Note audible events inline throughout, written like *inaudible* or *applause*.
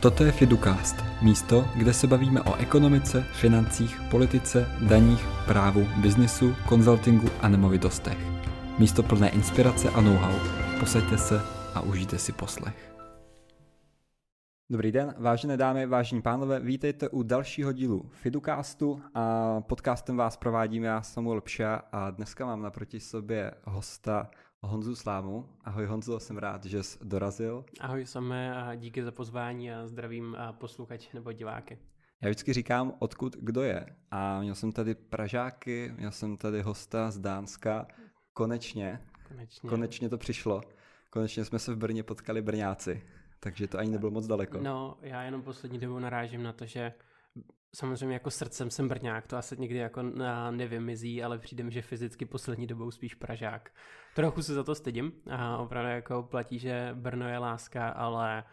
Toto je Fiducast, místo, kde se bavíme o ekonomice, financích, politice, daních, právu, biznisu, konzultingu a nemovitostech. Místo plné inspirace a know-how. Posaďte se a užijte si poslech. Dobrý den, vážené dámy, vážení pánové, vítejte u dalšího dílu Fiducastu a podcastem vás provádím já Samuel Pša a dneska mám naproti sobě hosta Honzu Slámu. Ahoj Honzo, jsem rád, že jsi dorazil. Ahoj samé a díky za pozvání a zdravím posluchač nebo diváky. Já vždycky říkám, odkud kdo je. A měl jsem tady Pražáky, měl jsem tady hosta z Dánska. Konečně, konečně, konečně to přišlo. Konečně jsme se v Brně potkali Brňáci. Takže to ani nebylo moc daleko. No, já jenom poslední dobou narážím na to, že samozřejmě jako srdcem jsem Brňák, to asi nikdy jako nevymizí, ale přijde mi, že fyzicky poslední dobou spíš Pražák. Trochu se za to stydím a opravdu jako platí, že Brno je láska, ale,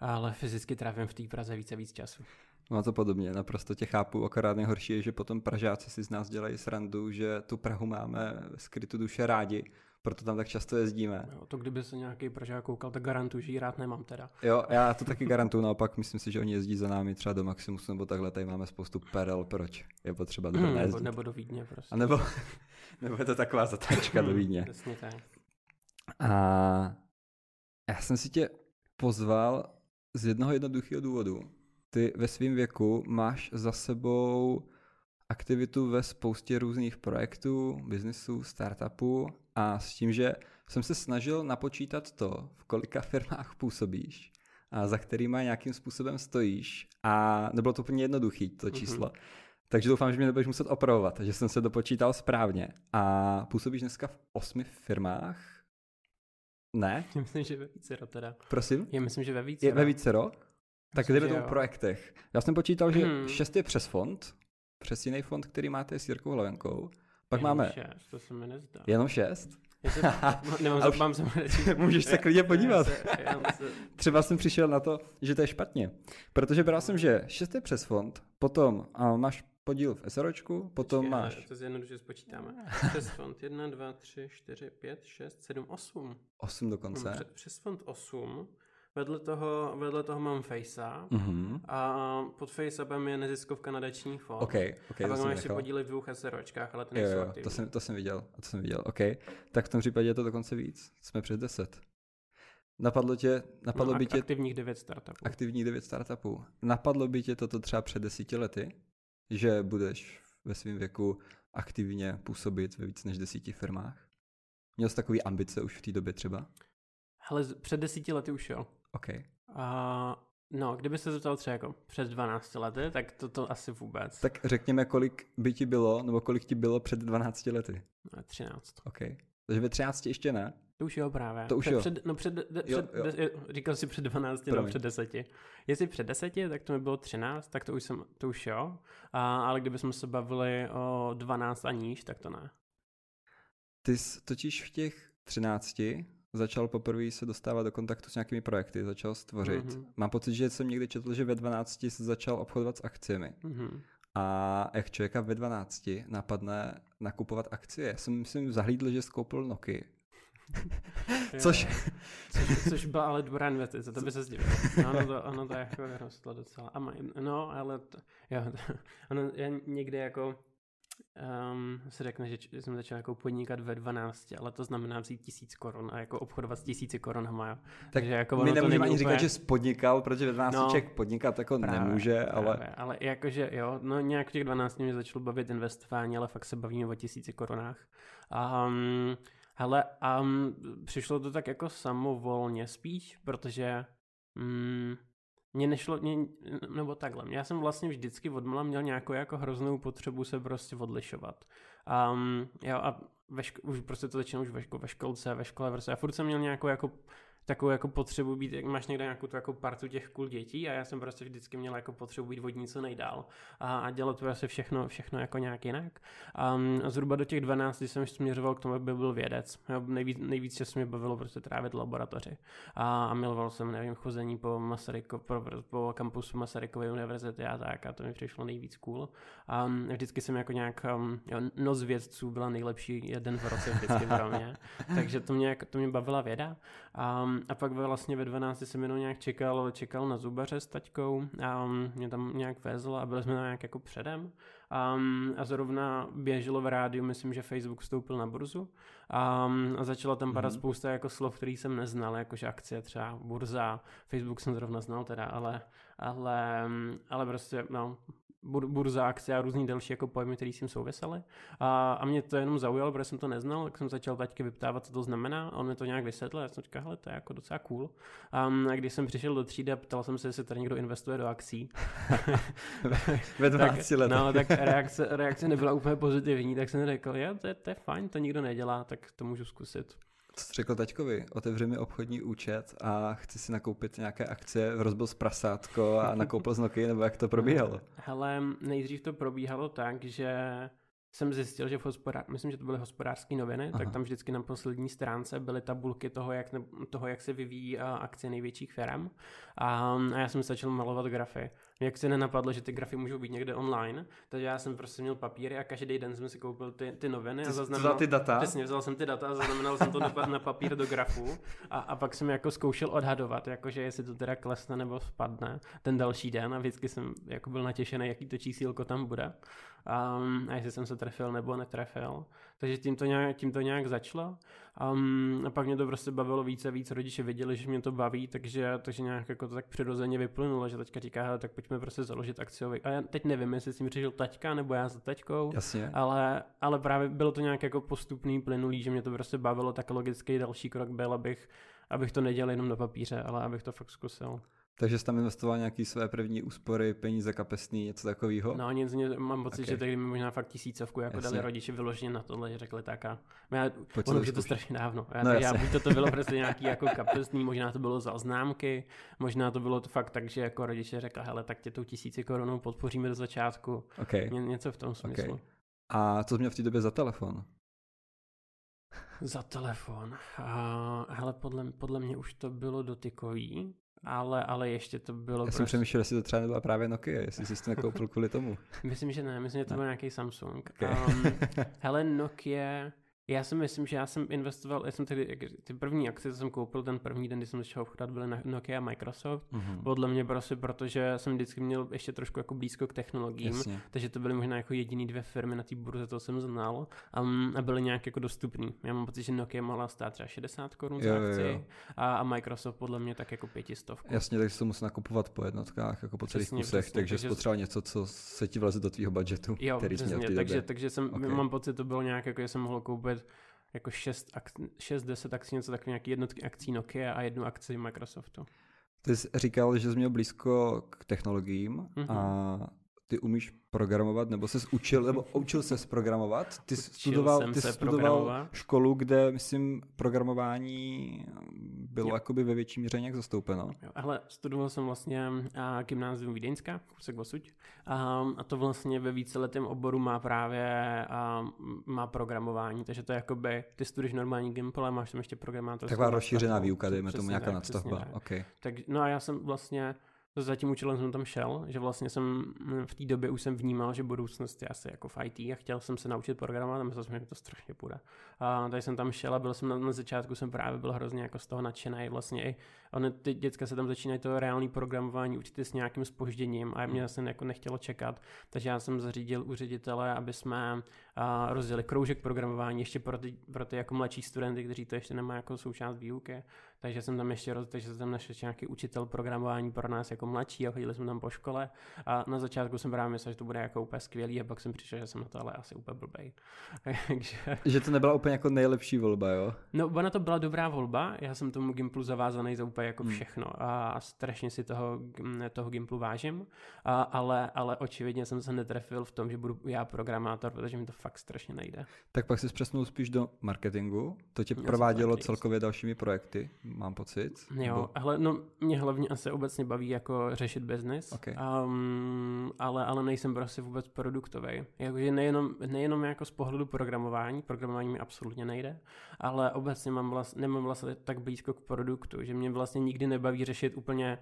ale fyzicky trávím v té Praze více víc času. No to podobně, naprosto tě chápu, akorát nejhorší je, že potom Pražáci si z nás dělají srandu, že tu Prahu máme skrytu duše rádi, proto tam tak často jezdíme. Jo, to kdyby se nějaký Pražák koukal, tak garantuju, že ji rád nemám teda. Jo, já to taky garantuju, naopak myslím si, že oni jezdí za námi třeba do Maximus nebo takhle, tady máme spoustu perel, proč je potřeba do hmm, nebo, nebo do Vídně prostě. A nebo, *laughs* nebo je to taková zatáčka do hmm, Vídně. Přesně tak. A já jsem si tě pozval z jednoho jednoduchého důvodu. Ty ve svém věku máš za sebou aktivitu ve spoustě různých projektů, biznisů, startupů a s tím, že jsem se snažil napočítat to, v kolika firmách působíš a za kterýma nějakým způsobem stojíš a nebylo to úplně jednoduché to mhm. číslo. Mm-hmm. Takže doufám, že mě nebudeš muset opravovat, že jsem se dopočítal správně. A působíš dneska v osmi firmách? Ne? *laughs* Já myslím, že ve vícero teda. Prosím? Já myslím, že ve vícero. Je ve vícero? Tak kdyby to projektech. Já jsem počítal, že hmm. šest je přes fond, přes jiný fond, který máte s Jirkou Hlavenkou. Pak Jenom máme... šest, to se mi nezdá. Jenom šest? Se, *laughs* nemám, už, mám se *laughs* Můžeš se klidně podívat. Se, se... *laughs* Třeba jsem přišel na to, že to je špatně. Protože bral jsem, že šest je přes fond, potom a máš podíl v SROčku, potom Počkej, máš... To zjednoduše spočítáme. Přes fond 1, 2, 3, 4, 5, 6, 7, 8. 8 dokonce. Přes, přes fond 8. Vedle toho, vedle toho mám Facea mm-hmm. a pod Faceupem je neziskovka nadační fond. Okay, okay, a pak mám ještě podíly v dvou SROčkách, ale ty nejsou jo, jo, to jsem, to jsem viděl, to jsem viděl, OK. Tak v tom případě je to dokonce víc, jsme přes 10. Napadlo tě, napadlo no, by tě... Aktivních devět startupů. Aktivních devět startupů. Napadlo by tě toto třeba před desíti lety, že budeš ve svém věku aktivně působit ve víc než desíti firmách? Měl jsi takový ambice už v té době třeba? Hele, před desíti lety už jo. OK. A no, kdyby se zeptal třeba jako před 12 lety, tak to, to asi vůbec. Tak řekněme, kolik by ti bylo, nebo kolik ti bylo před 12 lety? 13. OK. Takže ve 13 ještě ne? To už jo právě. To už před, jo. Před, no před, de, jo, před jo. De, říkal si před 12 nebo před 10. Jestli před 10, tak to mi bylo 13, tak to už jsem, to už jo. A, ale kdybychom se bavili o 12 a níž, tak to ne. Ty jsi totiž v těch 13 začal poprvé se dostávat do kontaktu s nějakými projekty, začal stvořit. Mm-hmm. Mám pocit, že jsem někdy četl, že ve 12 se začal obchodovat s akciemi. Mm-hmm. A jak člověka ve 12 napadne nakupovat akcie? Já jsem, myslím, zahlídl, že skoupil Nokia. *laughs* což... což... což byla ale dobrá investice, to by se zdivil. No, ono to, ono to jako rostlo docela. A maj, no, ale to, jo, to, *laughs* ono, já někdy jako um, se řekne, že jsem začal jako podnikat ve 12, ale to znamená vzít tisíc korun a jako obchodovat s tisíci korunama. Jo. Tak Takže jako my nemůžeme ani úplně... říkat, že jsi podnikal, protože ve 12 no, člověk podnikat jako právě, nemůže, ale... Právě, ale jakože jo, no nějak v těch 12 mě začalo bavit investování, ale fakt se bavíme o tisíci korunách. Um, hele, um, přišlo to tak jako samovolně spíš, protože um, mě nešlo, mě, nebo takhle, já jsem vlastně vždycky odmala měl nějakou jako hroznou potřebu se prostě odlišovat. Um, jo, a ve ško- už prostě to začínalo už ve, ško- ve školce, ve škole, prostě. Já furt jsem měl nějakou jako takovou jako potřebu být, jak máš někde nějakou tu jako partu těch cool dětí a já jsem prostě vždycky měl jako potřebu být vodní co nejdál a, a dělat prostě všechno, všechno jako nějak jinak. Um, a zhruba do těch 12 jsem směřoval k tomu, aby byl vědec. Nejvíc, nejvíc času mě bavilo prostě trávit laboratoři. A, a miloval jsem, nevím, chození po Masaryko, po, po kampusu Masarykové univerzity a tak a to mi přišlo nejvíc cool. A um, vždycky jsem jako nějak, um, jo, noc vědců byla nejlepší jeden v roce vždycky pro mě. *laughs* Takže to mě, to mě bavila věda. Um, a pak vlastně ve 12 jsem jenom nějak čekal, čekal na zubaře s taťkou a um, mě tam nějak vezl a byli jsme tam nějak jako předem. Um, a zrovna běželo v rádiu, myslím, že Facebook vstoupil na burzu um, a začala tam padat mm-hmm. spousta jako slov, který jsem neznal, jakože akcie třeba burza, Facebook jsem zrovna znal teda, ale, ale, ale prostě no, burza, akce a různý další jako pojmy, které s tím souvisely. A, a mě to jenom zaujalo, protože jsem to neznal, tak jsem začal taťky vyptávat, co to znamená. A on mi to nějak vysvětlil, já jsem říkal, hele, to je jako docela cool. Um, a když jsem přišel do třídy, ptal jsem se, jestli tady někdo investuje do akcí. *laughs* Ve 12 letech. No, tak reakce, reakce nebyla úplně pozitivní, tak jsem řekl, jo, to je, to je fajn, to nikdo nedělá, tak to můžu zkusit. Co jsi řekl taťkovi? Otevři mi obchodní účet a chci si nakoupit nějaké akcie, rozbil z prasátko a *laughs* nakoupil z Nokia, nebo jak to probíhalo? Hele, nejdřív to probíhalo tak, že jsem zjistil, že v hospodář, myslím, že to byly hospodářské noviny, Aha. tak tam vždycky na poslední stránce byly tabulky toho, jak, ne, toho, jak se vyvíjí akcie největších firm. A, a já jsem začal malovat grafy. Jak se nenapadlo, že ty grafy můžou být někde online, takže já jsem prostě měl papíry a každý den jsem si koupil ty, ty noviny. A zaznamenal, ty data? Přesně, vzal jsem ty data a zaznamenal jsem to na, na papír do grafu a, a pak jsem jako zkoušel odhadovat, jakože jestli to teda klesne nebo spadne ten další den a vždycky jsem jako byl natěšený, jaký to čísílko tam bude um, a jestli jsem se trefil nebo netrefil. Takže tím to nějak, tím to nějak začalo. Um, a pak mě to prostě bavilo více a víc, rodiče viděli, že mě to baví, takže, takže nějak jako to tak přirozeně vyplynulo, že teďka říká, hele, tak pojďme prostě založit akciový. A já teď nevím, jestli si mi přišel taťka nebo já za taťkou, Jasně. Ale, ale právě bylo to nějak jako postupný, plynulý, že mě to prostě bavilo, tak logický další krok byl, abych, abych to nedělal jenom na papíře, ale abych to fakt zkusil. Takže jsi tam investoval nějaký své první úspory, peníze kapesný, něco takového? No nic, mám pocit, okay. že tehdy mi možná fakt tisícovku jako jasně. dali rodiče vyloženě na tohle, že řekli tak a já, ono je to strašně dávno. Já, no, já, buď to, to bylo *laughs* prostě nějaký jako kapesný, možná to bylo za známky, možná to bylo to fakt tak, že jako rodiče řekli, hele, tak tě tou tisíci korunou podpoříme do začátku. Okay. Ně, něco v tom smyslu. Okay. A co jsi měl v té době za telefon? Za telefon. A, hele, podle, podle mě už to bylo dotykový, ale, ale ještě to bylo... Já prostě... jsem přemýšlel, jestli to třeba nebyla právě Nokia, jestli jsi to nekoupil kvůli tomu. myslím, že ne, myslím, že to byl nějaký Samsung. Okay. Um, *laughs* hele, Nokia já si myslím, že já jsem investoval, já jsem tedy, ty první akcie, co jsem koupil ten první den, kdy jsem začal obchodovat, byly na Nokia a Microsoft. Mm-hmm. Podle mě prostě, protože jsem vždycky měl ještě trošku jako blízko k technologiím, Jasně. takže to byly možná jako jediný dvě firmy na té burze, to jsem znal um, a byly nějak jako dostupný. Já mám pocit, že Nokia mohla stát třeba 60 korun za akci. A, a, Microsoft podle mě tak jako pětistovku. Jasně, takže to musel nakupovat po jednotkách, jako po celých přesně, kusech, přesně, takže, takže spotřeboval něco, co se ti vleze do tvýho budgetu, jo, který přesně, měl takže, takže jsem, okay. mám pocit, to bylo nějak, jako že jsem mohl koupit jako 6, 6 10 akcí, něco takové, nějaký jednotky akcí Nokia a jednu akci Microsoftu. Ty jsi říkal, že jsi měl blízko k technologiím mm-hmm. a ty umíš programovat, nebo se učil, nebo učil se programovat. Ty jsi studoval, ty studoval školu, kde, myslím, programování bylo jo. jakoby ve větší míře nějak zastoupeno. Jo, ale studoval jsem vlastně a, gymnázium Vídeňská, kusek osuď. A, a to vlastně ve víceletém oboru má právě a, má programování, takže to je jakoby, ty studuješ normální Gimple a máš tam ještě programátor. Taková rozšířená výuka, dejme tomu nějaká nadstavba. Okay. Tak, no a já jsem vlastně za tím účelem jsem tam šel, že vlastně jsem mm, v té době už jsem vnímal, že budoucnost je asi jako v IT a chtěl jsem se naučit programovat a myslel jsem, že to strašně půjde. A tady jsem tam šel a byl jsem na, na začátku, jsem právě byl hrozně jako z toho nadšený. Vlastně i Ony, ty děcka se tam začínají to reální programování učit s nějakým spožděním a mě se jako nechtělo čekat. Takže já jsem zařídil u ředitele, aby jsme a, rozdělili kroužek programování ještě pro ty, pro ty jako mladší studenty, kteří to ještě nemají jako součást výuky. Takže jsem tam ještě roz, takže jsem tam našel nějaký učitel programování pro nás jako mladší a chodili jsme tam po škole. A na začátku jsem právě myslel, že to bude jako úplně skvělý a pak jsem přišel, že jsem na to ale asi úplně blbej. *laughs* takže... Že to nebyla úplně jako nejlepší volba, jo? No, ona to byla dobrá volba, já jsem tomu Gimplu zavázaný za úplně jako hmm. všechno a strašně si toho, toho Gimplu vážím, a, ale, ale očividně jsem se netrefil v tom, že budu já programátor, protože mi to fakt strašně nejde. Tak pak se přesnul spíš do marketingu, to tě já provádělo celkově dalšími projekty, mám pocit. Jo, nebo... ale no, mě hlavně asi obecně baví jako řešit biznis, okay. um, ale, ale nejsem prostě vůbec produktový. Jakože nejenom, nejenom jako z pohledu programování, programování mi absolutně nejde, ale obecně mám vlast, nemám vlastně tak blízko k produktu, že mě vlastně nikdy nebaví řešit úplně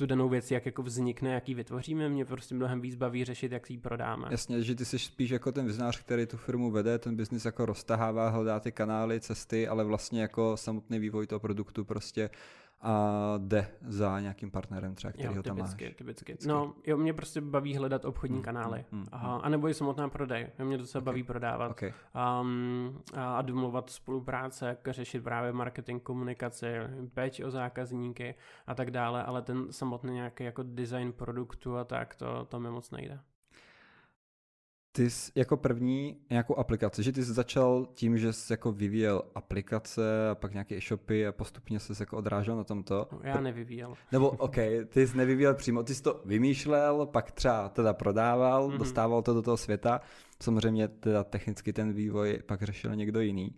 tu danou věc, jak jako vznikne, jak ji vytvoříme. Mě prostě mnohem víc baví řešit, jak si ji prodáme. Jasně, že ty jsi spíš jako ten viznář, který tu firmu vede, ten biznis jako roztahává, hledá ty kanály, cesty, ale vlastně jako samotný vývoj toho produktu prostě a jde za nějakým partnerem třeba, který jo, ho tam typicky, máš. Typicky. No, jo, mě prostě baví hledat obchodní Hmm, kanály. hmm, hmm, Aha, a nebo i samotná prodej. Mě docela Ok. baví prodávat. Okay. Um, a, a domluvat spolupráce, jak řešit právě marketing, komunikaci, péči o zákazníky a tak dále, ale ten samotný nějaký jako design produktu a tak, to, to mi moc nejde. Ty jsi jako první nějakou aplikaci, že ty jsi začal tím, že jsi jako vyvíjel aplikace a pak nějaké e-shopy a postupně se jako odrážel na tomto. No, já nevyvíjel. Nebo *laughs* OK, ty jsi nevyvíjel přímo, ty jsi to vymýšlel, pak třeba teda prodával, Mhm. mm-hmm. dostával to do toho světa. Samozřejmě teda technicky ten vývoj pak řešil někdo jiný.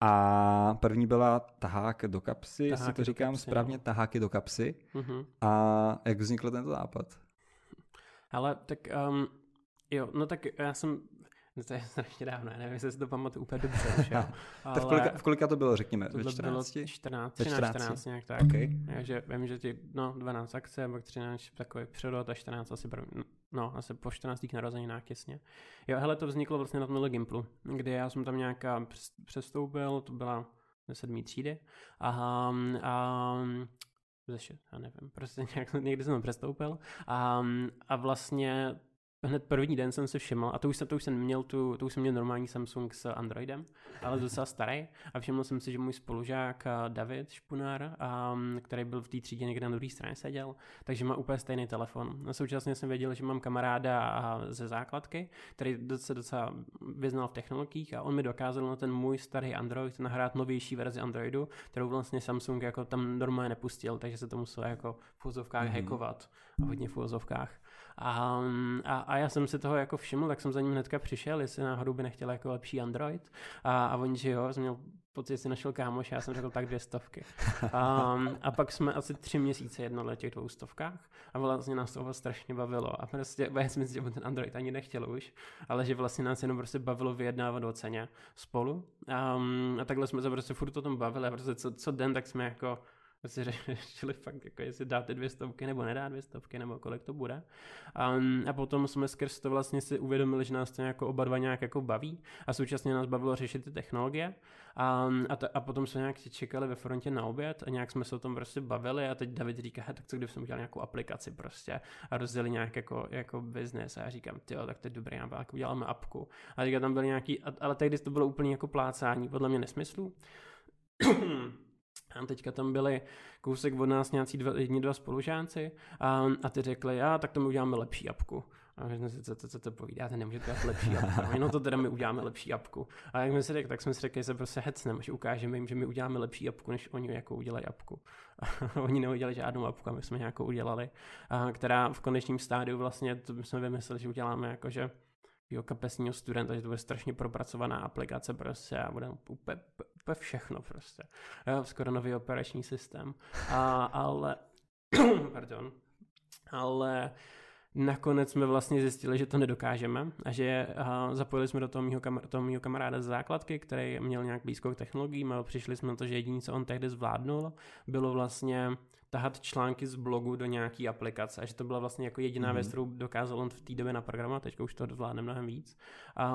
A první byla tahák do kapsy, jestli Taháky to do říkám kapsy, správně, no. taháky do kapsy. Mhm. A jak vznikl tento nápad? Ale tak, um, jo, no tak já jsem, no to je *laughs* strašně dávno, já nevím, jestli si to pamatuju úplně dobře už, jo. *laughs* Tak v kolika, v kolika to bylo, řekněme? Ve tohle 14? bylo 14, Ve 13, 14. 14 nějak tak. OK. Takže vím, že ti, no 12 akce, pak 13 takový přerod a 14 asi první, no asi po 14. narozeninách těsně. Jo, hele, to vzniklo vlastně na tomhle Gimplu, kdy já jsem tam nějaká přes- přestoupil, to byla ze sedmý třídy a, a ze šest, já nevím, prostě *laughs* nějak, někdy jsem tam přestoupil a, a vlastně hned první den jsem si všiml, a to už jsem, to už jsem měl tu, to už jsem měl normální Samsung s Androidem, ale docela starý, a všiml jsem si, že můj spolužák a David Špunár, a, který byl v té třídě někde na druhé straně seděl, takže má úplně stejný telefon. A současně jsem věděl, že mám kamaráda a ze základky, který se docela vyznal v technologiích a on mi dokázal na ten můj starý Android nahrát novější verzi Androidu, kterou vlastně Samsung jako tam normálně nepustil, takže se to muselo jako v úzovkách Mhm. mm-hmm. hackovat a hodně v úzovkách. A, a, a, já jsem si toho jako všiml, tak jsem za ním hnedka přišel, jestli náhodou by nechtěl jako lepší Android. A, a on, že jo, jsem měl pocit, si našel kámoš, já jsem řekl tak dvě stovky. A, a pak jsme asi tři měsíce jednali na těch dvou stovkách a vlastně nás to strašně bavilo. A prostě, já si myslím, že ten Android ani nechtěl už, ale že vlastně nás jenom prostě bavilo vyjednávat o ceně spolu. A, a takhle jsme se prostě furt o tom bavili a prostě co, co den, tak jsme jako prostě řešili *laughs* fakt, jako jestli dát ty dvě stovky nebo nedá dvě stovky, nebo kolik to bude. A, a potom jsme skrz to vlastně si uvědomili, že nás to jako oba dva nějak jako baví a současně nás bavilo řešit ty technologie. A, a, ta, a potom jsme nějak čekali ve frontě na oběd a nějak jsme se o tom prostě bavili a teď David říká, "He, tak co kdybychom udělali nějakou aplikaci prostě a rozdělili nějak jako, jako business a já říkám, jo, tak to je dobrý, tak uděláme apku. A teďka tam byly nějaký, ale tehdy to bylo úplně jako plácání, podle mě nesmyslu. *clears throat* A teďka tam byli kousek od nás nějací dva, jedni dva spolužáci a, a ty řekli, já, tak to my uděláme lepší apku. A my jsme si, co, co, co to povídáte, nemůžete dělat lepší apku. No to teda my uděláme lepší apku. A jak jsme si řekli, tak jsme si řekli, že se prostě hecneme, že ukážeme jim, že my uděláme lepší apku, než oni jako udělají apku. A *laughs* oni neudělali žádnou apku a my jsme nějakou udělali, a, která v konečném stádiu vlastně, to jsme vymysleli, že uděláme jako, že jo, kapesního studenta, že to bude strašně propracovaná aplikace prostě a bude úplně, úplně všechno prostě. Skoro nový operační systém. A, ale, *clears throat* pardon, ale nakonec jsme vlastně zjistili, že to nedokážeme a že a zapojili jsme do toho mýho, kamar- toho mýho kamaráda z základky, který měl nějak blízko k technologiím a přišli jsme na to, že jediné, co on tehdy zvládnul, bylo vlastně tahat články z blogu do nějaký aplikace a že to byla vlastně jako jediná mm-hmm. věc, kterou dokázal on v té době naprogramovat, teďka už to zvládne mnohem víc.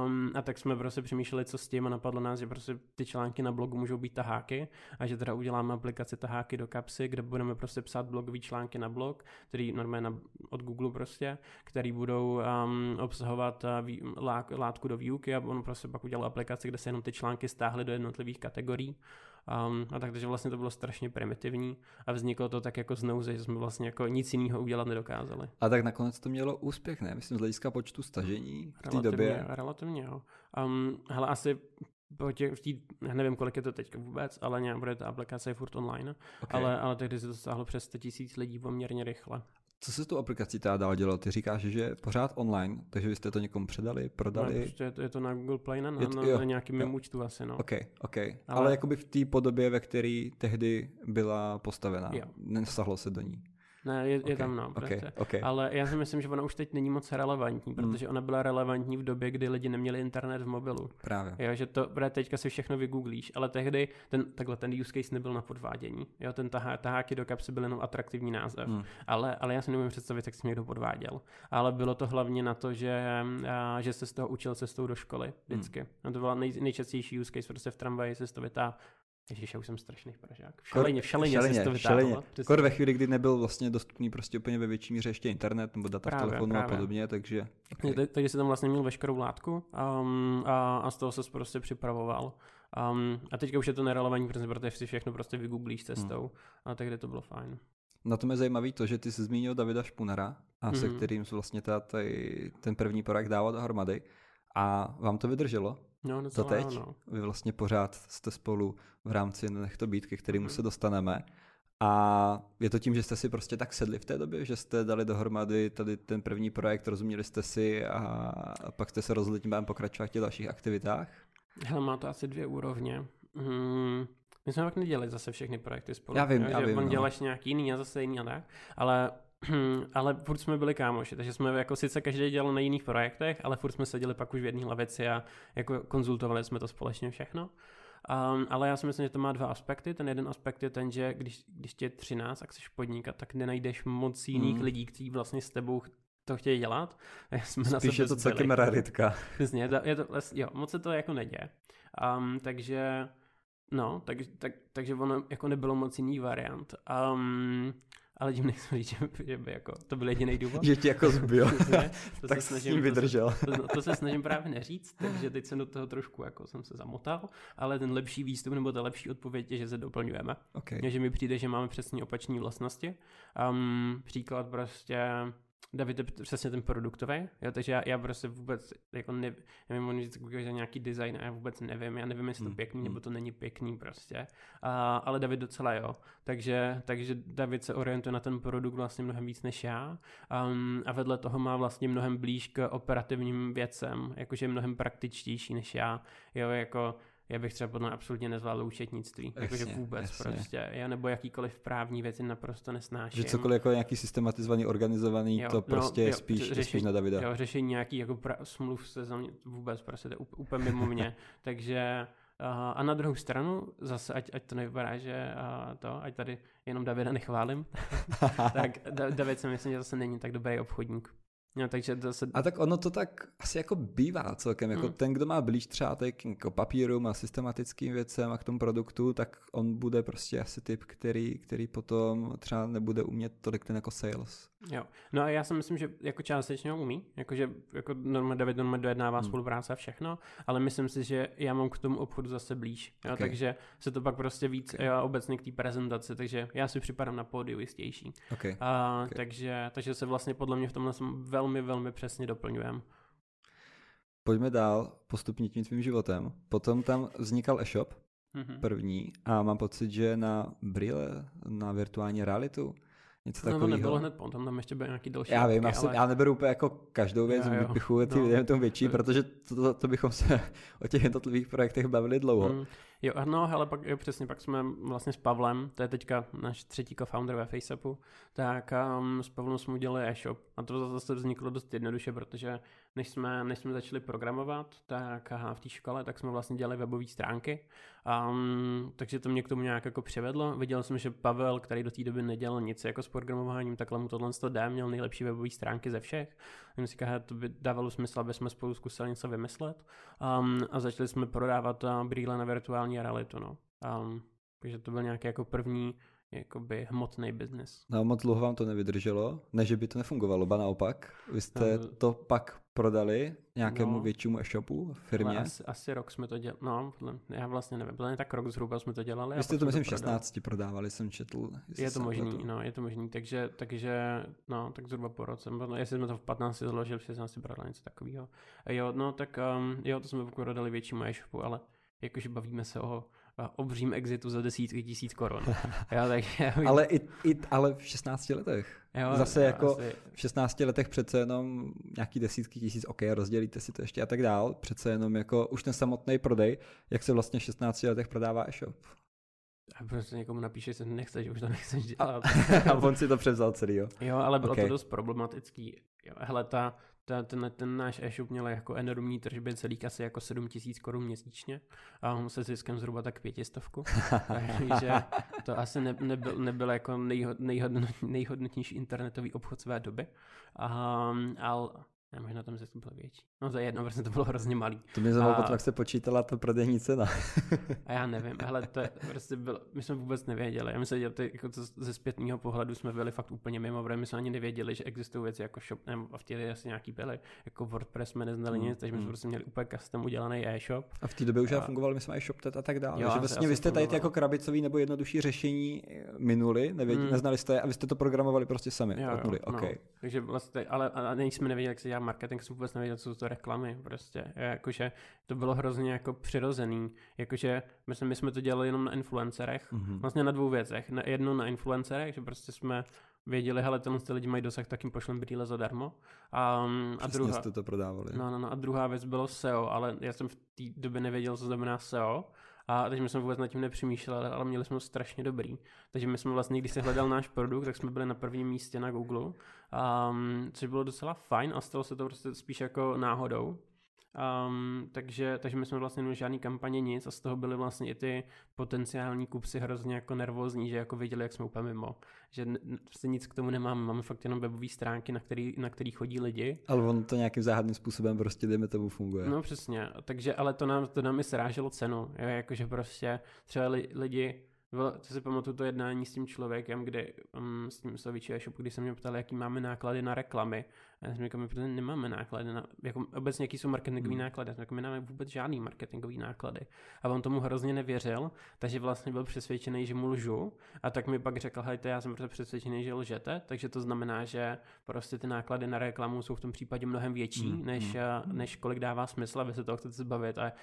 Um, a tak jsme prostě přemýšleli, co s tím a napadlo nás, že prostě ty články na blogu můžou být taháky a že teda uděláme aplikaci taháky do kapsy, kde budeme prostě psát blogové články na blog, který normálně na, od Google prostě, který budou um, obsahovat uh, vý, lá, látku do výuky a on prostě pak udělal aplikaci, kde se jenom ty články stáhly do jednotlivých kategorií. Um, a tak, takže vlastně to bylo strašně primitivní a vzniklo to tak jako z že jsme vlastně jako nic jiného udělat nedokázali. A tak nakonec to mělo úspěch, ne? Myslím z hlediska počtu stažení v té době. relativně, jo. Um, hele, asi po těch, v tý, nevím, kolik je to teď vůbec, ale nějak bude ta aplikace je furt online, Okay. ale, ale tehdy se to stáhlo přes 100 tisíc lidí poměrně rychle. Co se s tou aplikací teda dál dělal? Ty říkáš, že je pořád online, takže vy jste to někomu předali, No, prodali? prostě je, to, je to na Google Play, na, Je to- na, jo, na nějakým jo. mým účtu asi, no. OK, OK. Ale, Ale- Ale jakoby v té podobě, ve které tehdy byla postavená. Jo. Nesahlo se do ní. Ne, je, je Okay, tam no, okay, prostě. okay. Ale já si myslím, že ona už teď není moc relevantní, Hmm. protože ona byla relevantní v době, kdy lidi neměli internet v mobilu. Právě. Jo, že to, protože teďka si všechno vygooglíš, ale tehdy ten, takhle ten use case nebyl na podvádění. Jo, ten tahá, taháky do kapsy byl jenom atraktivní název. Hmm. Ale, ale já si nemůžu představit, jak si někdo podváděl. Ale bylo to hlavně na to, že, a, že se z toho učil cestou do školy vždycky. Hmm. A to byla nej, nejčastější use case, prostě v tramvaji se to vytá. Ježíš, já už jsem strašný pražák. V šaleně, v šaleně, šaleně, se to. Přesně. Skoro ve chvíli, kdy nebyl vlastně dostupný prostě úplně ve větší míře ještě internet nebo data Právě, v telefonu a právě. podobně, takže Okay. Tak, takže jsem tam vlastně měl veškerou látku um, a, a z toho se prostě připravoval. Um, a teďka už je to nerelevantní, protože protože si všechno prostě vygooglíš cestou. Hmm. A tehdy to bylo fajn. Na tom je zajímavý to, že ty jsi zmínil Davida Špunera, a se Mhm. kterým jsi vlastně ta, taj, ten první projekt dával dohromady. A vám to vydrželo? No, docela teď? ano. Vy vlastně pořád jste spolu v rámci Nech to být, ke kterému Mhm. se dostaneme. A je to tím, že jste si prostě tak sedli v té době, že jste dali dohromady tady ten první projekt, rozuměli jste si a, pak jste se rozhodli tím pokračovat v těch dalších aktivitách? Hele, má to asi dvě úrovně. Hmm, my jsme pak nedělali zase všechny projekty spolu. Já vím, já že vím, On no. děláš nějaký jiný a zase jiný a tak. Ale, *clears throat* ale furt jsme byli kámoši, takže jsme jako sice každý dělal na jiných projektech, ale furt jsme seděli pak už v jedné lavici a jako konzultovali jsme to společně všechno. Um, ale já si myslím, že to má dva aspekty. Ten jeden aspekt je ten, že když, když tě je 13 a chceš podnikat, tak nenajdeš moc jiných Hmm. lidí, kteří vlastně s tebou to chtějí dělat. *laughs* Jsme na Spíš sebe je to celkem raritka. *laughs* Přesně, je to, jo, moc se to jako neděje. Um, takže, no, tak, tak, takže ono jako nebylo moc jiný variant. Um, ale tím nechci říct, že, že by jako, to byl jediný důvod. Že ti jako zbyl. *laughs* To *laughs* tak se s snažím, ním vydržel. To, se- to, to se snažím právě neříct, takže teď jsem do toho trošku jako jsem se zamotal, ale ten lepší výstup nebo ta lepší odpověď je, že se doplňujeme. Okay. Že mi přijde, že máme přesně opační vlastnosti. Um, příklad prostě, David je přesně ten produktový, jo, takže já, já prostě vůbec jako ne, nevím, on vždycky že nějaký design a já vůbec nevím, já nevím, jestli to Hmm, pěkný hmm. nebo to není pěkný prostě, a, ale David docela jo, takže, takže David se orientuje na ten produkt vlastně mnohem víc než já. Um, a vedle toho má vlastně mnohem blíž k operativním věcem, jakože je mnohem praktičtější než já, jo, jako já bych třeba podle absolutně nezvládl účetnictví, jakože vůbec jasně. prostě, jo, nebo jakýkoliv právní věci naprosto nesnáším. Že cokoliv jako nějaký systematizovaný, organizovaný, Jo, to no, prostě je jo, spíš, je řešení- spíš na Davida. Jo, řešení nějaký jako pra- smluv se za mě vůbec prostě to je úplně mimo mě. *laughs* Takže uh, a na druhou stranu, zase ať, ať to nevypadá, že uh, to, ať tady jenom Davida nechválím, *laughs* tak Da- David si myslím, že zase není tak dobrý obchodník. No, takže zase, A tak ono to tak asi jako bývá celkem, jako Hmm. ten, kdo má blíž třeba k jako papírům a systematickým věcem a k tomu produktu, tak on bude prostě asi typ, který, který potom třeba nebude umět tolik ten jako sales. Jo. No a já si myslím, že jako částečně ho umí, jakože jako normálně David normálně dojednává Hmm. spolupráce a všechno, ale myslím si, že já mám k tomu obchodu zase blíž, jo, Ok. takže se to pak prostě víc Ok. jo, obecně k té prezentaci, takže já si připadám na pódiu jistější. Okay. A, Ok. takže, takže se vlastně podle mě v tomhle velmi, velmi přesně doplňujeme. Pojďme dál postupně tím tvým životem. Potom tam vznikal e-shop, Mhm. první, a mám pocit, že na brýle, na virtuální realitu, něco No to takového. nebylo hned potom, tam ještě byly nějaký další Já vím, já, jsem, ale... já neberu úplně jako každou věc, Jo, jo, vypichuju ty no. no. tomu větší, To- protože to, to, to, bychom se *laughs* o těch jednotlivých projektech bavili dlouho. Mm, jo, no, ale pak, jo, přesně, pak jsme vlastně s Pavlem, to je teďka náš třetí co-founder ve FaceAppu, tak um, s Pavlem jsme udělali e-shop a to zase vzniklo dost jednoduše, protože než jsme, než jsme začali programovat, tak aha, v té škole, tak jsme vlastně dělali webové stránky, um, takže to mě k tomu nějak jako přivedlo. Viděl jsem, že Pavel, který do té doby nedělal nic jako s programováním, takhle mu tohle to jde, měl nejlepší webové stránky ze všech. Jsem si říkal, "Hele, to by dávalo smysl, aby jsme spolu zkusili něco vymyslet. Um, a začali jsme prodávat uh, brýle na virtuální realitu, no. Um, takže to byl nějaký jako první jakoby hmotný biznis. No moc dlouho vám to nevydrželo, ne, že by to nefungovalo, ba naopak. Vy jste No, to pak prodali nějakému no. většímu e-shopu, firmě. asi, asi rok jsme to dělali, no, já vlastně nevím, bylo tak rok zhruba jsme to dělali. Vy jste to myslím prodali. 16 prodávali, jsem četl. Je to možný, nepletu. no, je to možný, takže, takže, no, tak zhruba po roce, no, jestli jsme to v 15 založili, v 16 prodali něco takového. Jo, no, tak um, jo, to jsme prodali většímu e-shopu, ale jakože bavíme se o obřím exitu za desítky tisíc korun. *laughs* jo, tak já Ale, i, i, ale v 16 letech. jo, zase jo, jako- asi, V 16 letech přece jenom nějaký desítky tisíc, ok, rozdělíte si to ještě a tak dál. Přece jenom jako už ten samotný prodej, jak se vlastně v 16 letech prodává e-shop. A prostě někomu napíše, že nechceš, už to nechceš dělat. *laughs* a on si to převzal celý, jo? Jo, ale bylo okay. to dost problematický. Jo, hele, ta, ta, ten, ten náš e-shop měl jako enormní tržby, celý asi jako 7 tisíc korun měsíčně a on se ziskem zhruba tak pětistovku. *laughs* Takže to asi ne, nebyl, nebyl jako nejhod, nejhodnot, nejhodnotnější internetový obchod své doby. Um, ale ne, možná tam zisk byl větší. No to je jedno, protože to bylo hrozně malý. To mě zajímalo a... potom, jak se počítala ta prodejní cena. *laughs* a já nevím, ale to je, prostě bylo, my jsme vůbec nevěděli. Já myslím, že ty, jako to, ze zpětného pohledu jsme byli fakt úplně mimo, protože my jsme ani nevěděli, že existují věci jako shop, nebo v té asi nějaký byly, jako WordPress jsme neznali mm, nic, takže my jsme mm. prostě měli úplně custom udělaný e-shop. A v té době už a... fungoval, my jsme e-shop a tak dále. Jo, že vlastně vy jste tady jako krabicový nebo jednodušší řešení minuli, nevěděli, mm. neznali jste a vy jste to programovali prostě sami jo, od nuly. Jo, okay. no. Takže vlastně, ale a nejsme nevěděli, jak se dělá marketing, jsem vůbec nevěděl, co to reklamy, prostě, jakože to bylo hrozně jako přirozený, jakože my jsme, my jsme to dělali jenom na influencerech, mm-hmm. vlastně na dvou věcech, na, jednu na influencerech, že prostě jsme věděli, hele, tenhle lidi mají dosah, tak jim pošlem brýle zadarmo. A, a druhá, jste to prodávali. No, no, no, a druhá věc bylo SEO, ale já jsem v té době nevěděl, co znamená SEO, a takže my jsme vůbec nad tím nepřemýšleli, ale měli jsme ho strašně dobrý. Takže my jsme vlastně, když se hledal náš produkt, tak jsme byli na prvním místě na Google, um, což bylo docela fajn a stalo se to prostě spíš jako náhodou. Um, takže, takže my jsme vlastně neměli žádný kampaně nic a z toho byly vlastně i ty potenciální kupci hrozně jako nervózní, že jako viděli, jak jsme úplně mimo. Že prostě nic k tomu nemáme, máme fakt jenom webové stránky, na který, na který chodí lidi. Ale on to nějakým záhadným způsobem prostě dejme tomu funguje. No přesně, takže ale to nám, to nám i sráželo cenu, jo, jakože prostě třeba li, lidi co si pamatuju to jednání s tím člověkem, kde um, s tím Saviči e-shopu, kdy se mě ptal, jaký máme náklady na reklamy. A já jsem říkal, my protože nemáme náklady na, jako obecně jaký jsou marketingové hmm. náklady. Říkal, my nemáme vůbec žádný marketingový náklady. A on tomu hrozně nevěřil, takže vlastně byl přesvědčený, že mu lžu. A tak mi pak řekl, hejte, já jsem prostě přesvědčený, že lžete, takže to znamená, že prostě ty náklady na reklamu jsou v tom případě mnohem větší, hmm. než, hmm. než kolik dává smysl, aby se toho chcete zbavit. A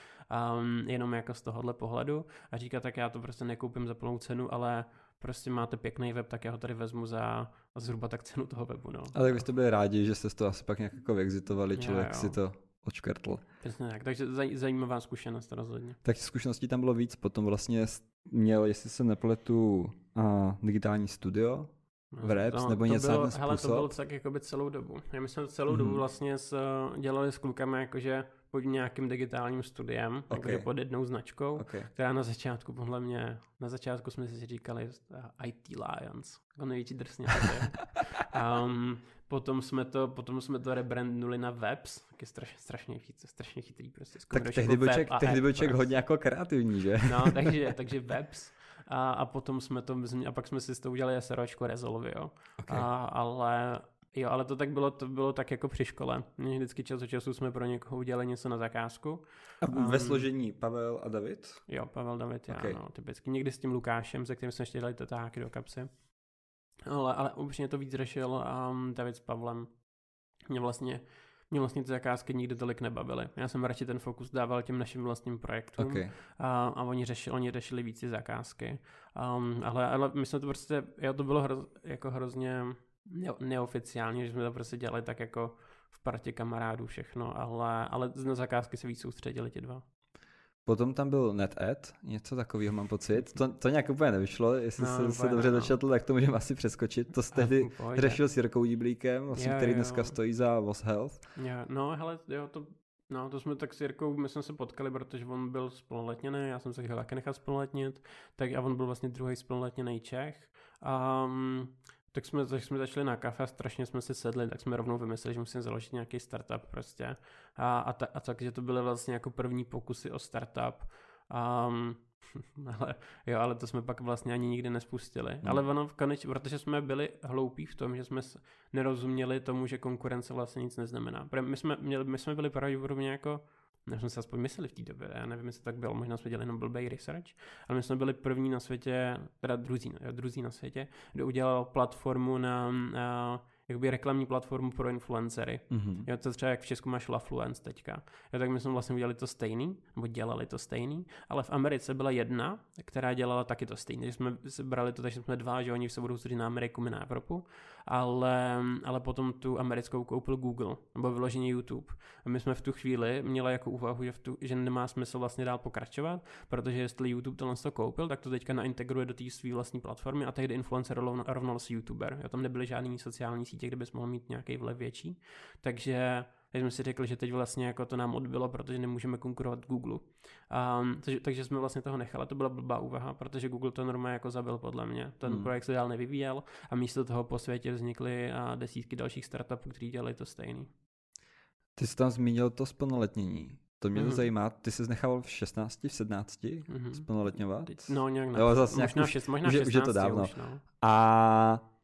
um, jenom jako z tohohle pohledu. A říká, tak já to prostě nekoupím za plnou cenu, ale prostě máte pěkný web, tak já ho tady vezmu za zhruba tak cenu toho webu. No. Ale vy jste byli rádi, že jste to asi pak nějak jako vyexitovali, člověk si to odškrtl. Přesně tak, takže zaj, zajímavá zkušenost rozhodně. Tak zkušeností tam bylo víc, potom vlastně měl, jestli se nepletu, uh, digitální studio, v Reps, no, nebo něco bylo, hele, to bylo tak jako by celou dobu. Já myslím, že celou mm-hmm. dobu vlastně s, dělali s klukami jakože pod nějakým digitálním studiem, okay. jakože pod jednou značkou, okay. která na začátku, podle mě, na začátku jsme si říkali uh, IT Lions, jako největší drsně. *laughs* um, potom jsme to, potom jsme to rebrandnuli na Webs, taky strašně, strašně, strašně, strašně chytrý. Prostě, tak tehdy byl, ček, tehdy byl ček hodně jako kreativní, že? No, *laughs* takže, takže Webs a, a potom jsme to, a pak jsme si s to udělali SROčko Resolve, jo. Okay. A, ale Jo, ale to tak bylo, to bylo tak jako při škole. Vždycky čas od času jsme pro někoho udělali něco na zakázku. A um, ve složení Pavel a David? Jo, Pavel, David, já, okay. no, typicky. Někdy s tím Lukášem, se kterým jsme ještě dali tetáky do kapsy. Ale, ale upřímně to víc řešil um, David s Pavlem. Mě vlastně mě vlastně ty zakázky nikdy tolik nebavily. Já jsem radši ten fokus dával těm našim vlastním projektům okay. a, a oni, řešili, oni řešili víc zakázky. Um, ale, ale my jsme to prostě, jo, to bylo hroz, jako hrozně neoficiálně, že jsme to prostě dělali tak jako v partě kamarádů všechno, ale, ale na zakázky se víc soustředili ti dva. Potom tam byl NetAd, něco takového mám pocit. To, to nějak úplně nevyšlo, jestli no, jsem se dobře no. dočetl, tak to můžeme asi přeskočit. To jste *laughs* tehdy řešil s Jirkou Jíblíkem, vlastně, jo, který jo. dneska stojí za Was Health. Jo, no hele, jo, to, no, to jsme tak s Jirkou, my jsme se potkali, protože on byl spoluletněný, já jsem se chtěl také nechat spoluletnit, tak a on byl vlastně druhý spoluletněný Čech. Um, tak jsme, tak jsme začali na kafe, strašně jsme si sedli, tak jsme rovnou vymysleli, že musíme založit nějaký startup prostě. A, a, ta, a takže to byly vlastně jako první pokusy o startup. Um, *laughs* ale, jo, ale to jsme pak vlastně ani nikdy nespustili. Hmm. Ale ono v koneč, protože jsme byli hloupí v tom, že jsme nerozuměli tomu, že konkurence vlastně nic neznamená. My jsme, měli, my jsme byli pravděpodobně jako než jsme si aspoň mysleli v té době, já nevím, jestli tak bylo, možná jsme dělali jenom blbej research, ale my jsme byli první na světě, teda druzí, druzí na světě, kdo udělal platformu na, na jakoby reklamní platformu pro influencery. Mhm. Jo, to třeba jak v Česku máš Lafluence teďka. Jo, tak my jsme vlastně udělali to stejný, nebo dělali to stejný, ale v Americe byla jedna, která dělala taky to stejný. Takže jsme si brali to, takže jsme dva, že oni se budou soustředit na Ameriku, my na Evropu, ale, ale potom tu americkou koupil Google, nebo vyloženě YouTube. A my jsme v tu chvíli měli jako úvahu, že, v tu, že nemá smysl vlastně dál pokračovat, protože jestli YouTube tohle to koupil, tak to teďka naintegruje do té své vlastní platformy a tehdy influencer rovnal, rovnal se YouTuber. Jo, tam nebyly žádný sociální sítě, kde bys mohl mít nějaký vliv větší. Takže takže jsme si řekli, že teď vlastně jako to nám odbylo, protože nemůžeme konkurovat Google. Um, takže, takže, jsme vlastně toho nechali, to byla blbá úvaha, protože Google to normálně jako zabil podle mě. Ten hmm. projekt se dál nevyvíjel a místo toho po světě vznikly desítky dalších startupů, kteří dělali to stejný. Ty jsi tam zmínil to splnoletnění. To mě mm-hmm. zajímá, ty jsi nechal v 16, v 17 mm-hmm. splnoletňovat? No nějak na, jo, zase možná, nějak, šest, možná už, 16 už je to dávno. Už, no. A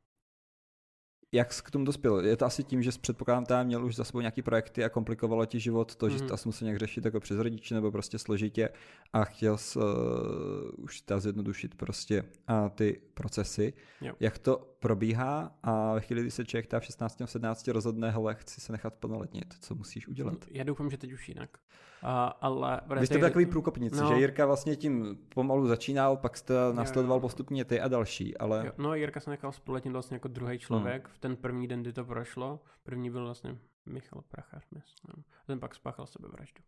jak jsi k tomu dospěl? Je to asi tím, že předpokládám, tam měl už za sebou nějaký projekty a komplikovalo ti život to, že mm-hmm. jsi musel nějak řešit jako přes rodiče nebo prostě složitě a chtěl jsi uh, už ta zjednodušit prostě uh, ty procesy. Jo. Jak to probíhá a ve chvíli, kdy se člověk v 16 17 rozhodne, hele, chci se nechat plnoletnit, co musíš udělat? Já doufám, že teď už jinak. Uh, ale Vy jste takový průkopníci, no. že Jirka vlastně tím pomalu začínal, pak jste následoval postupně ty a další, ale... Jo, no Jirka se nechal spoletnit vlastně jako druhý člověk hmm. v ten první den, kdy to prošlo. První byl vlastně Michal Prachař, myslím. Ten pak spáchal sebevraždu.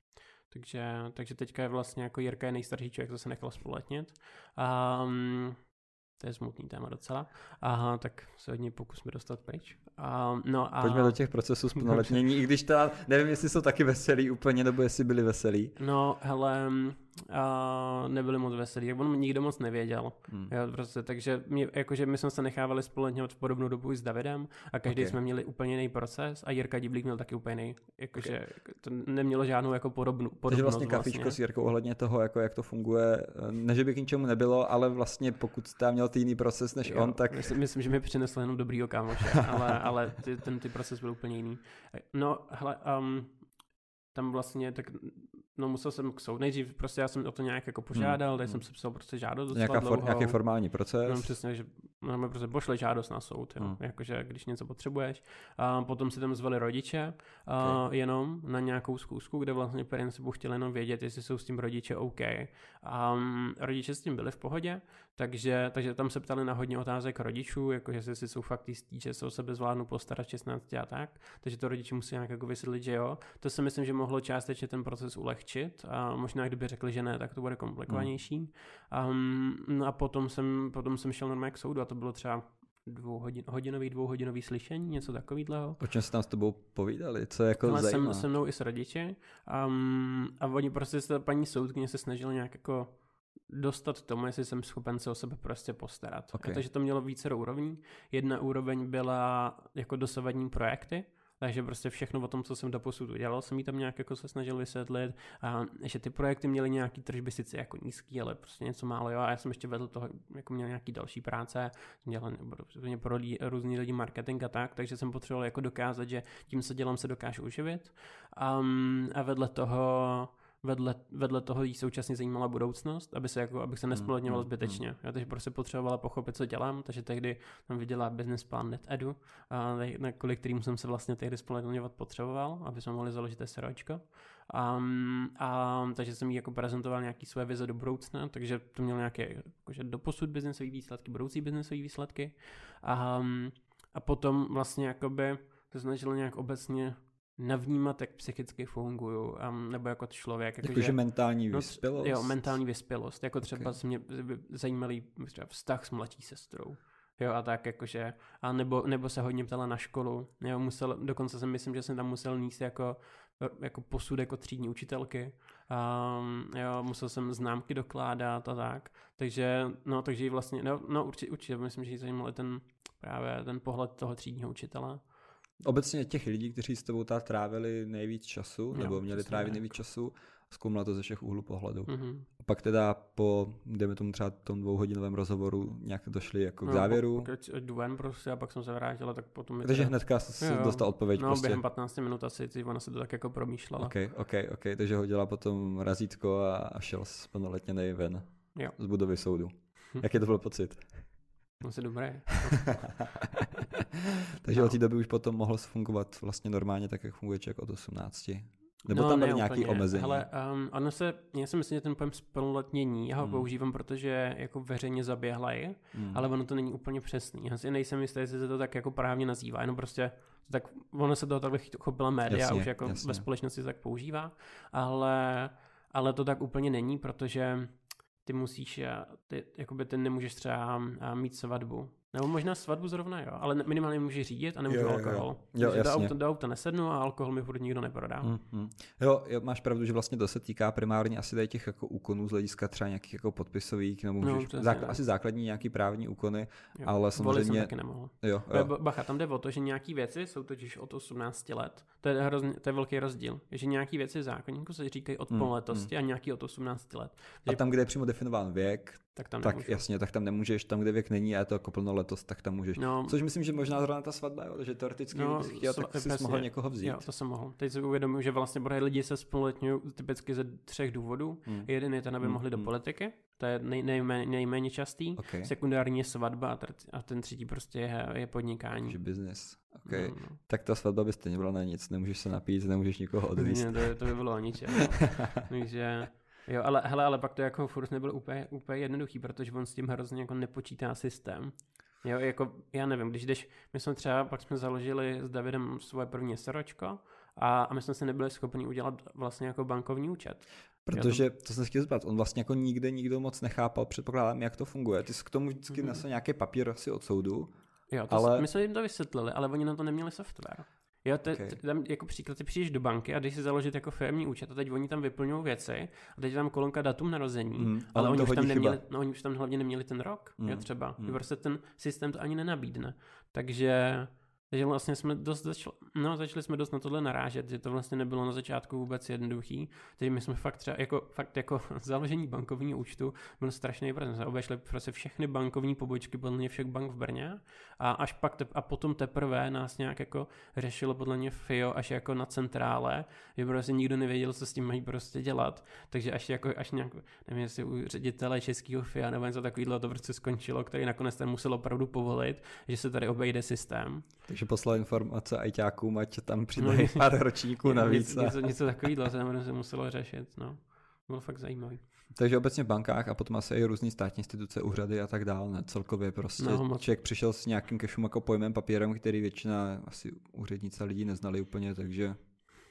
Takže, takže teďka je vlastně jako Jirka je nejstarší člověk, co se nechal spoletnit. Um, to je smutný téma docela. Aha, tak se od něj pokusme dostat pryč. A, no a... Pojďme do těch procesů splnoletnění, i když teda nevím, jestli jsou taky veselí úplně, nebo jestli byli veselí. No, hele, a nebyli moc veselí, on nikdo moc nevěděl. Hmm. Jo, prostě, takže mě, jakože my jsme se nechávali spoletňovat v podobnou dobu i s Davidem a každý okay. jsme měli úplně jiný proces a Jirka Diblík měl taky úplně jiný. Jakože okay. to nemělo žádnou jako podobnu, podobnost. Takže vlastně kafičko vlastně. s Jirkou ohledně toho, jako jak to funguje, ne, že by k ničemu nebylo, ale vlastně pokud jste měl ty jiný proces než jo, on, tak... Myslím, myslím, že mi přinesl jenom dobrýho kámoše, *laughs* ale, ale ty, ten ty proces byl úplně jiný. No, hele, um, tam vlastně tak no musel jsem k soudu, nejdřív prostě já jsem o to nějak jako požádal, hmm. tady jsem hmm. sepsal prostě žádost Nějaká for, Nějaký formální proces? No přesně, že no, prostě pošle žádost na soud, jo. Hmm. jakože když něco potřebuješ. A potom si tam zvali rodiče, a okay. jenom na nějakou zkusku, kde vlastně principu chtěli jenom vědět, jestli jsou s tím rodiče OK. A um, rodiče s tím byli v pohodě, takže, takže tam se ptali na hodně otázek rodičů, jakože jestli jsou fakt jistí, že se o sebe zvládnou postarat 16 a tak. Takže to rodiče musí nějak jako vysvětlit, že jo. To si myslím, že mohlo částečně ten proces ulehčit a možná kdyby řekli, že ne, tak to bude komplikovanější. Um, no a potom jsem, potom jsem šel normálně k soudu a to bylo třeba dvouhodin, hodinový, dvouhodinový slyšení, něco takového. O čem se tam s tebou povídali? Co je jako Ale zajímá? jsem se mnou i s rodiči um, a oni prostě se paní soudkyně se snažili nějak jako dostat tomu, jestli jsem schopen se o sebe prostě postarat. Okay. Takže to mělo více úrovní. Jedna úroveň byla jako dosavadní projekty, takže prostě všechno o tom, co jsem do posud udělal, jsem jí tam nějak jako se snažil vysvětlit, a že ty projekty měly nějaký tržby sice jako nízký, ale prostě něco málo, jo, a já jsem ještě vedl toho, jako měl nějaký další práce, dělal pro, pro lidi, různý lidi marketing a tak, takže jsem potřeboval jako dokázat, že tím se dělám se dokážu uživit. Um, a vedle toho vedle, vedle toho jí současně zajímala budoucnost, aby se jako, abych se nespolečňoval mm, zbytečně. Mm. Já takže prostě potřebovala pochopit, co dělám, takže tehdy tam viděla business plan NetEdu, a na kvůli kterým jsem se vlastně tehdy společňovat potřeboval, aby jsme mohli založit SROčko. Um, a, takže jsem jí jako prezentoval nějaký své vize do budoucna, takže to mělo nějaké jakože doposud biznesové výsledky, budoucí biznesové výsledky. A, a potom vlastně jakoby se snažilo nějak obecně navnímat, jak psychicky funguju, um, nebo jako člověk. Jako, že mentální no, vyspělost? Jo, mentální vyspělost. Jako třeba okay. mě zajímalý třeba vztah s mladší sestrou. Jo, a tak jakože, a nebo, nebo se hodně ptala na školu, jo, musel, dokonce si myslím, že jsem tam musel níst jako, jako posud jako třídní učitelky, um, jo, musel jsem známky dokládat a tak, takže, no, takže vlastně, no, no určitě, určitě, myslím, že jí zajímal ten, právě ten pohled toho třídního učitele. Obecně těch lidí, kteří s tebou trávili nejvíc času, jo, nebo měli trávit nejvíc času, zkoumala to ze všech úhlů pohledu. Mm-hmm. A pak teda po, dejme tomu třeba tom dvouhodinovém rozhovoru, nějak došli jako k no, závěru. Pokud jdu ven prostě a pak jsem se vrátil, tak potom... Takže teda... hnedka jsi dostal odpověď No, prostě. během 15 minut asi, ona se to tak jako promýšlela. Ok, ok, ok, takže hodila potom razítko a, a šel plnoletněnej ven jo. z budovy soudu. Hm. Jaký to byl pocit? No se dobré. *laughs* Takže No. od té doby už potom mohl fungovat vlastně normálně tak, jak funguje člověk od 18. Nebo no, tam byly ne nějaké úplně. omezení. Hele, um, ono se, já si myslím, že ten pojem splnoletnění, já ho Hmm. používám, protože jako veřejně zaběhlej, Hmm. ale ono to není úplně přesný. Já si nejsem jistý, jestli se to tak jako právně nazývá, jenom prostě tak ono se toho takhle chopila média Jasně, už jako jasně. ve společnosti se tak používá, ale, ale to tak úplně není, protože ty musíš, eh, ty, jakoby ty nemůžeš třeba eh, mít svatbu. Nebo možná svatbu zrovna, jo, ale minimálně můžeš řídit a nemůžu Jo, jo, jo. alkohol. Jo, Takže do auta, do auta nesednu a alkohol mi furt nikdo neprodá. Hmm, hmm. Jo, jo, máš pravdu, že vlastně to se týká primárně asi tady těch jako úkonů z hlediska třeba nějakých jako podpisových, nebo No, můžeš, přesně, zákl- no. asi základní nějaký právní úkony, Jo. ale Volit jsem samozřejmě, taky nemohl. jo, Jo. jo, Bacha, tam jde o to, že nějaký věci jsou totiž od 18 let. To je, hrozně, to je velký rozdíl. Že nějaký věci v zákonníku se říkají od Hmm, plnoletosti a nějaký od 18 let. a tam, kde je přímo definován věk, Tak tam tak nemůžu. jasně, tak tam nemůžeš, tam, kde věk není a je to jako plnoletost, tak tam můžeš. No, Což myslím, že možná zrovna ta svatba, jo, že teoreticky, No, no, kdybys chtěl, tak si přesně. mohl někoho vzít. jo, to jsem mohl. Teď si uvědomuji, že vlastně bude lidi se spolutňují typicky ze třech důvodů. Hmm. Jeden je ten, aby Hmm, mohli do hmm. politiky, to je nej, nejméně, nejméně častý. Okay. Sekundární je svatba a, tr- a ten třetí prostě je, je podnikání. Takže business. Okay. No, no. Tak ta svatba by stejně byla na nic, nemůžeš se napít, nemůžeš nikoho odvízt. Ne, to, to by bylo o ničem. *laughs* Takže, jo, ale, hele, ale pak to jako furt nebylo úplně, úplně jednoduchý, protože on s tím hrozně jako nepočítá systém. Jo, jako, já nevím, když jdeš, my jsme třeba, pak jsme založili s Davidem svoje první seročko a, a my jsme se nebyli schopni udělat vlastně jako bankovní účet. Protože, to jsem se chtěl zeptat, on vlastně jako nikde nikdo moc nechápal, předpokládám, jak to funguje. Ty jsi k tomu vždycky Mhm. nesl nějaký papír asi od soudu. Jo, to Ale- ale... my jsme jim to vysvětlili, ale oni na to neměli software. Jo, te, Okay. tam jako příklad, ty přijdeš do banky a když si založit jako firmní účet a teď oni tam vyplňují věci a teď je tam kolonka datum narození, Hmm. ale on oni už, tam chyba. neměli, no, oni už tam hlavně neměli ten rok, Hmm. jo, třeba. Hmm. Hmm. Prostě ten systém to ani nenabídne. Takže, takže vlastně jsme dost začali, no, začali jsme dost na tohle narážet, že to vlastně nebylo na začátku vůbec jednoduchý. Takže my jsme fakt třeba, jako, fakt jako *laughs* založení bankovního účtu byl strašný problém. Jsme obešli prostě všechny bankovní pobočky podle mě všech bank v Brně a až pak te, a potom teprve nás nějak jako řešilo podle mě FIO až jako na centrále, že prostě nikdo nevěděl, co s tím mají prostě dělat. Takže až jako, až nějak, nevím, jestli u ředitele českého FIA nebo něco takového to prostě skončilo, který nakonec ten musel opravdu povolit, že se tady obejde systém. Takže poslal informace ajťákům, ať tam přidají pár ročníků navíc. Něco, něco, něco takového se se muselo řešit, no. Bylo fakt zajímavý. Takže obecně v bankách a potom asi i různý státní instituce, úřady a tak dále, ne? Celkově prostě No, moc. člověk přišel s nějakým kešum jako pojmem, papírem, který většina asi úřednice lidí neznali úplně, takže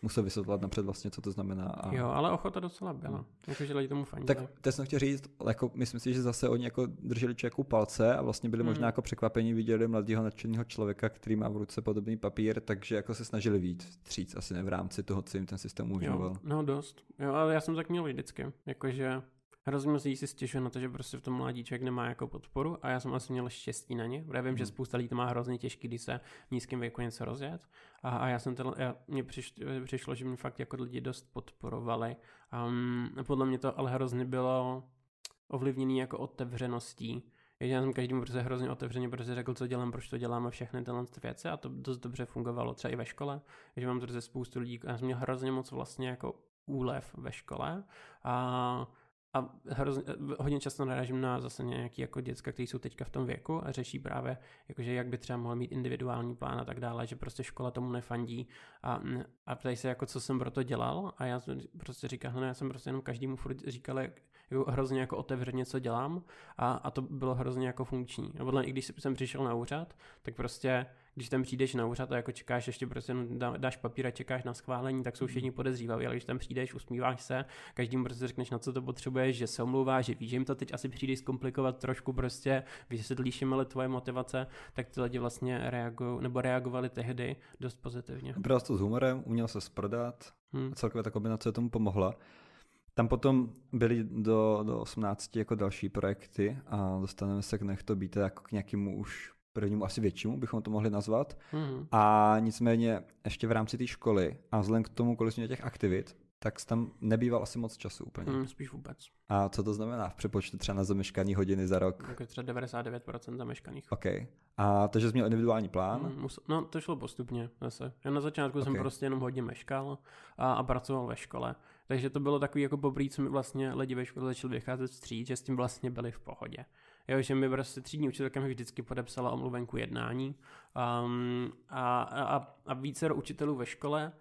musel vysvětlovat napřed vlastně, co to znamená. A... Jo, ale ochota docela byla. Jakože lidi tomu fandili. Tak teď jsem chtěl říct, jako myslím si, že zase oni jako drželi člověku palce a vlastně byli Mhm. možná jako překvapení, viděli mladého nadšeného člověka, který má v ruce podobný papír, takže jako se snažili víc stříc, asi ne v rámci toho, co jim ten systém umožňoval. No dost. Jo, ale já jsem tak měl vždycky. Jakože hrozně moc lidí si stěžuje na to, že prostě v tom mladí člověk nemá jako podporu a já jsem asi měl štěstí na ně, protože vím, že Hmm. spousta lidí to má hrozně těžký, když se v nízkém věku něco rozjet. A, a já jsem ten, já, mně přiš, přišlo, že mě fakt jako lidi dost podporovali. Um, podle mě to ale hrozně bylo ovlivněný jako otevřeností. že Já jsem každému prostě hrozně otevřeně prostě řekl, co dělám, proč to dělám a všechny tyhle ty věci a to dost dobře fungovalo třeba i ve škole, že mám prostě spoustu lidí, já jsem měl hrozně moc vlastně jako úlev ve škole a a hrozně, hodně často narážím na zase nějaký jako děcka, kteří jsou teďka v tom věku a řeší právě, jakože jak by třeba mohl mít individuální plán a tak dále, že prostě škola tomu nefandí. A, a ptají se jako, co jsem pro to dělal? A já prostě říkal, no já jsem prostě jenom každému furt říkal, jak, jako hrozně jako otevřeně, co dělám. A, a to bylo hrozně jako funkční. A podle i když jsem přišel na úřad, tak prostě když tam přijdeš na úřad a jako čekáš ještě prostě dá, dáš papír a čekáš na schválení, tak jsou všichni podezřívaví, ale když tam přijdeš, usmíváš se, každým prostě řekneš, na co to potřebuješ, že se omlouváš, že víš, že jim to teď asi přijdeš zkomplikovat trošku prostě, vysvětlíš jim ale tvoje motivace, tak ty lidi vlastně reagují, nebo reagovali tehdy dost pozitivně. Bral to s humorem, uměl se sprodat Hmm. a celkově ta kombinace tomu pomohla. Tam potom byly do, do 18 jako další projekty a dostaneme se k nech to být jako k nějakému už prvnímu asi většímu, bychom to mohli nazvat. Hmm. A nicméně ještě v rámci té školy a vzhledem k tomu, kolik jsme těch aktivit, tak tam nebýval asi moc času úplně. Hmm, spíš vůbec. A co to znamená v přepočtu třeba na zameškaný hodiny za rok? Jako třeba 99% zameškaných. OK. A takže jsi měl individuální plán? Hmm, mus- no, to šlo postupně zase. Já na začátku jsem Ok. prostě jenom hodně meškal a, a pracoval ve škole. Takže to bylo takový jako poprvé, co mi vlastně lidi ve škole začali vycházet vstříc, že s tím vlastně byli v pohodě. Jo, že mi prostě třídní učitelka mi vždycky podepsala omluvenku jednání. Um, a, a, a více učitelů ve škole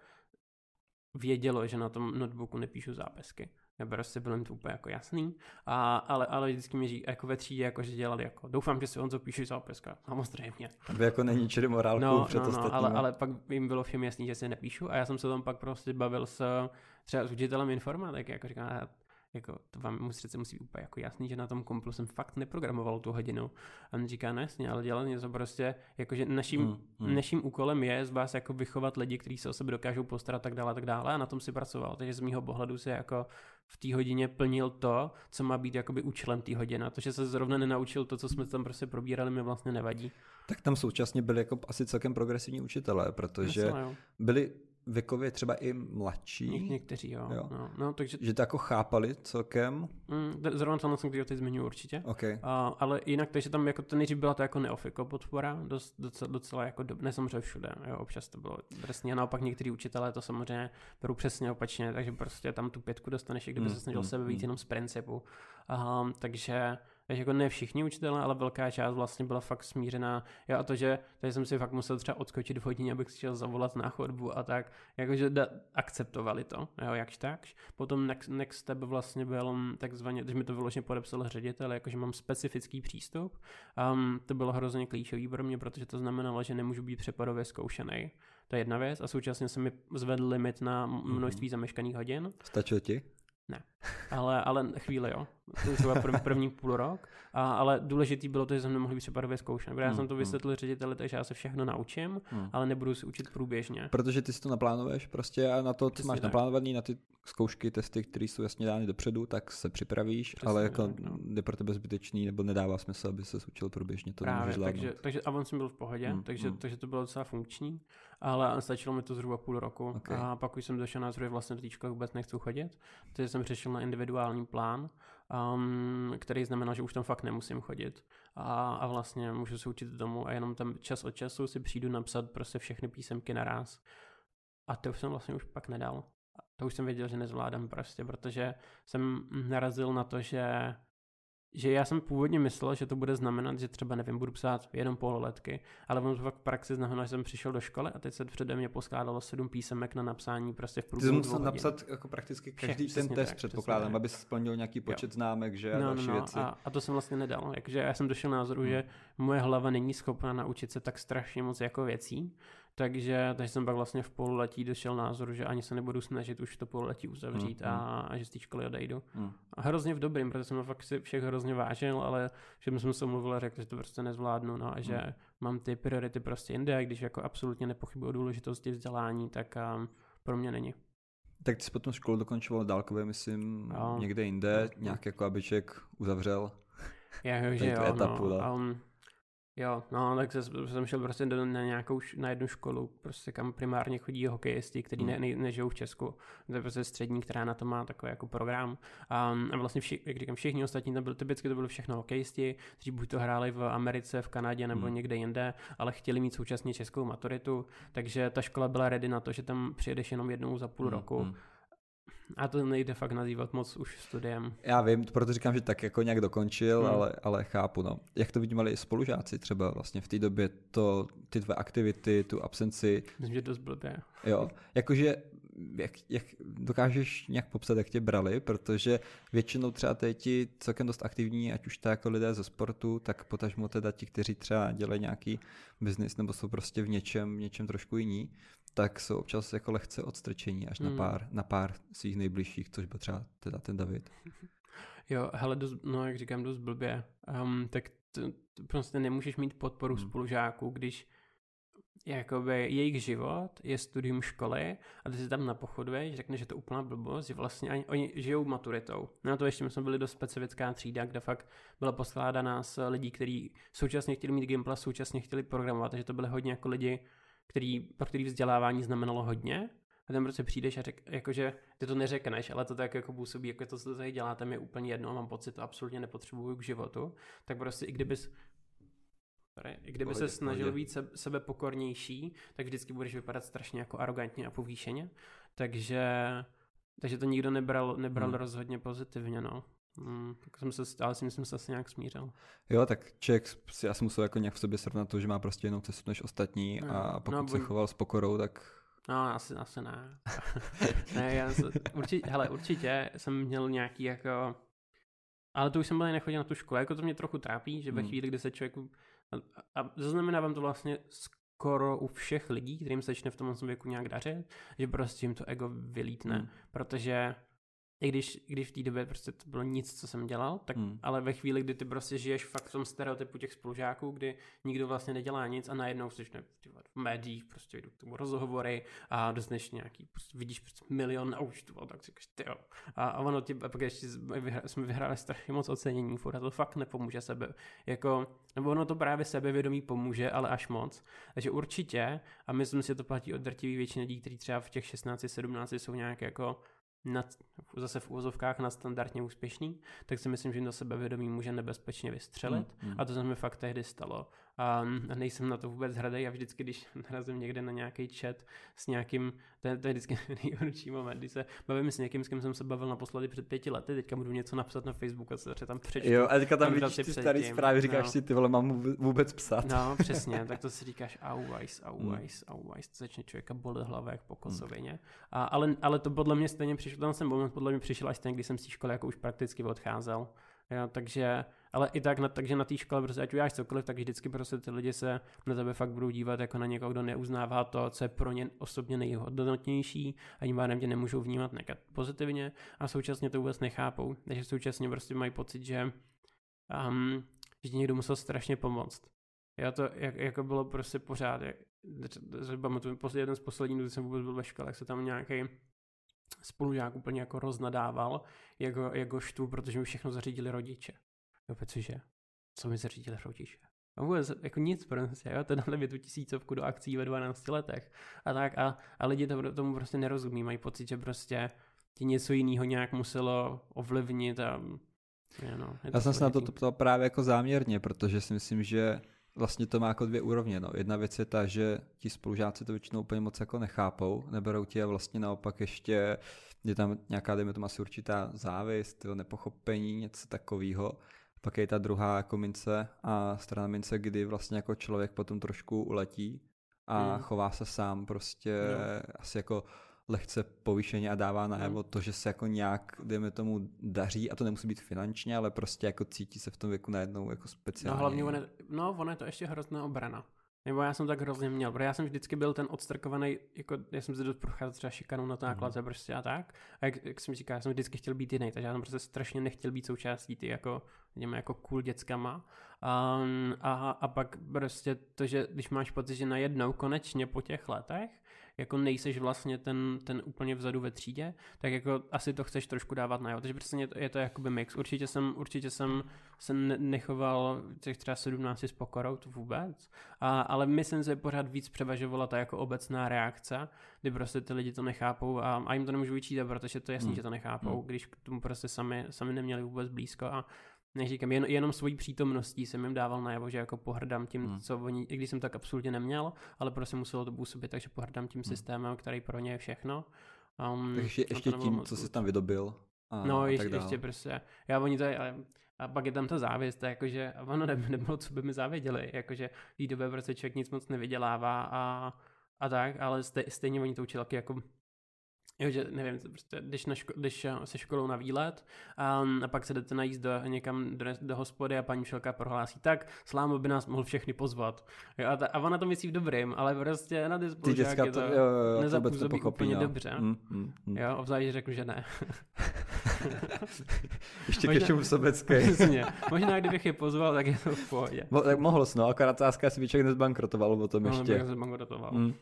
vědělo, že na tom notebooku nepíšu zápisky. Já prostě byl to úplně jako jasný, a, ale, ale vždycky mi říká, jako ve třídě, jako, že dělali jako, doufám, že si on zapíše zápiska, samozřejmě. Aby jako není čili morálku no, před no, no, ale, ale, pak jim bylo všem jasný, že si nepíšu. A já jsem se tam pak prostě bavil s třeba s učitelem informatiky, jako říká, jako to vám přece musí úplně jako jasný, že na tom komplu jsem fakt neprogramoval tu hodinu. A on říká, no jasně, ale dělal něco prostě, jakože naším, hmm, hmm. naším úkolem je z vás jako vychovat lidi, kteří se o sebe dokážou postarat tak dále, tak dále a na tom si pracoval. Takže z mýho pohledu se jako v té hodině plnil to, co má být jakoby účelem té hodiny. A to, že se zrovna nenaučil to, co jsme tam prostě probírali, mi vlastně nevadí. Tak tam současně byli jako asi celkem progresivní učitelé, protože Myslím, byli věkově třeba i mladší. Ně- někteří, jo. jo. No, no, takže... Že to jako chápali celkem. Mm, zrovna to jsem teď zmiňuji určitě. Okay. Uh, ale jinak, takže tam jako to nejdřív byla to jako neofiko podpora, dost, docela, docela jako dob, ne samozřejmě všude, jo, občas to bylo drsně, a naopak někteří učitelé to samozřejmě berou přesně opačně, takže prostě tam tu pětku dostaneš, i kdyby mm, se snažil mm, sebe víc mm. jenom z principu. Um, takže takže jako ne všichni učitelé, ale velká část vlastně byla fakt smířená. Já a to, že tady jsem si fakt musel třeba odskočit v hodině, abych si chtěl zavolat na chodbu a tak, jakože da, akceptovali to, jo, jakž takž. Potom next, next step vlastně byl takzvaně, když mi to vyloženě podepsal ředitel, jakože mám specifický přístup. Um, to bylo hrozně klíčový pro mě, protože to znamenalo, že nemůžu být přepadově zkoušený. To je jedna věc a současně se mi zvedl limit na množství zameškaných hodin. Stačilo ti? Ne, ale, ale chvíli jo. Třeba prv, první půl rok. A, ale důležitý bylo to, že jsem nemohl být přepadově zkoušen. Já hmm, jsem to hmm. vysvětlil řediteli, takže já se všechno naučím, hmm. ale nebudu si učit průběžně. Protože ty si to naplánuješ prostě a na to, co máš tak. naplánovaný, na ty zkoušky, testy, které jsou jasně dány dopředu, tak se připravíš, Přesně ale jako tak, no. je pro tebe zbytečný nebo nedává smysl, aby se učil průběžně. To Právě, takže, takže a on jsem byl v pohodě, hmm, takže, hmm. takže to bylo docela funkční, ale stačilo mi to zhruba půl roku. Okay. A pak už jsem došel na že vlastně školy vůbec nechci chodit, takže jsem přešel na individuální plán um, který znamená, že už tam fakt nemusím chodit a, a vlastně můžu se učit domů a jenom tam čas od času si přijdu napsat prostě všechny písemky naraz. A to už jsem vlastně už pak nedal. To už jsem věděl, že nezvládám prostě, protože jsem narazil na to, že že já jsem původně myslel, že to bude znamenat, že třeba, nevím, budu psát jenom pololetky, ale ono to fakt v praxi znamená, že jsem přišel do školy a teď se přede mě poskládalo sedm písemek na napsání prostě v průběhu Ty jsi musel napsat jako prakticky každý Vše, ten test, tak, předpokládám, aby se splnil nějaký počet jo. známek, že no, a další no, no, věci. A, a, to jsem vlastně nedal. Jakže já jsem došel názoru, hmm. že moje hlava není schopna naučit se tak strašně moc jako věcí, takže, takže jsem pak vlastně v pololetí došel názoru, že ani se nebudu snažit už to pololetí uzavřít mm, a, a že z té školy odejdu. Mm. A hrozně v dobrým, protože jsem fakt si všech hrozně vážil, ale že jsem se mluvil a řekl, že to prostě nezvládnu no, a že mm. mám ty priority prostě jinde a když jako absolutně nepochybuji o důležitosti vzdělání, tak um, pro mě není. Tak ty jsi potom školu dokončoval dálkově, myslím, no. někde jinde, nějak jako aby člověk uzavřel Já, *laughs* že jo, etapu, no. Um, Jo, no, tak jsem šel prostě do, na nějakou, na jednu školu, prostě kam primárně chodí hokejisti, kteří hmm. ne, ne, nežijou v Česku. To je prostě střední, která na to má takový jako program. A, a vlastně, vši, jak říkám, všichni ostatní, to byly, typicky to byly všechno hokejisti, kteří buď to hráli v Americe, v Kanadě nebo hmm. někde jinde, ale chtěli mít současně českou maturitu, takže ta škola byla ready na to, že tam přijedeš jenom jednou za půl hmm. roku. Hmm a to nejde fakt nazývat moc už studiem. Já vím, proto říkám, že tak jako nějak dokončil, hmm. ale, ale chápu. No. Jak to vidíme i spolužáci třeba vlastně v té době, to, ty tvé aktivity, tu absenci. Myslím, že dost blbě. Jo, jakože jak, jak dokážeš nějak popsat, jak tě brali, protože většinou třeba teď ti celkem dost aktivní, ať už to jako lidé ze sportu, tak potažmo teda ti, kteří třeba dělají nějaký biznis nebo jsou prostě v něčem, v něčem trošku jiní, tak jsou občas jako lehce odstrčení až hmm. na, pár, na pár svých nejbližších, což byl třeba teda ten David. *laughs* Jo, hele, dost, no jak říkám, dost blbě. Um, tak to, to prostě nemůžeš mít podporu hmm. spolužáků, když jakoby jejich život je studium školy a ty si tam napochoduješ, řekneš, že to úplná blbost, že vlastně ani, oni žijou maturitou. No a to ještě my jsme byli do specifická třída, kde fakt byla poskládaná z lidí, kteří současně chtěli mít Gimpla, současně chtěli programovat, takže to byly hodně jako lidi, který, pro který vzdělávání znamenalo hodně. A tam prostě přijdeš a řek, jakože ty to neřekneš, ale to tak jako působí, jako to, co tady děláte, mi úplně jedno, mám pocit, to absolutně nepotřebuju k životu. Tak prostě i kdybys i kdyby pohodě, se snažil pohodě. být se, sebe pokornější, tak vždycky budeš vypadat strašně jako arrogantně a povýšeně. Takže, takže to nikdo nebral, nebral hmm. rozhodně pozitivně, no. Hmm, tak jsem se, ale si myslím, že se asi nějak smířil. Jo, tak člověk si asi musel jako nějak v sobě srovnat to, že má prostě jinou cestu než ostatní no, a pokud no, se choval s pokorou, tak... No, asi, asi ne. *laughs* ne, já se, určitě, hele, určitě jsem měl nějaký jako... Ale to už jsem byl nechodil na tu školu, jako to mě trochu trápí, že ve hmm. chvíli, kdy se člověk... A, a zaznamenávám to vlastně skoro u všech lidí, kterým se začne v tom věku nějak dařit, že prostě jim to ego vylítne, hmm. protože i když, když v té době prostě to bylo nic, co jsem dělal, tak hmm. ale ve chvíli, kdy ty prostě žiješ fakt v tom stereotypu těch spolužáků, kdy nikdo vlastně nedělá nic a najednou jsi v médiích, prostě jdu k tomu rozhovory a dostaneš nějaký, prostě vidíš prostě milion na účtu a tak si říkáš, tyjo. A, a ono ti, a pak ještě jsme vyhráli strašně moc ocenění, furt a to fakt nepomůže sebe, jako, nebo ono to právě sebevědomí pomůže, ale až moc. Takže určitě, a myslím si, že to platí od drtivý většiny lidí, kteří třeba v těch 16, 17 jsou nějak jako nad, zase v úvozovkách na standardně úspěšný, tak si myslím, že do sebevědomí může nebezpečně vystřelit. Mm, mm. A to se mi fakt tehdy stalo. A nejsem na to vůbec hrdý a vždycky, když *laughs* narazím někde na nějaký chat s nějakým, to je, to je vždycky *laughs* nejhorší moment, když se bavím s někým, s kým jsem se bavil naposledy před pěti lety, teďka budu něco napsat na Facebooku a se tam přečtu. Jo, a teďka tam vidíš ty starý zprávy, říkáš no. si, ty vole, mám vůbec psát. No, přesně, tak to si říkáš auweis, auweis, mm. auweis, to začne člověka bolet hlava jak po kosovině. Mm. A, ale, ale to podle mě stejně přišlo, tam jsem podle mě přišel až ten, když jsem z té školy jako už prakticky odcházel. Jo, takže, ale i tak, na, takže na té škole, prostě ať uděláš cokoliv, tak vždycky prostě ty lidi se na tebe fakt budou dívat jako na někoho, kdo neuznává to, co je pro ně osobně nejhodnotnější a tím tě nemůžou vnímat nekat pozitivně a současně to vůbec nechápou. Takže současně prostě mají pocit, že, um, že ti někdo musel strašně pomoct. Já to jak, jako bylo prostě pořád, jak, pamatuju, jeden z posledních, kdy jsem vůbec byl ve škole, jak se tam nějaký spolužák úplně jako roznadával, jako, jako štvu, protože mi všechno zařídili rodiče. Jo, cože? Co mi zařídili rodiče? No vůbec, jako nic prostě, jo, tenhle tu tisícovku do akcí ve 12 letech a tak a, a lidi to, tomu prostě nerozumí, mají pocit, že prostě ti něco jiného nějak muselo ovlivnit a je, no, je Já jsem se na to ptal právě jako záměrně, protože si myslím, že vlastně to má jako dvě úrovně. No. Jedna věc je ta, že ti spolužáci to většinou úplně moc jako nechápou, neberou ti a vlastně naopak ještě je tam nějaká, dejme tomu asi určitá závist, nepochopení, něco takového. Pak je ta druhá jako mince a strana mince, kdy vlastně jako člověk potom trošku uletí a hmm. chová se sám prostě no. asi jako lehce povýšeně a dává najevo hmm. to, že se jako nějak, dejme tomu, daří a to nemusí být finančně, ale prostě jako cítí se v tom věku najednou jako speciálně. No hlavně ono, no, ono je to ještě hrozná obrana. Nebo já jsem tak hrozně měl, protože já jsem vždycky byl ten odstrkovaný, jako já jsem se dost procházel třeba šikanou na nákladce mm. prostě a tak. A jak, jak jsem říkal, já jsem vždycky chtěl být jiný, takže já jsem prostě strašně nechtěl být součástí ty jako, jdeme jako cool dětskama. Um, a, a pak prostě to, že když máš pocit, že najednou konečně po těch letech jako nejseš vlastně ten, ten úplně vzadu ve třídě, tak jako asi to chceš trošku dávat najevo. Takže přesně je to, je to jakoby mix. Určitě jsem, určitě jsem se nechoval těch třeba 17 s pokorou, to vůbec, a, ale myslím, že pořád víc převažovala ta jako obecná reakce, kdy prostě ty lidi to nechápou a, a jim to nemůžu vyčítat, protože to je jasný, hmm. že to nechápou, hmm. když k tomu prostě sami, sami neměli vůbec blízko a neříkám, jen, jenom svojí přítomností jsem jim dával najevo, že jako pohrdám tím, hmm. co oni, i když jsem tak absolutně neměl, ale prostě muselo to působit, takže pohrdám tím hmm. systémem, který pro ně je všechno. Um, takže ještě tím, co jsi tam vydobil. A, no, a ještě, ještě prostě. Já oni to, a, a pak je tam ta závěst, jakože ono ne, nebylo, co by mi závěděli, jakože v té době prostě člověk nic moc nevydělává a, a tak, ale stej, stejně oni to učili jako Jo, že nevím, prostě, když, na ško- když eh, se školou na výlet a, a pak se jdete najíst do, někam do, do hospody a paní Šelka prohlásí, tak Slámo by nás mohl všechny pozvat. Jo, a, ta, a ona to myslí v dobrým, ale prostě na ty spolužáky to, to nezapůsobí to úplně no. dobře. Mm, mm, mm. Jo, obzvlášť řekl, že ne. *laughs* Ještě ke všemu sobecký. Možná kdybych je pozval, tak je to v pohodě. Mo, tak mohl jsi, no, akorát jestli by člověk nezbankrotoval o tom no, ještě. No, nezbankrotoval. Mm.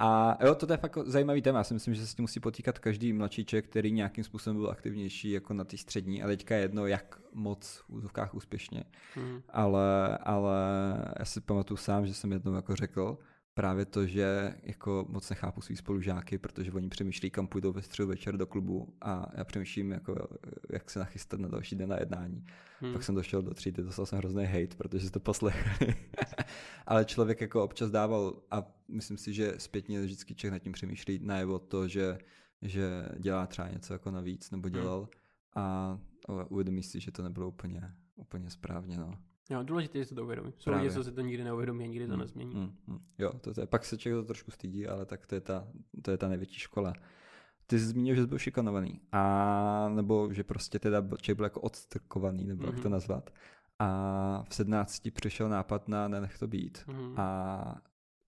A jo, to je fakt zajímavý téma. Já si myslím, že se s tím musí potýkat každý mladší člověk, který nějakým způsobem byl aktivnější jako na té střední. A teďka je jedno, jak moc v úzovkách úspěšně. Mm. Ale, ale já si pamatuju sám, že jsem jednou jako řekl, právě to, že jako moc nechápu svý spolužáky, protože oni přemýšlí, kam půjdou ve středu večer do klubu a já přemýšlím, jako, jak se nachystat na další den na jednání. Hmm. Pak jsem došel do třídy, dostal jsem hrozný hate, protože se to poslechli. *laughs* Ale člověk jako občas dával a myslím si, že zpětně vždycky člověk nad tím přemýšlí najevo to, že, že dělá třeba něco jako navíc nebo hmm. dělal. Hmm. A, ale uvědomíš si, že to nebylo úplně, úplně správně, no. Jo, důležité je, že to uvědomí. Jsou lidi, co si to nikdy neuvědomí a nikdy to Hmm, nezmění. hmm, hmm. Jo, to, to je, pak se člověk to trošku stydí, ale tak to je ta, to je ta největší škola. Ty jsi zmínil, že jsi byl šikanovaný, a nebo že prostě teda byl- člověk byl jako odstrkovaný, nebo jak to Mhm. nazvat. A v 17 přišel nápad na nenech to být. Mhm. A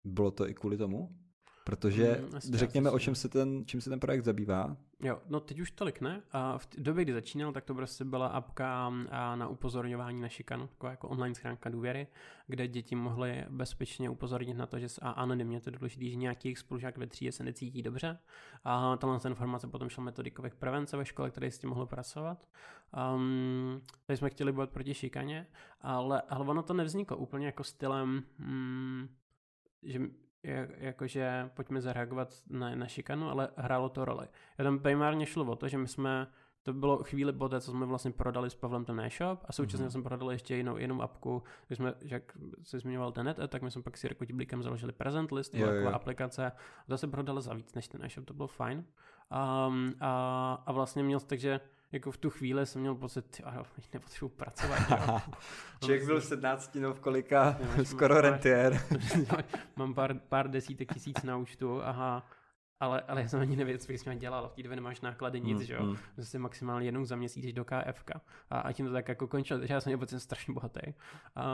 bylo to i kvůli tomu? Protože Mm, řekněme, o čem se ten, čím se ten projekt zabývá. Jo, no teď už tolik ne. A v době, kdy začínal, tak to prostě byla apka na upozorňování na šikanu, taková jako online schránka důvěry, kde děti mohly bezpečně upozornit na to, že a anonymně to důležité, že nějaký jejich spolužák ve třídě se necítí dobře. A tahle informace potom šla metodikových prevence ve škole, které s tím mohlo pracovat. Um, tady jsme chtěli bojovat proti šikaně, ale, ale ono to nevzniklo úplně jako stylem, mm, že jakože pojďme zareagovat na, na šikanu, ale hrálo to roli. Já tam primárně šlo o to, že my jsme, to bylo chvíli po té, co jsme vlastně prodali s Pavlem ten e-shop a současně Mhm. jsme prodali ještě jinou, jinou apku, když jsme, jak se zmiňoval ten net, tak my jsme pak si jako Blíkem založili present list, Jo, jo, jo. taková aplikace, a to se prodali za víc než ten e-shop, to bylo fajn. Um, a, a vlastně měl, takže jako v tu chvíli jsem měl pocit, teď nepotřebuji pracovat. jo. *laughs* Člověk byl 17 no v kolika, Jo, skoro rentier. *laughs* Mám pár, pár desítek tisíc na účtu, aha, ale, ale já jsem ani nevěděl, co bych s ním dělal. V té době nemáš náklady nic, Mm, že jo. mm. Zase maximálně jednou za měsíc jdeš do KF. A, a tím to tak jako končilo. Takže já jsem měl jsem strašně bohatý.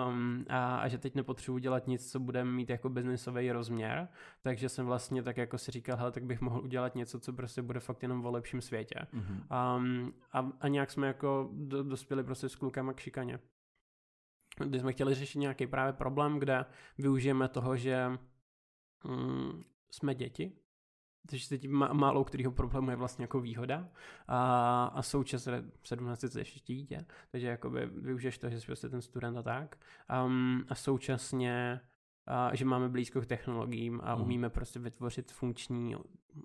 Um, a, a, že teď nepotřebuji dělat nic, co bude mít jako biznisový rozměr. Takže jsem vlastně tak jako si říkal, hele, tak bych mohl udělat něco, co prostě bude fakt jenom o lepším světě. Mhm. Um, a, a nějak jsme jako do, dospěli prostě s klukama k šikaně. Kdy jsme chtěli řešit nějaký právě problém, kde využijeme toho, že mm, jsme děti, takže se tím má, málo kterého problému je vlastně jako výhoda a, a současně 17 je ještě dítě, takže jakoby využiješ to, že jsi prostě ten student a tak um, a současně a, že máme blízko k technologiím a Mhm. umíme prostě vytvořit funkční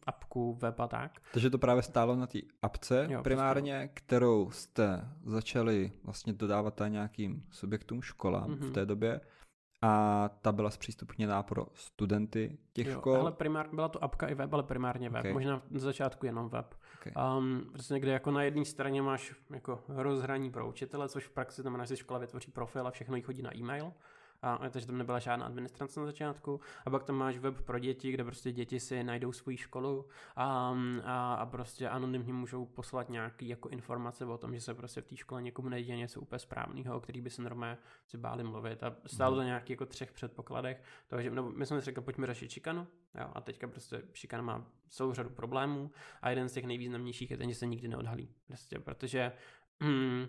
apku, web a tak. Takže to právě stálo na té apce Jo, primárně, kterou jste začali vlastně dodávat nějakým subjektům školám v Mhm. té době a ta byla zpřístupněná pro studenty těch Jo, škol. ale primár, byla to apka i web, ale primárně web. Ok. Možná na začátku jenom web. Okay. Um, prostě někde jako na jedné straně máš jako rozhraní pro učitele, což v praxi znamená, že si škola vytvoří profil a všechno jí chodí na e-mail. A, takže tam nebyla žádná administrace na začátku. A pak tam máš web pro děti, kde prostě děti si najdou svoji školu a, a, a prostě anonymně můžou poslat nějaký jako informace o tom, že se prostě v té škole někomu neděje něco úplně správného, o který by se normálně si báli mluvit. A stálo to nějaký jako třech předpokladech. Takže no, my jsme si řekli, pojďme řešit šikanu. Jo, a teďka prostě šikana má celou řadu problémů a jeden z těch nejvýznamnějších je ten, že se nikdy neodhalí. Prostě, protože mm,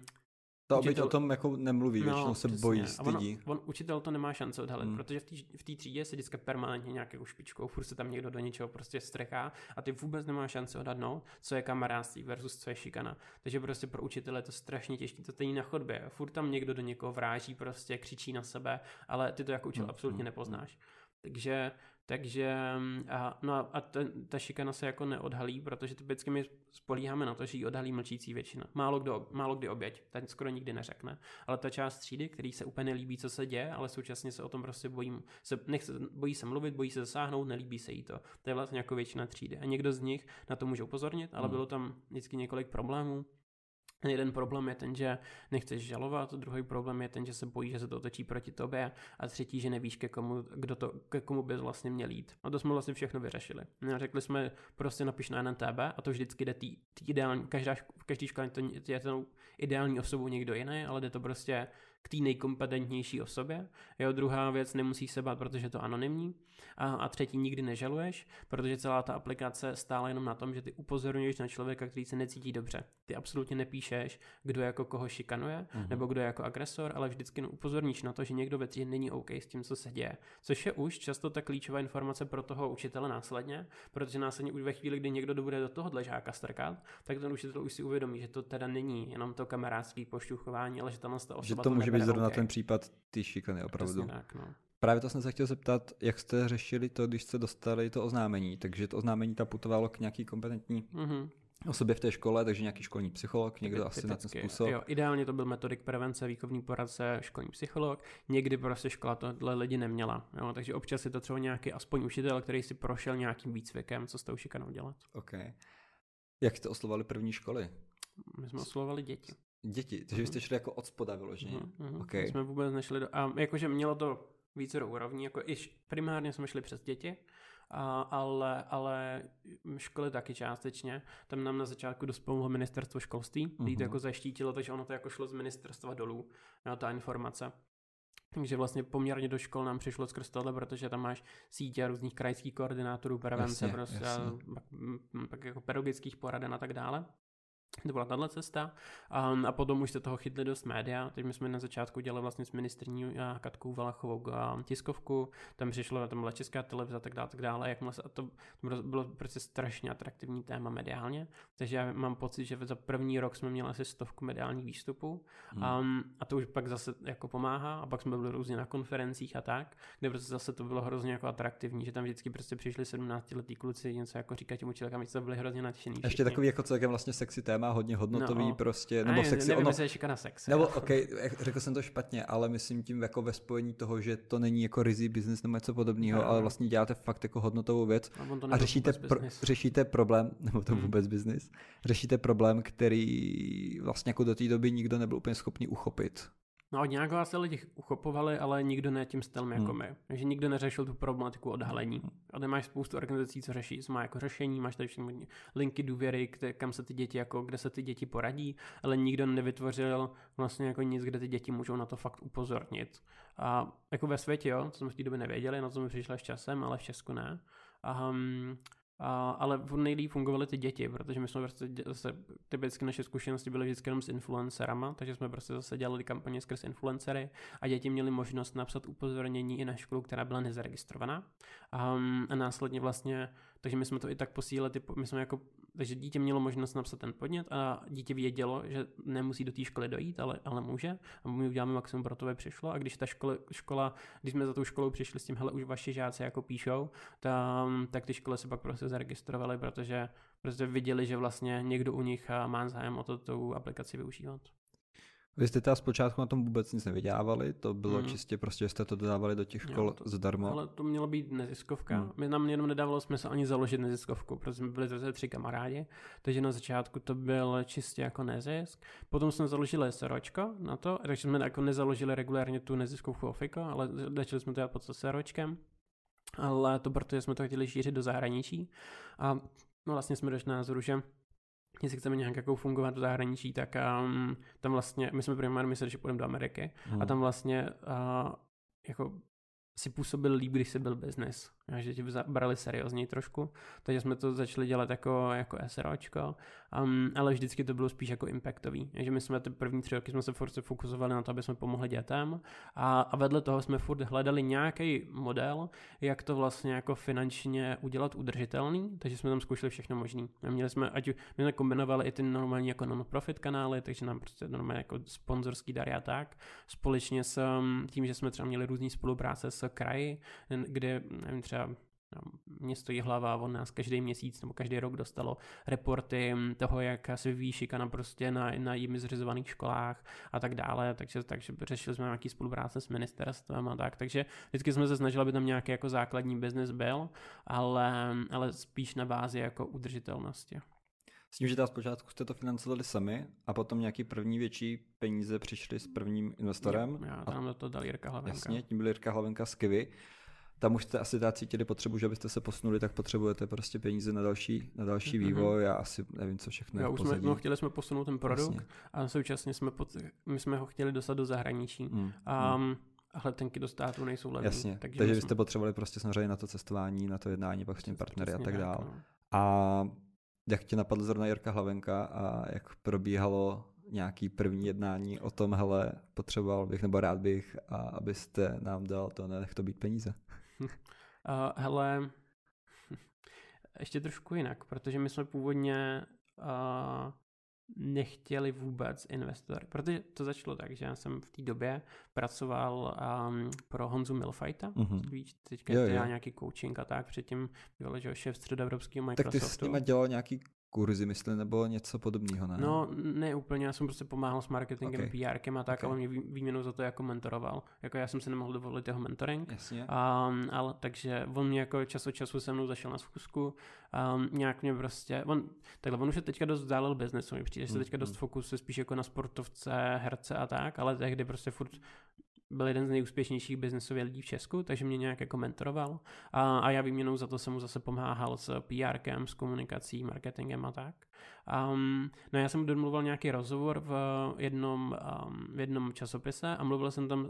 Ta oběť učitel- o tom jako nemluví, většinou se přesně. bojí, stydí. on, učitel to nemá šance odhalit, Hmm. hmm. protože v té v třídě se vždycky permanentně nějakou špičkou, furt se tam někdo do něčeho prostě strechá a ty vůbec nemáš šanci odhadnout, co je kamarádství versus co je šikana. Takže prostě pro učitele je to strašně těžké, to stejný na chodbě. Furt tam někdo do někoho vráží, prostě křičí na sebe, ale ty to jako učitel Hmm, absolutně hmm, nepoznáš. Takže, takže a, no a, ten, ta šikana se jako neodhalí, protože typicky my spolíháme na to, že ji odhalí mlčící většina. Málo, kdo, málo kdy oběť, ten skoro nikdy neřekne. Ale ta část třídy, který se úplně nelíbí, co se děje, ale současně se o tom prostě bojím, se, nechce, bojí se mluvit, bojí se zasáhnout, nelíbí se jí to. To je vlastně jako většina třídy. A někdo z nich na to může upozornit, ale Hmm. bylo tam vždycky několik problémů. Jeden problém je ten, že nechceš žalovat, druhý problém je ten, že se bojí, že se to otočí proti tobě a třetí, že nevíš, ke komu, kdo to, ke komu bys vlastně měl jít. A to jsme vlastně všechno vyřešili. A řekli jsme, prostě napiš na NTB a to vždycky jde tý, tý ideální, každá, každý škole to je tou ideální osobou někdo jiný, ale jde to prostě k té nejkompetentnější osobě. Jo, druhá věc, nemusíš se bát, protože je to anonymní. A, a třetí, nikdy nežaluješ, protože celá ta aplikace stála jenom na tom, že ty upozorňuješ na člověka, který se necítí dobře. Ty absolutně nepíšeš, kdo jako koho šikanuje, Mhm. nebo kdo je jako agresor, ale vždycky upozorníš na to, že někdo ve třídě není OK s tím, co se děje. Což je už často ta klíčová informace pro toho učitele následně, protože následně už ve chvíli, kdy někdo bude do tohohle žáka strkat, tak ten učitel už si uvědomí, že to teda není jenom to kamarádský pošťuchování, ale že tam ta osoba Že to může být zrovna OK. ten případ ty šikany opravdu. Tak, no. Právě to jsem se chtěl zeptat, jak jste řešili to, když jste dostali to oznámení. Takže to oznámení tam putovalo k nějaký kompetentní Mhm. osobě v té škole, takže nějaký školní psycholog, někdo asi na ten způsob. Jo, ideálně to byl metodik prevence, výchovní poradce, školní psycholog. Někdy prostě škola tohle lidi neměla. Jo, takže občas je to třeba nějaký aspoň učitel, který si prošel nějakým výcvikem, co s tou šikanou dělat. OK. Jak jste oslovali první školy? My jsme oslovovali děti. Děti, takže mm-hmm. jste šli jako od spoda vyloženě. Mm-hmm. Okay. Jsme vůbec nešli do... A jakože mělo to více úrovní, jako iž primárně jsme šli přes děti, a, ale, ale školy taky částečně. Tam nám na začátku dost pomohlo ministerstvo školství, mm-hmm. to jako zaštítilo, takže ono to jako šlo z ministerstva dolů, jo, ta informace. Takže vlastně poměrně do škol nám přišlo skrz tohle, protože tam máš sítě různých krajských koordinátorů prevence, jasně, prostě jasně. A, pak, pak jako pedagogických poraden a tak dále. To byla tahle cesta. A, a potom už se toho chytli dost média. Teď my jsme na začátku dělali vlastně s ministrní Katkou Valachovou tiskovku. Tam přišlo, tam byla česká televize a tak dále, tak dále. Jakmile se, a to, to bylo prostě strašně atraktivní téma mediálně. Takže já mám pocit, že za první rok jsme měli asi stovku mediálních výstupů. Hmm. Um, a to už pak zase jako pomáhá. A pak jsme byli různě na konferencích a tak, kde prostě zase to bylo hrozně jako atraktivní, že tam vždycky prostě přišli 17 letý kluci něco jako říkat těm učitelkám, my jsme byli hrozně nadšení. Ještě takový jako celkem vlastně sexy téma téma hodně hodnotový no, prostě, nebo ne, sexy. Nevím, ono, je na sex. Nebo, ok, řekl jsem to špatně, ale myslím tím jako ve spojení toho, že to není jako rizí business nebo něco podobného, no. ale vlastně děláte fakt jako hodnotovou věc a, a řešíte, pro, řešíte problém, *laughs* nebo to hmm. vůbec business, řešíte problém, který vlastně jako do té doby nikdo nebyl úplně schopný uchopit. No od nějakého se lidi uchopovali, ale nikdo ne tím stylem jako hmm. my. Takže nikdo neřešil tu problematiku odhalení. Hmm. A ty máš spoustu organizací, co řeší, co má jako řešení, máš tady všechny linky důvěry, kde, kam se ty děti, jako, kde se ty děti poradí, ale nikdo nevytvořil vlastně jako nic, kde ty děti můžou na to fakt upozornit. A jako ve světě, jo, co jsme v té době nevěděli, na to jsme přišli s časem, ale v Česku ne. A, um, a, ale nejlíp fungovaly ty děti, protože my jsme prostě zase, typicky naše zkušenosti byly vždycky jenom s influencerama, takže jsme prostě zase dělali kampaně skrz influencery a děti měly možnost napsat upozornění i na školu, která byla nezaregistrovaná. A, a následně vlastně, takže my jsme to i tak posílali, my jsme jako takže dítě mělo možnost napsat ten podnět a dítě vědělo, že nemusí do té školy dojít, ale, ale může. A my uděláme maximum pro to, aby přišlo. A když ta škola, škola, když jsme za tou školou přišli s tím, hele, už vaši žáci jako píšou, tam, tak ty školy se pak prostě zaregistrovaly, protože prostě viděli, že vlastně někdo u nich má zájem o to tu aplikaci využívat. Vy jste teda zpočátku na tom vůbec nic nevydělávali, to bylo hmm. čistě prostě, jste to dodávali do těch škol to, zdarma. Ale to mělo být neziskovka. Hmm. My nám jenom nedávalo smysl ani založit neziskovku, protože jsme byli zase tři kamarádi, takže na začátku to byl čistě jako nezisk. Potom jsme založili SROčko na to, takže jsme jako nezaložili regulárně tu neziskovku Ofiko, ale začali jsme to dělat pod SROčkem. Ale to protože jsme to chtěli šířit do zahraničí. A no vlastně jsme došli názoru, že jestli chceme nějak jako fungovat v zahraničí, tak um, tam vlastně, my jsme primárně mysleli, že půjdeme do Ameriky hmm. a tam vlastně uh, jako si působil líp, když se byl business že tě brali seriózněji trošku, takže jsme to začali dělat jako, jako SROčko, um, ale vždycky to bylo spíš jako impactový, že my jsme ty první tři roky jsme se furt fokusovali na to, aby jsme pomohli dětem. A, a vedle toho jsme furt hledali nějaký model, jak to vlastně jako finančně udělat udržitelný, takže jsme tam zkoušeli všechno možný. A měli jsme, ať my jsme kombinovali i ty normální jako non-profit kanály, takže nám prostě normálně jako sponzorský dary a tak, společně s tím, že jsme třeba měli různé spolupráce s kraji, kde nevím, třeba mě stojí hlava, on nás každý měsíc nebo každý rok dostalo reporty toho, jak se vyvíjí šikana prostě na, na jimi zřizovaných školách a tak dále, takže, takže řešili jsme nějaký spolupráce s ministerstvem a tak, takže vždycky jsme se snažili, aby tam nějaký jako základní biznis byl, ale, ale spíš na bázi jako udržitelnosti. S tím, že teda zpočátku jste to financovali sami a potom nějaký první větší peníze přišli s prvním investorem. Jo, já, tam a, to dal Jirka Hlavenka. Jasně, tím byl Jirka Hlavenka z Kivy tam už jste asi tak cítili potřebu, že abyste se posunuli, tak potřebujete prostě peníze na další, na další mm-hmm. vývoj. Já asi nevím, co všechno jo, už jsme, no, chtěli jsme posunout ten produkt Jasně. a současně jsme, pod, my jsme ho chtěli dostat do zahraničí. Mm, a, mm. a letenky do státu nejsou levné. Jasně, takže, takže jsme... jste potřebovali prostě samozřejmě na to cestování, na to jednání, pak s tím partnery a tak dále. No. A jak tě napadl zrovna Jirka Hlavenka a jak probíhalo nějaký první jednání o tom, hele, potřeboval bych nebo rád bych, a abyste nám dal to, nech to být peníze. Uh, hele, *laughs* ještě trošku jinak, protože my jsme původně uh, nechtěli vůbec investory, protože to začalo tak, že já jsem v té době pracoval um, pro Honzu Milfajta, mm-hmm. víš, teďka jo, jo. nějaký coaching a tak, předtím byl že šéf středoevropského Microsoftu. Tak ty s nimi dělal nějaký kurzy, myslím, nebo něco podobného, ne? No, ne úplně, já jsem prostě pomáhal s marketingem, Okay. PRkem a tak, Okay. okay. a on mě vý- výměnou za to jako mentoroval. Jako já jsem si nemohl dovolit jeho mentoring. Jasně. Um, ale takže on mě jako čas od času se mnou zašel na schůzku, um, nějak mě prostě, on, takhle, on už je teďka dost vzdálil biznesu, mi přijde, že se teďka dost hmm. fokusuje spíš jako na sportovce, herce a tak, ale tehdy prostě furt byl jeden z nejúspěšnějších biznesových lidí v Česku, takže mě nějak jako mentoroval a, a já výměnou za to jsem mu zase pomáhal s PRkem, s komunikací, marketingem a tak. Um, no já jsem domluvil nějaký rozhovor v jednom, um, v jednom časopise a mluvil jsem tam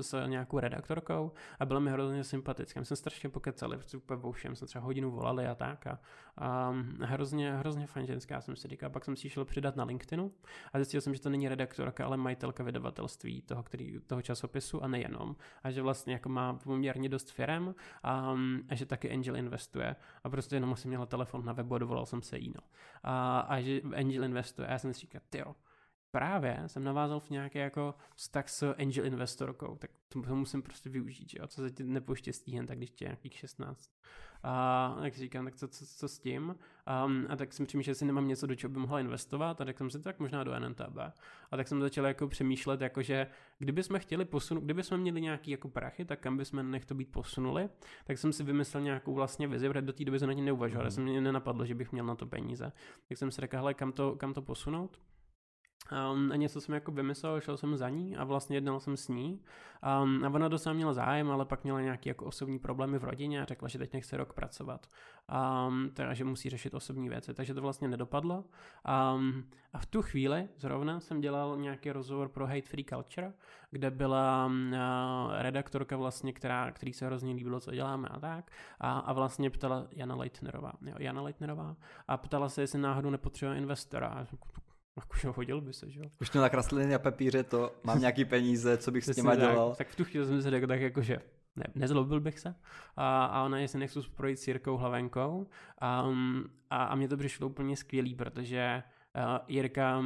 s nějakou redaktorkou a byla mi hrozně sympatická. My jsme strašně pokecali, prostě úplně všem, jsme třeba hodinu volali a tak a, a hrozně, hrozně fajn ženská jsem si říkal. Pak jsem si šel přidat na LinkedInu a zjistil jsem, že to není redaktorka, ale majitelka vydavatelství toho, který, toho časopisu a nejenom. A že vlastně jako má poměrně dost firem a, a že taky Angel investuje. A prostě jenom jsem měla telefon na webu a dovolal jsem se jí. No. A, a že Angel investuje. A já jsem si říkal, tyjo, právě jsem navázal v nějaké jako vztah s angel investorkou, tak to, to musím prostě využít, že jo, co se ti nepoštěstí jen tak, když tě je nějakých 16. A si říkám, tak co, co, co s tím? Um, a tak jsem přemýšlel, jestli nemám něco, do čeho by mohla investovat, a tak jsem si tak možná do NNTB. A tak jsem začal jako přemýšlet, jako že kdyby jsme chtěli posunout, kdyby jsme měli nějaký jako prachy, tak kam bychom nech to být posunuli, tak jsem si vymyslel nějakou vlastně vizi, protože do té doby jsem na ní neuvažoval, mm. jsem mě nenapadlo, že bych měl na to peníze. Tak jsem si řekl, hele, kam to, kam to posunout? Um, a něco jsem jako vymyslel, šel jsem za ní a vlastně jednal jsem s ní. Um, a ona docela měla zájem, ale pak měla nějaké jako osobní problémy v rodině a řekla, že teď nechce rok pracovat. Um, teda, že musí řešit osobní věci, takže to vlastně nedopadlo. Um, a v tu chvíli zrovna jsem dělal nějaký rozhovor pro Hate Free Culture, kde byla uh, redaktorka vlastně, která, který se hrozně líbilo, co děláme a tak. A, a vlastně ptala Jana Leitnerová, jo, Jana Leitnerová, a ptala se, jestli náhodou nepotřebuje investora. Jsem, Jakože hodil by se, že jo? Už to nakreslený na papíře, to mám nějaký peníze, co bych s těma tak. dělal. Tak v tu chvíli jsem si řekl tak jako, že ne, nezlobil bych se. A, a ona jestli nechci projít s Jirkou Hlavenkou. A, a, a mně to přišlo úplně skvělý, protože uh, Jirka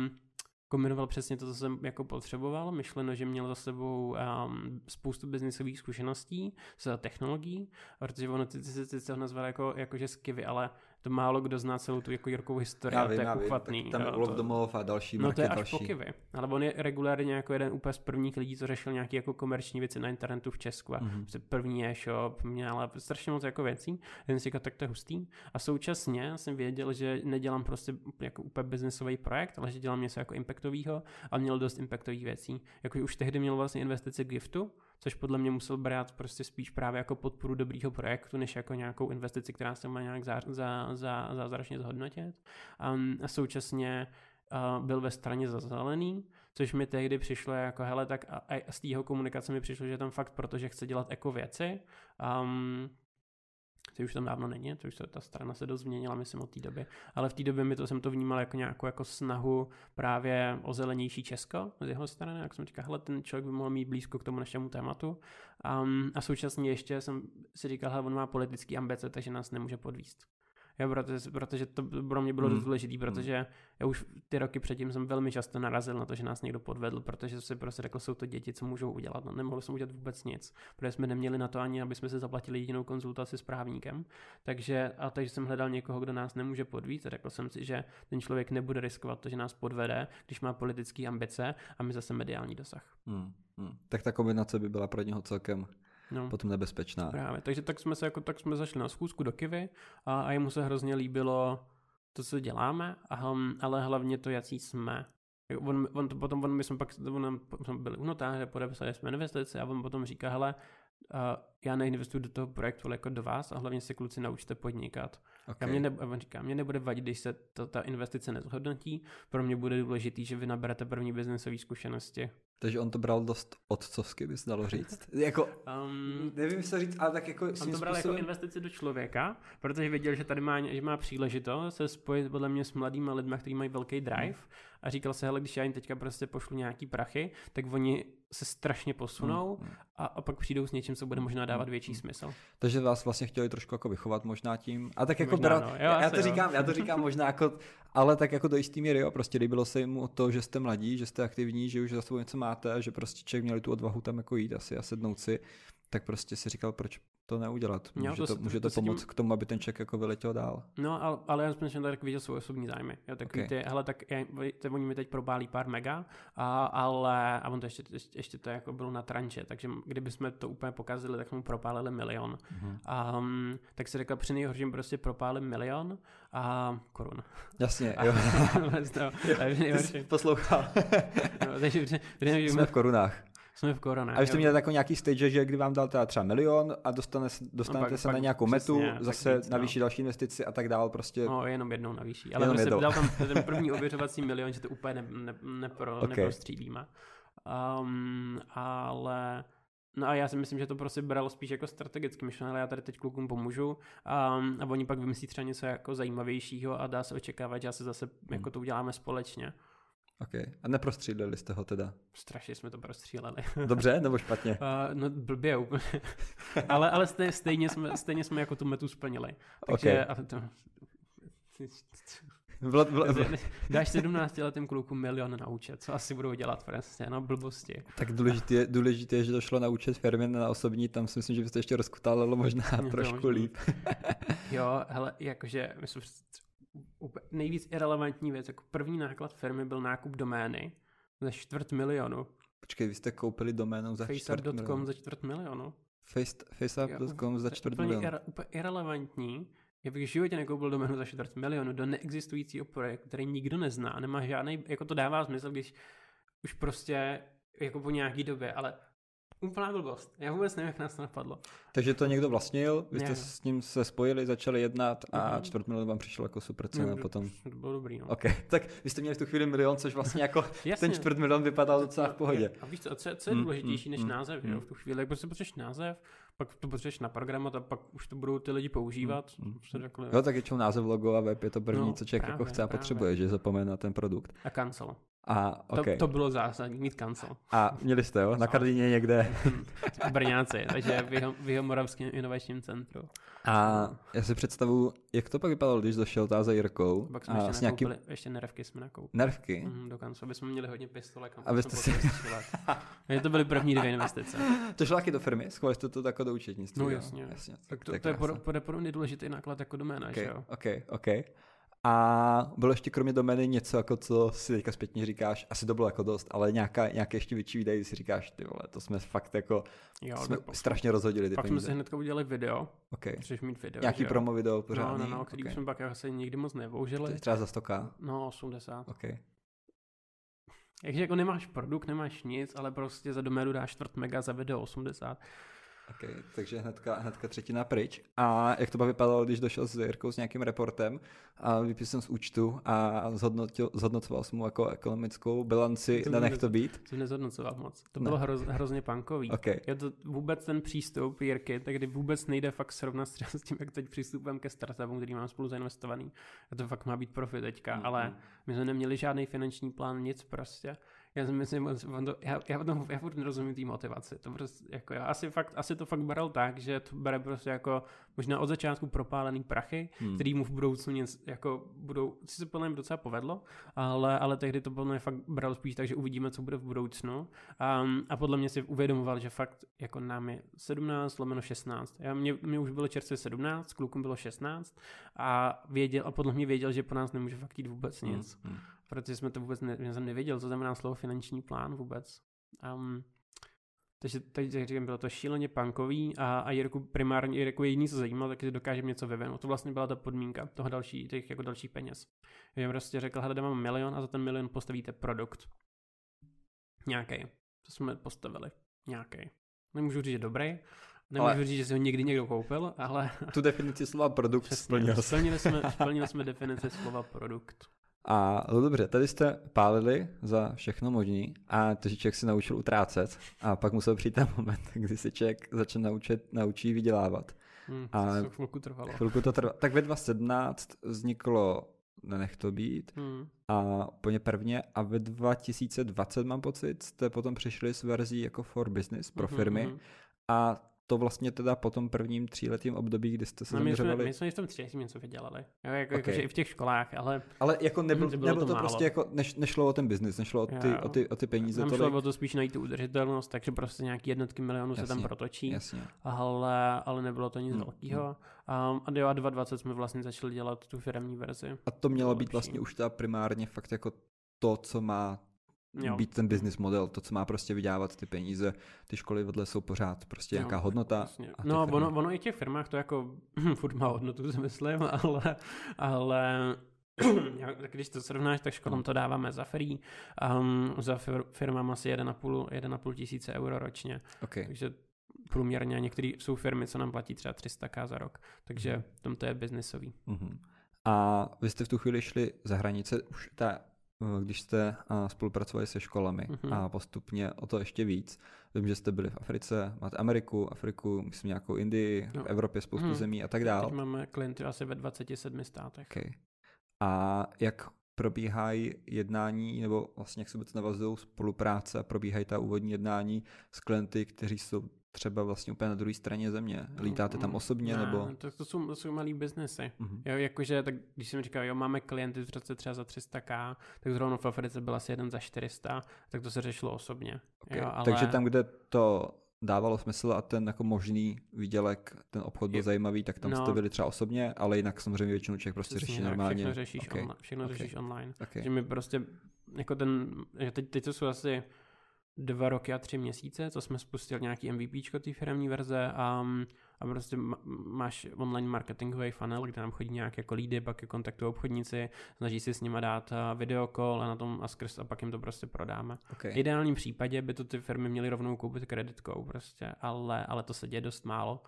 kombinoval přesně to, co jsem jako potřeboval, myšleno, že měl za sebou um, spoustu biznisových zkušeností s technologií, protože ono ty, ty, ty, ty se ho nazval jako, jako že skivy, ale to málo kdo zná celou tu jako Jirkovou historii, Já a to vím, je vím, uchvatný. tam to- Domov a další No to je až další. po kivy. Ale on je regulárně jako jeden úplně z prvních lidí, co řešil nějaké jako komerční věci na internetu v Česku. A Mhm. prostě první e-shop, měl strašně moc jako věcí. Jeden si říkal, tak to je hustý. A současně jsem věděl, že nedělám prostě jako úplně biznesový projekt, ale že dělám něco jako impactového a měl dost impactových věcí. Jako už tehdy měl vlastně investici Giftu, což podle mě musel brát prostě spíš právě jako podporu dobrýho projektu, než jako nějakou investici, která se má nějak za, za, za, zázračně zhodnotit. Um, a současně uh, byl ve straně za zelený, což mi tehdy přišlo jako, hele, tak a, a z té jeho komunikace mi přišlo, že tam fakt proto, že chce dělat eko věci. Um, to už tam dávno není, to už se, ta strana se dost změnila, myslím, od té doby. Ale v té době mi to jsem to vnímal jako nějakou jako snahu právě o zelenější Česko z jeho strany. Jak jsem říkal, hele, ten člověk by mohl mít blízko k tomu našemu tématu. Um, a současně ještě jsem si říkal, hele, on má politický ambice, takže nás nemůže podvíst. Jo, protože, protože to pro mě bylo Hmm. důležité, protože já už ty roky předtím jsem velmi často narazil na to, že nás někdo podvedl, protože si prostě řekl, jsou to děti, co můžou udělat. No, nemohli jsme udělat vůbec nic, protože jsme neměli na to ani, aby jsme si zaplatili jedinou konzultaci s právníkem. Takže, a takže jsem hledal někoho, kdo nás nemůže podvíst a řekl jsem si, že ten člověk nebude riskovat to, že nás podvede, když má politické ambice a my zase mediální dosah. Hmm. Hmm. Tak ta kombinace by byla pro něho celkem No. potom nebezpečná. Právě, takže tak jsme se jako, tak jsme zašli na schůzku do Kivy a, a jemu se hrozně líbilo to, co děláme, a, um, ale hlavně to, jaký jsme. On, on to potom, on, my jsme pak on, jsme byli u notáře, podepsali jsme investici a on potom říká, hele, uh, já neinvestuju do toho projektu, ale jako do vás a hlavně se kluci naučte podnikat. Okay. Já mě ne, on říká, mě nebude vadit, když se to, ta investice nezhodnotí, pro mě bude důležitý, že vy naberete první biznesové zkušenosti. Takže on to bral dost otcovsky, by se dalo říct. *laughs* jako, Um, nevím, co říct, ale tak jako On to bral způsobem... jako investici do člověka, protože věděl, že tady má, že má příležitost se spojit podle mě s mladými lidmi, kteří mají velký drive a říkal se, hele, když já jim teďka prostě pošlu nějaký prachy, tak oni se strašně posunou Hmm. a, a pak přijdou s něčím, co bude možná dávat větší smysl. Takže vás vlastně chtěli trošku jako vychovat možná tím. A tak jako Možná, bral, no. Jo, já, to jo. říkám, já to říkám možná jako, ale tak jako do jistý míry, jo, prostě líbilo se jim o to, že jste mladí, že jste aktivní, že už za sebou něco máte, že prostě člověk měli tu odvahu tam jako jít asi a sednout si, tak prostě si říkal, proč, to neudělat. Jo, Může to to, se- může to to se tím- pomoct k tomu, aby ten člověk jako vyletěl dál. No, ale, ale já jsem tak viděl svoje osobní zájmy. Jo, takový Ok. ty, hele, tak já, to, oni mi teď probálí pár mega, a, ale, a on to ještě, ještě, ještě to jako bylo na tranče, takže kdyby jsme to úplně pokazili, tak mu propálili milion. Mhm. Um, tak si řekl, při nejhorším prostě propálím milion a korun. Jasně, A, jo. *laughs* to, to Ty nejhorší. jsi poslouchal. No, takže při- při nejhorším- Jsme v korunách. Jsme v korunách. A vy jste měli jako nějaký stage, že kdy vám dal teda třeba milion a dostane, se- dostanete No pak- se pak na nějakou přesně, metu, zase víc, no. navýší další investici a tak dál, prostě. No, jenom jednou navýší. Ale Jenom prostě jednou. dal tam *laughs* ten první ověřovací milion, že to úplně ne, ne, nepro, Ok. neprostřílíme. Um, ale No a já si myslím, že to prostě bral spíš jako strategicky myšlené, ale já tady teď klukům pomůžu um, a oni pak vymyslí třeba něco jako zajímavějšího a dá se očekávat, že asi zase jako to uděláme společně. Okay. A neprostřídali jste ho teda. Strašně jsme to prostříleli. *laughs* Dobře nebo špatně? Uh, no blbě úplně. *laughs* ale ale stej, stejně, jsme, stejně jsme jako tu metu splnili. Takže Ok. ale to, Bylo, bylo, bylo, Dáš 17 letým klukům milion na účet, co asi budou dělat prostě, no blbosti. tak důležité je, důležité je, že to šlo na účet firmě, ne na osobní, tam si myslím, že byste ještě rozkutálilo možná *laughs* trošku možná. líp. Jo, hele, jakože že úplně nejvíc irrelevantní věc, jako první náklad firmy byl nákup domény za čtvrt milionu. Počkej, vy jste koupili doménu za čtvrt milionu. za čtvrt milionu. Face- Faceup.com za čtvrt úplně, milionu. ir, úplně irrelevantní. Já bych v životě nekoupil doménu za čtvrt milionu do neexistujícího projektu, který nikdo nezná, nemá žádný, jako to dává smysl, když už prostě jako po nějaký době, ale úplná blbost. Já vůbec nevím, jak nás to napadlo. Takže to někdo vlastnil, vy jste Ne. s ním se spojili, začali jednat a Mhm. čtvrt milionu vám přišlo jako super cena No, potom. To bylo dobrý, no. OK, *laughs* tak vy jste měli v tu chvíli milion, což vlastně jako *laughs* ten čtvrt milion vypadal docela v pohodě. A víš co, co, co je Mm, důležitější mm, než mm, název, že jo, mm. v tu chvíli, jak prostě potřebuješ název, pak to potřebuješ naprogramovat a pak už to budou ty lidi používat. Mm, mm, se takhle- Jo, tak většinou název logo a web je to první, No, co člověk jako právě, chce a právě. potřebuje, že zapomene na ten produkt. A cancel. A, To, okay. to bylo zásadní, mít cancel. a měli jste, jo? Na. Karlíně někde. *laughs* Brňáci, takže v jeho, v jeho moravském inovačním centru. A já si představu, jak to pak vypadalo, když došel tá za Jirkou Pak jsme a ještě s nakoupili, ještě nerevky jsme nakoupili. nervky. Mm, do kanclu, aby jsme měli hodně pistolek. A vy jste si- *laughs* Takže to byly první dvě investice. To šlo taky do firmy? Schovali jste to jako do účetnictví? No jasně. jasně. Tak to, je to je pod- pod- podobně důležitý náklad jako doména, že OK, jo? OK, OK. A bylo ještě kromě domény něco, jako co si teďka zpětně říkáš, asi to bylo jako dost, ale nějaká, nějaké ještě větší výdaje, si říkáš, ty vole, to jsme fakt jako, Jo, jsme pak, strašně rozhodili ty pak jsme peníze. si hnedka udělali video, OK. Chceš mít video, Nějaký že promo video No, pořádný? no, no, který OK. jsme pak asi nikdy moc To nepoužili. je třeba za 100 No, 80. OK. Takže jako nemáš produkt, nemáš nic, ale prostě za doménu dáš čtvrt mega, za video 80. OK, takže hnedka, hnedka třetina pryč. A jak to pak vypadalo, když došel s Jirkou s nějakým reportem a vypísal z účtu a zhodnotil, zhodnocoval jsem mu jako ekonomickou bilanci To na nech to být? Jsem nezhodnocoval moc. To Ne. bylo hroz, hrozně punkový. OK. Je to vůbec ten přístup Jirky, tak kdy vůbec nejde fakt srovnat s tím, jak teď přistupujeme ke startupům, který mám spolu zainvestovaný. A to fakt má být profit teďka, Mm, ale my jsme neměli žádný finanční plán, nic prostě. Já si myslím, on to, já, já, potom, já furt nerozumím té motivaci. To prostě, jako já asi, fakt, asi to fakt bral tak, že to bere prostě jako možná od začátku propálený prachy, Hmm. který mu v budoucnu nic, jako budou, si se podle mě docela povedlo, ale, ale tehdy to podle mě fakt bral spíš tak, že uvidíme, co bude v budoucnu. Um, a podle mě si uvědomoval, že fakt jako nám je 17 lomeno 16. Já, mě, mě už bylo čerstvě 17, klukům bylo 16 a věděl, a podle mě věděl, že po nás nemůže fakt jít vůbec nic. Hmm. Protože jsme to vůbec, ne, jsem nevěděl, co znamená slovo finanční plán vůbec. Um, takže teď jak říkám, bylo to šíleně punkový a, a Jirku primárně, Jirku jediný, co zajímalo, tak že dokážeme něco vyvinout. To vlastně byla ta podmínka toho další, těch jako dalších peněz. Já prostě řekl, hele, mám milion a za ten milion postavíte produkt. Nějaký. To jsme postavili. Nějaký. Nemůžu říct, že dobrý, nemůžu Ale- říct, že si ho někdy někdo koupil, ale Tu definici slova produkt přesně, splnil. splnili, jsme, splnili jsme definici slova produkt. A no dobře, tady jste pálili za všechno možný a to, že člověk si naučil utrácet a pak musel přijít ten moment, *laughs* kdy se člověk začne naučit, naučí vydělávat. Hmm, A- to chvilku trvalo. Chvilku to trvá. Tak ve 2017 vzniklo Nenech to být Hmm. a úplně prvně a ve 2020 mám pocit, jste potom přišli s verzí jako for business pro Mhm, firmy mhm. a to vlastně teda po tom prvním tříletým období, kdy jste se No, my, jsme, zaměřovali... my jsme i v tom třetím něco vydělali. Jo, jako, Ok. jakože i v těch školách, ale Ale jako nebyl, že bylo nebylo to to, prostě jako, neš, nešlo o ten biznis, nešlo o ty, Jo. o ty, o ty peníze nám šlo tolik. o to spíš najít tu udržitelnost, takže prostě nějaký jednotky milionů se tam Jasně, protočí. Jasně. Ale, ale nebylo to nic Hmm, velkého. Um, a do 2020 jsme vlastně začali dělat tu firmní verzi. A to mělo být vlastně už teda primárně fakt jako to, co má Jo. být ten business model, to, co má prostě vydělávat ty peníze. Ty školy vedle jsou pořád prostě Jo, nějaká hodnota. Vlastně. a No, firmy. ono, ono i v těch firmách to jako *clears throat* furt má hodnotu, si myslím, ale, ale *clears throat* když to srovnáš, tak školám to dáváme za free, um, za fir- firmám asi 1,5 1,5 tisíce euro ročně, Okay. takže průměrně a některé jsou firmy, co nám platí třeba 300k za rok, takže Mhm. tam to je biznisový. Mhm. A vy jste v tu chvíli šli za hranice, už ta, když jste spolupracovali se školami Mhm. a postupně o to ještě víc. Vím, že jste byli v Africe, máte Ameriku, Afriku, myslím nějakou Indii, No. v Evropě spoustu Mhm. zemí a tak Teď dál. máme klienty asi ve 27 státech. Okay. A jak probíhají jednání, nebo vlastně jak se vůbec navazují spolupráce a probíhají ta úvodní jednání s klienty, kteří jsou třeba vlastně úplně na druhé straně země. Lítáte tam Mm, osobně, ne, nebo? To, to, jsou, to jsou malý biznesy. Mhm. Jo, jakože, tak když jsem říkal, jo, máme klienty v roce třeba za 300k, tak zrovna v Africe byl asi jeden za 400, tak to se řešilo osobně. Okay. Jo, ale... Takže tam, kde to dávalo smysl a ten jako možný výdělek, ten obchod byl zajímavý, tak tam No. jste byli třeba osobně, ale jinak samozřejmě většinu člověk prostě Přesně řeší normálně. Všechno řešíš, Okay. online, všechno Ok. řešíš online. Okay. Že mi prostě, jako ten, že teď, teď to jsou asi dva roky a tři měsíce, co jsme spustili nějaký MVPčko té firmní verze a, a prostě máš online marketingový funnel, kde nám chodí nějak jako lídy, pak je kontaktují obchodníci, snaží si s nima dát a, video call a na tom a skrz a pak jim to prostě prodáme. Okay. V ideálním případě by to ty firmy měly rovnou koupit kreditkou prostě, ale, ale to se děje dost málo.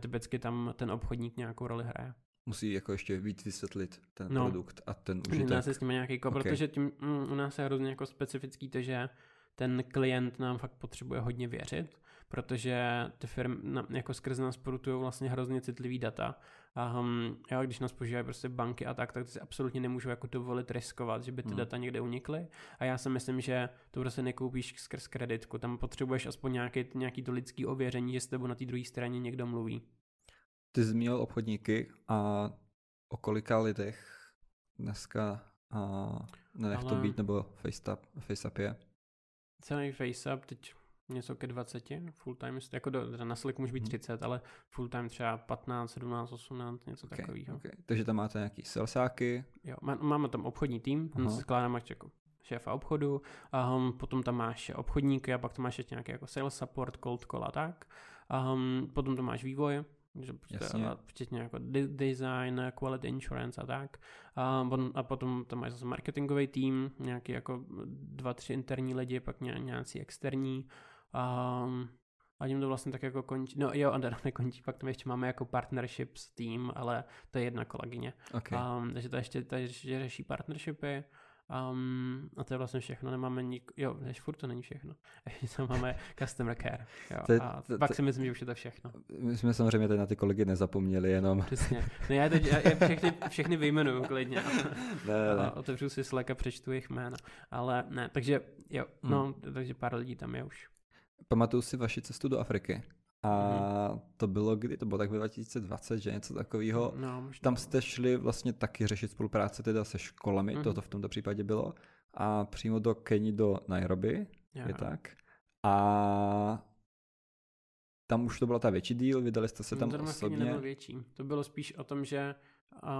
Typicky tam ten obchodník nějakou roli hraje. Musí jako ještě víc vysvětlit ten No. produkt a ten užitek. se s nimi nějaký kop, Ok. protože tím, mm, u nás je hrozně jako specifický to, že ten klient nám fakt potřebuje hodně věřit, protože ty firmy jako skrz nás produkují vlastně hrozně citlivý data. A um, jo, když nás požívají prostě banky a tak, tak ty si absolutně nemůžou jako dovolit riskovat, že by ty Hmm. data někde unikly. A já si myslím, že to prostě nekoupíš skrz kreditku. Tam potřebuješ aspoň nějaký, nějaký to lidský ověření, že s tebou na té druhé straně někdo mluví. Ty zmínil obchodníky a o kolika lidech dneska a nenech to Ale- být, nebo FaceTap, FaceApp je. Celý FaceUp teď něco ke 20, full time, jako do, na Slack může být Mhm. 30, ale full time třeba 15, 17, 18, něco Okay, takového. okay. Takže tam máte nějaký salesáky, Jo, má, máme tam obchodní tým, ten se skládá máš jako šéfa obchodu, a um, potom tam máš obchodníky a pak tam máš ještě nějaký jako sales support, cold call a tak. Um, potom tam máš vývoj, že prostě, Jasně. a včetně jako de- design, quality insurance a tak. A, potom- a potom tam máš zase marketingový tým, nějaký jako dva, tři interní lidi, pak ně, nějací externí. A, a tím to vlastně tak jako končí. No jo, a *laughs* nekončí, pak tam ještě máme jako partnerships tým, ale to je jedna kolegyně. okay. Um, takže to ještě, to ještě řeší partnershipy. Um, a to je vlastně všechno, nemáme nik... Jo, než furt to není všechno. *laughs* Ještě tam máme customer care. Jo, To a to- pak to- si myslím, že už je to všechno. My jsme samozřejmě tady na ty kolegy nezapomněli, jenom Přesně. No já, teď, já, já všechny, všechny vyjmenuju klidně. *laughs* ne, ne. Otevřu si Slack a přečtu jejich jména. Ale ne, takže jo, Hmm. no, takže pár lidí tam je už. Pamatuju si vaši cestu do Afriky. A Mhm. to bylo kdy? To bylo tak ve 2020, že něco takového. No, možná. Tam jste šli vlastně taky řešit spolupráce teda se školami, Mhm. to to v tomto případě bylo. A přímo do Keni, do Nairobi, Jo. je tak. A tam už to byla ta větší díl, vydali jste se tam Zrovna Kenya osobně. nebyl větší. To bylo spíš o tom, že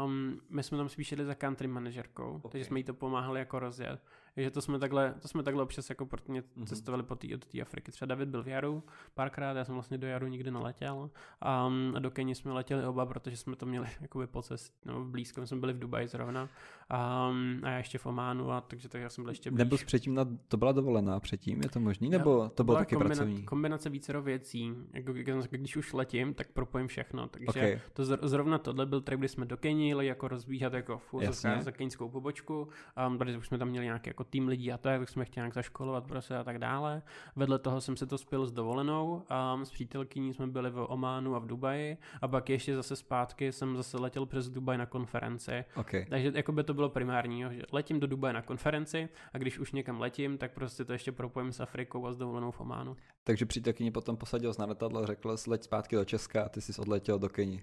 um, my jsme tam spíš jeli za country manažerkou, okay. takže jsme jí to pomáhali jako rozjet. Takže to jsme takhle, to jsme takhle občas jako pro mě Mhm. cestovali po té, od té Afriky. Třeba David byl v Jaru párkrát, já jsem vlastně do Jaru nikdy neletěl. A do Keni jsme letěli oba, protože jsme to měli *laughs* jakoby po cestě, no blízko, my jsme byli v Dubaji zrovna. Um, a já ještě v Ománu, a takže tak já jsem byl ještě blíž. Nebyl předtím, na, to byla dovolená předtím, je to možný? Nebo to bylo taky kombina- pracovní? Kombinace vícero věcí. Jako, když už letím, tak propojím všechno. Takže Okay. to zr- zrovna tohle byl trip, kdy jsme do Keni jeli jako rozbíhat jako v za keňskou pobočku, um, protože už jsme tam měli nějaký jako jako tým lidí a to, jak jsme chtěli nějak zaškolovat prostě a tak dále. Vedle toho jsem se to spil s dovolenou a s přítelkyní jsme byli v Ománu a v Dubaji a pak ještě zase zpátky jsem zase letěl přes Dubaj na konferenci. Okay. Takže jako by to bylo primární, jo, že letím do Dubaje na konferenci a když už někam letím, tak prostě to ještě propojím s Afrikou a s dovolenou v Ománu. Takže přítelkyni potom posadil na letadlo a řekl, leď zpátky do Česka a ty jsi odletěl do Keni.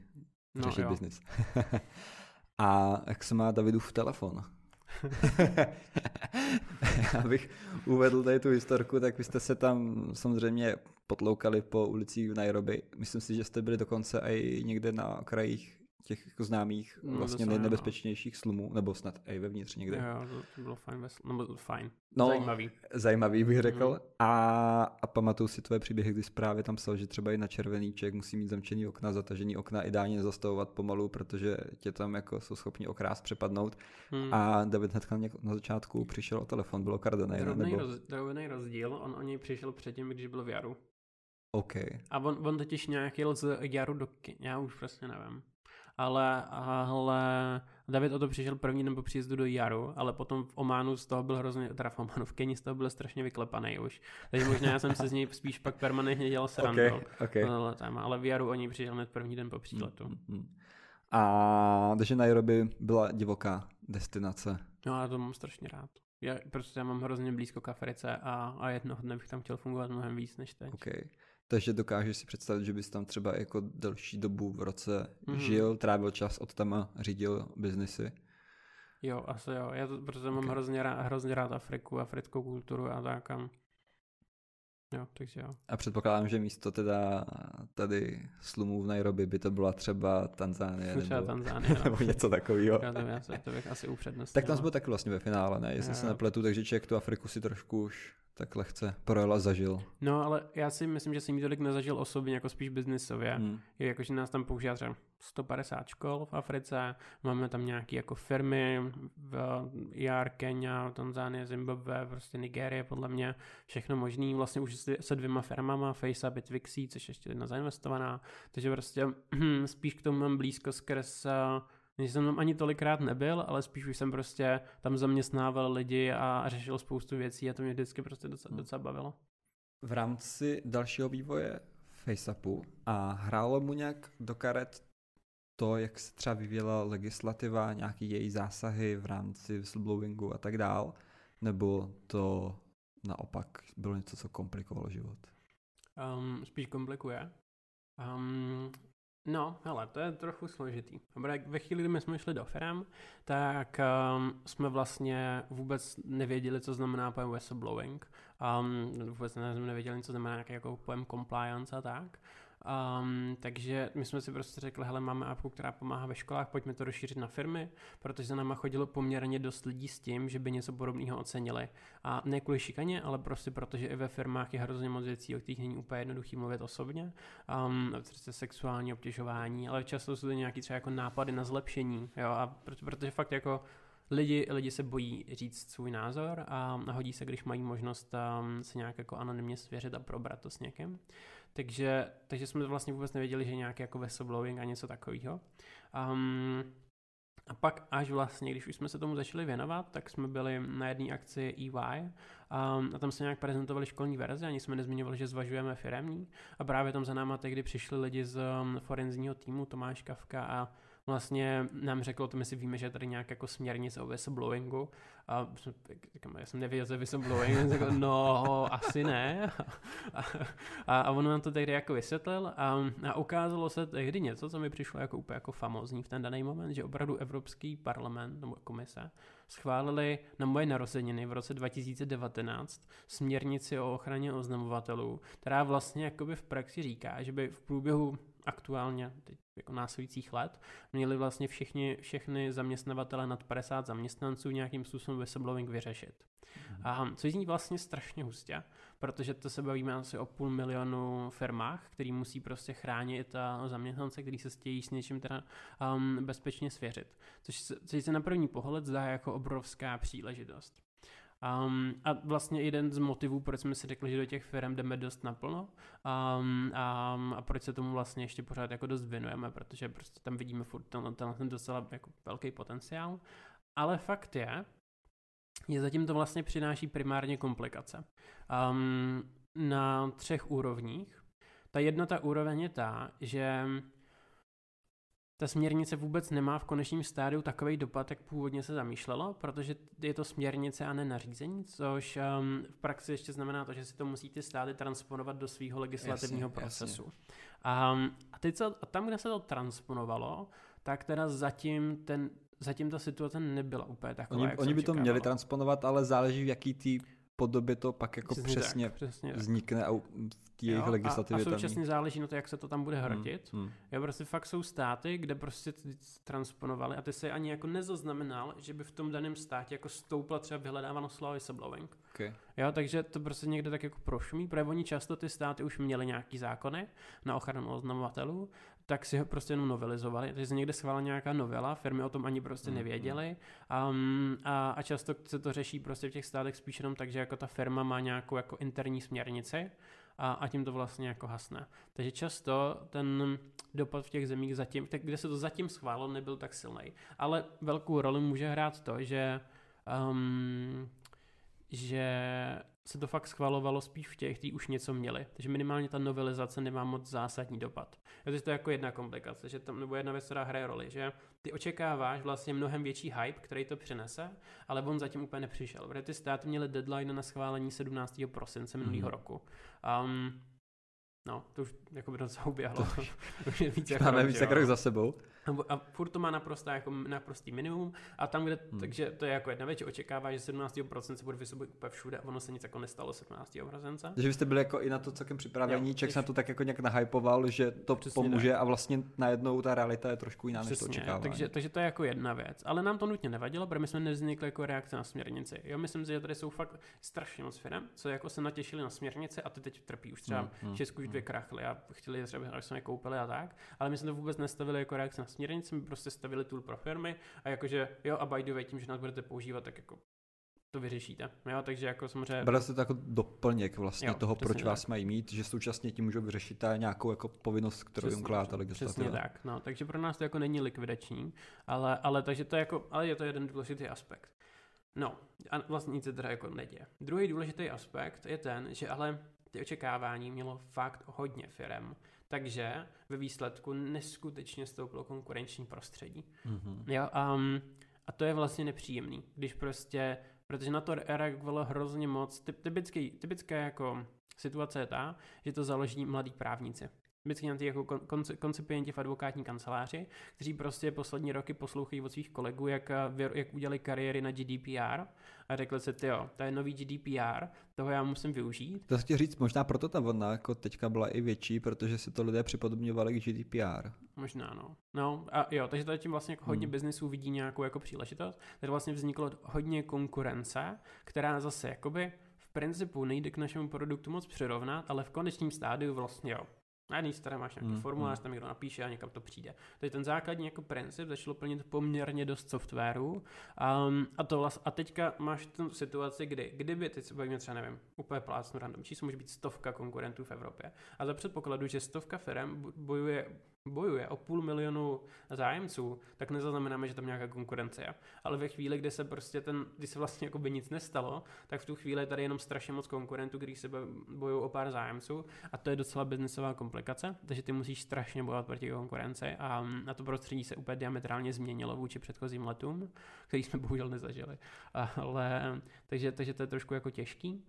No, řešit no, biznis. *laughs* a jak se má Davidův telefon? *laughs* Abych uvedl tady tu historku, tak vy jste se tam samozřejmě potloukali po ulicích v Nairobi. Myslím si, že jste byli dokonce i někde na okrajích těch jako známých no, vlastně nejnebezpečnějších slumů, nebo snad i vevnitř někde. Jo, to bylo fajn, nebo fajn. No, zajímavý. Zajímavý bych řekl. Mm. A, a pamatuju si tvoje příběhy, kdy zprávě tam psal, že třeba i na červený ček musí mít zamčený okna, zatažený okna, ideálně nezastavovat pomalu, protože tě tam jako jsou schopni okrást, přepadnout. Mm. A David hned na začátku přišel o telefon, bylo. Drobný, nebo... roz, drobný rozdíl, on o něj přišel předtím, když byl v Jaru. OK. A on, on totiž nějak jel z Jaru do já už prostě nevím ale, ale David o to přišel první den po příjezdu do Jaru, ale potom v Ománu z toho byl hrozně, teda v Ománu, v Keni z toho byl strašně vyklepaný už. Takže možná já jsem se z něj spíš pak permanentně dělal *laughs* srandu. Okay, okay. Ale, ale v Jaru o něj přišel hned první den po příletu. Mm-hmm. A takže Nairobi byla divoká destinace. No a to mám strašně rád. Já prostě já mám hrozně blízko k Africe a, a jednoho dne bych tam chtěl fungovat mnohem víc než teď. Okay. Takže dokážeš si představit, že bys tam třeba jako delší dobu v roce mm-hmm. žil, trávil čas od tam a řídil biznesy? Jo, asi jo. Já to, protože okay. mám hrozně rád, hrozně rád Afriku, africkou kulturu a tak. A... Jo, takže jo. A předpokládám, že místo teda tady slumů v Nairobi by to byla třeba Tanzánie. Třeba nebo, Tanzánie, *laughs* no. nebo něco takového. Já to, já to bych asi upřednostnil. Tak tam jsme taky vlastně ve finále, ne? Jestli jo. se nepletu, takže člověk tu Afriku si trošku už tak lehce projel a zažil. No, ale já si myslím, že jsem ji tolik nezažil osobně, jako spíš biznisově. Hmm. Je jako, že nás tam používá třeba 150 škol v Africe, máme tam nějaké jako firmy v IR, Kenya, Tanzánie, Zimbabwe, prostě Nigérie, podle mě všechno možný, vlastně už se dvěma firmama, FaceUp i Twixy, což ještě jedna zainvestovaná, takže prostě *clears throat* spíš k tomu mám blízko skrz že jsem tam ani tolikrát nebyl, ale spíš už jsem prostě tam zaměstnával lidi a řešil spoustu věcí a to mě vždycky prostě docela, hmm. docela bavilo. V rámci dalšího vývoje FaceAppu a hrálo mu nějak do karet to, jak se třeba vyvíjela legislativa, nějaký její zásahy v rámci whistleblowingu a tak dál, nebo to naopak bylo něco, co komplikovalo život? Um, spíš komplikuje. Um, No, hele, to je trochu složitý. Ve chvíli, kdy my jsme šli do firm, tak um, jsme vlastně vůbec nevěděli, co znamená pojem whistleblowing. Um, vůbec nevěděli, co znamená nějaký jako pojem compliance a tak. Um, takže my jsme si prostě řekli, hele, máme appku, která pomáhá ve školách, pojďme to rozšířit na firmy, protože za náma chodilo poměrně dost lidí s tím, že by něco podobného ocenili. A ne kvůli šikaně, ale prostě protože i ve firmách je hrozně moc věcí, o kterých není úplně jednoduchý mluvit osobně. Um, prostě sexuální obtěžování, ale často jsou to nějaký třeba jako nápady na zlepšení, jo, a protože, protože fakt jako lidi, lidi se bojí říct svůj názor a hodí se, když mají možnost um, se nějak jako anonymně svěřit a probrat to s někým. Takže, takže jsme vlastně vůbec nevěděli, že nějaký jako whistleblowing a něco takového. Um, a pak až vlastně, když už jsme se tomu začali věnovat, tak jsme byli na jedné akci EY um, a tam se nějak prezentovali školní verze, ani jsme nezmiňovali, že zvažujeme firemní a právě tam za náma tehdy přišli lidi z um, forenzního týmu, Tomáš Kavka a vlastně nám řekl, to my si víme, že je tady nějak jako směrnice o whistleblowingu a říkám, já jsem nevěděl, že whistleblowing, řekl, no, asi ne. A, a, a on nám to tehdy jako vysvětlil a, a ukázalo se tehdy něco, co mi přišlo jako úplně jako famózní v ten daný moment, že opravdu Evropský parlament nebo komise schválili na moje narozeniny v roce 2019 směrnici o ochraně oznamovatelů, která vlastně jakoby v praxi říká, že by v průběhu aktuálně teď jako následujících let měli vlastně všichni, všechny zaměstnavatele nad 50 zaměstnanců nějakým způsobem whistleblowing vyřešit. A co zní vlastně strašně hustě, protože to se bavíme asi o půl milionu firmách, který musí prostě chránit a zaměstnance, který se chtějí s něčím teda um, bezpečně svěřit. Což se, což se na první pohled zdá jako obrovská příležitost. Um, a vlastně jeden z motivů, proč jsme si řekli, že do těch firm jdeme dost naplno um, a, a proč se tomu vlastně ještě pořád jako dost věnujeme, protože prostě tam vidíme furt ten, ten, ten docela jako velký potenciál. Ale fakt je, je zatím to vlastně přináší primárně komplikace. Um, na třech úrovních. Ta jedna ta úroveň je ta, že ta směrnice vůbec nemá v konečném stádiu takový dopad, jak původně se zamýšlelo, protože je to směrnice a ne nařízení, což um, v praxi ještě znamená to, že si to musí ty státy transponovat do svého legislativního jasně, procesu. Jasně. A, a, teď co, a tam, kde se to transponovalo, tak teda zatím ten zatím ta situace nebyla úplně taková, Oni, oni by to měli transponovat, ale záleží v jaký tý podobě to pak jako přesně, přesně, tak, přesně vznikne a v jejich legislativě. A, a současně záleží na to, jak se to tam bude hmm, hrotit. Hmm, hmm. Jo, prostě fakt jsou státy, kde prostě transponovali a ty se ani jako nezaznamenal, že by v tom daném státě jako stoupla třeba vyhledávanost slova whistleblowing. Okay. Jo, takže to prostě někde tak jako prošumí, protože oni často ty státy už měly nějaký zákony na ochranu oznamovatelů, tak si ho prostě jenom novelizovali. Takže se někde schválila nějaká novela, firmy o tom ani prostě mm, nevěděly um, a, a často se to řeší prostě v těch státech spíš jenom tak, že jako ta firma má nějakou jako interní směrnici a, a tím to vlastně jako hasne. Takže často ten dopad v těch zemích zatím, tak, kde se to zatím schválilo, nebyl tak silný. Ale velkou roli může hrát to, že um, že se to fakt schvalovalo spíš v těch, kteří už něco měli. Takže minimálně ta novelizace nemá moc zásadní dopad. Je to je jako jedna komplikace, že tam, nebo jedna věc, která hraje roli, že ty očekáváš vlastně mnohem větší hype, který to přinese, ale on zatím úplně nepřišel. Protože ty státy měly deadline na schválení 17. prosince minulého mm. roku. Um, No, to už jako by docela uběhlo. To *laughs* už je víc jako Máme víc rok za sebou. A, furt to má naprosto jako naprostý minimum a tam, kde, hmm. takže to je jako jedna věc, očekává, že 17% se bude vysobit úplně všude a ono se nic jako nestalo 17. prosince. Takže vy jste byli jako i na to celkem připravení, Ček se na to tak jako nějak nahypoval, že to Přesně pomůže tak. a vlastně najednou ta realita je trošku jiná, Přesně, než to očekává. Takže, takže to je jako jedna věc, ale nám to nutně nevadilo, protože my jsme nevznikli jako reakce na směrnici. Jo, myslím si, že tady jsou fakt strašně moc firm, co jako se natěšili na směrnici a ty teď trpí už třeba hmm, hmm, Česku už dvě hmm. krachly a chtěli třeba, aby jsme je koupili a tak, ale my jsme to vůbec nestavili jako reakce na směrnici jsme prostě stavili tool pro firmy a jakože jo a by the way, tím, že nás budete používat, tak jako to vyřešíte. Jo, takže jako samozřejmě... Brali se to jako doplněk vlastně jo, toho, proč tak. vás mají mít, že současně tím můžou vyřešit nějakou jako povinnost, kterou přesně, jim ukládá legislativa. Přesně tak, no, takže pro nás to jako není likvidační, ale, ale takže to je jako, ale je to jeden důležitý aspekt. No, a vlastně nic se teda jako neděje. Druhý důležitý aspekt je ten, že ale ty očekávání mělo fakt hodně firem, takže ve výsledku neskutečně stouplo konkurenční prostředí. Mm-hmm. Jo, um, a to je vlastně nepříjemný, když prostě, protože na to reagovalo hrozně moc, typický, typická jako situace je ta, že to založí mladí právníci. Vždycky jako koncipienti v advokátní kanceláři, kteří prostě poslední roky poslouchají od svých kolegů, jak, jak udělali kariéry na GDPR a řekli si, jo, to je nový GDPR, toho já musím využít. To chci říct, možná proto ta vlna jako teďka byla i větší, protože si to lidé připodobňovali k GDPR. Možná, no. No a jo, takže tady tím vlastně jako hodně hmm. biznisů vidí nějakou jako příležitost. Tady vlastně vzniklo hodně konkurence, která zase jakoby v principu nejde k našemu produktu moc přirovnat, ale v konečním stádiu vlastně jo, na jedné straně máš nějaký mm, formulář, mm. tam někdo napíše a někam to přijde. Takže ten základní jako princip začalo plnit poměrně dost softwaru. Um, a, to vlast, a teďka máš tu situaci, kdy, kdyby, teď se bavíme třeba, nevím, úplně plácnu random číslo, může být stovka konkurentů v Evropě. A za předpokladu, že stovka firm bojuje bojuje o půl milionu zájemců, tak nezaznamenáme, že tam nějaká konkurence je. Ale ve chvíli, kdy se prostě ten, kdy se vlastně jako by nic nestalo, tak v tu chvíli je tady jenom strašně moc konkurentů, když se bojují o pár zájemců a to je docela biznesová komplikace, takže ty musíš strašně bojovat proti konkurenci a na to prostředí se úplně diametrálně změnilo vůči předchozím letům, který jsme bohužel nezažili. *laughs* Ale, takže, takže to je trošku jako těžký.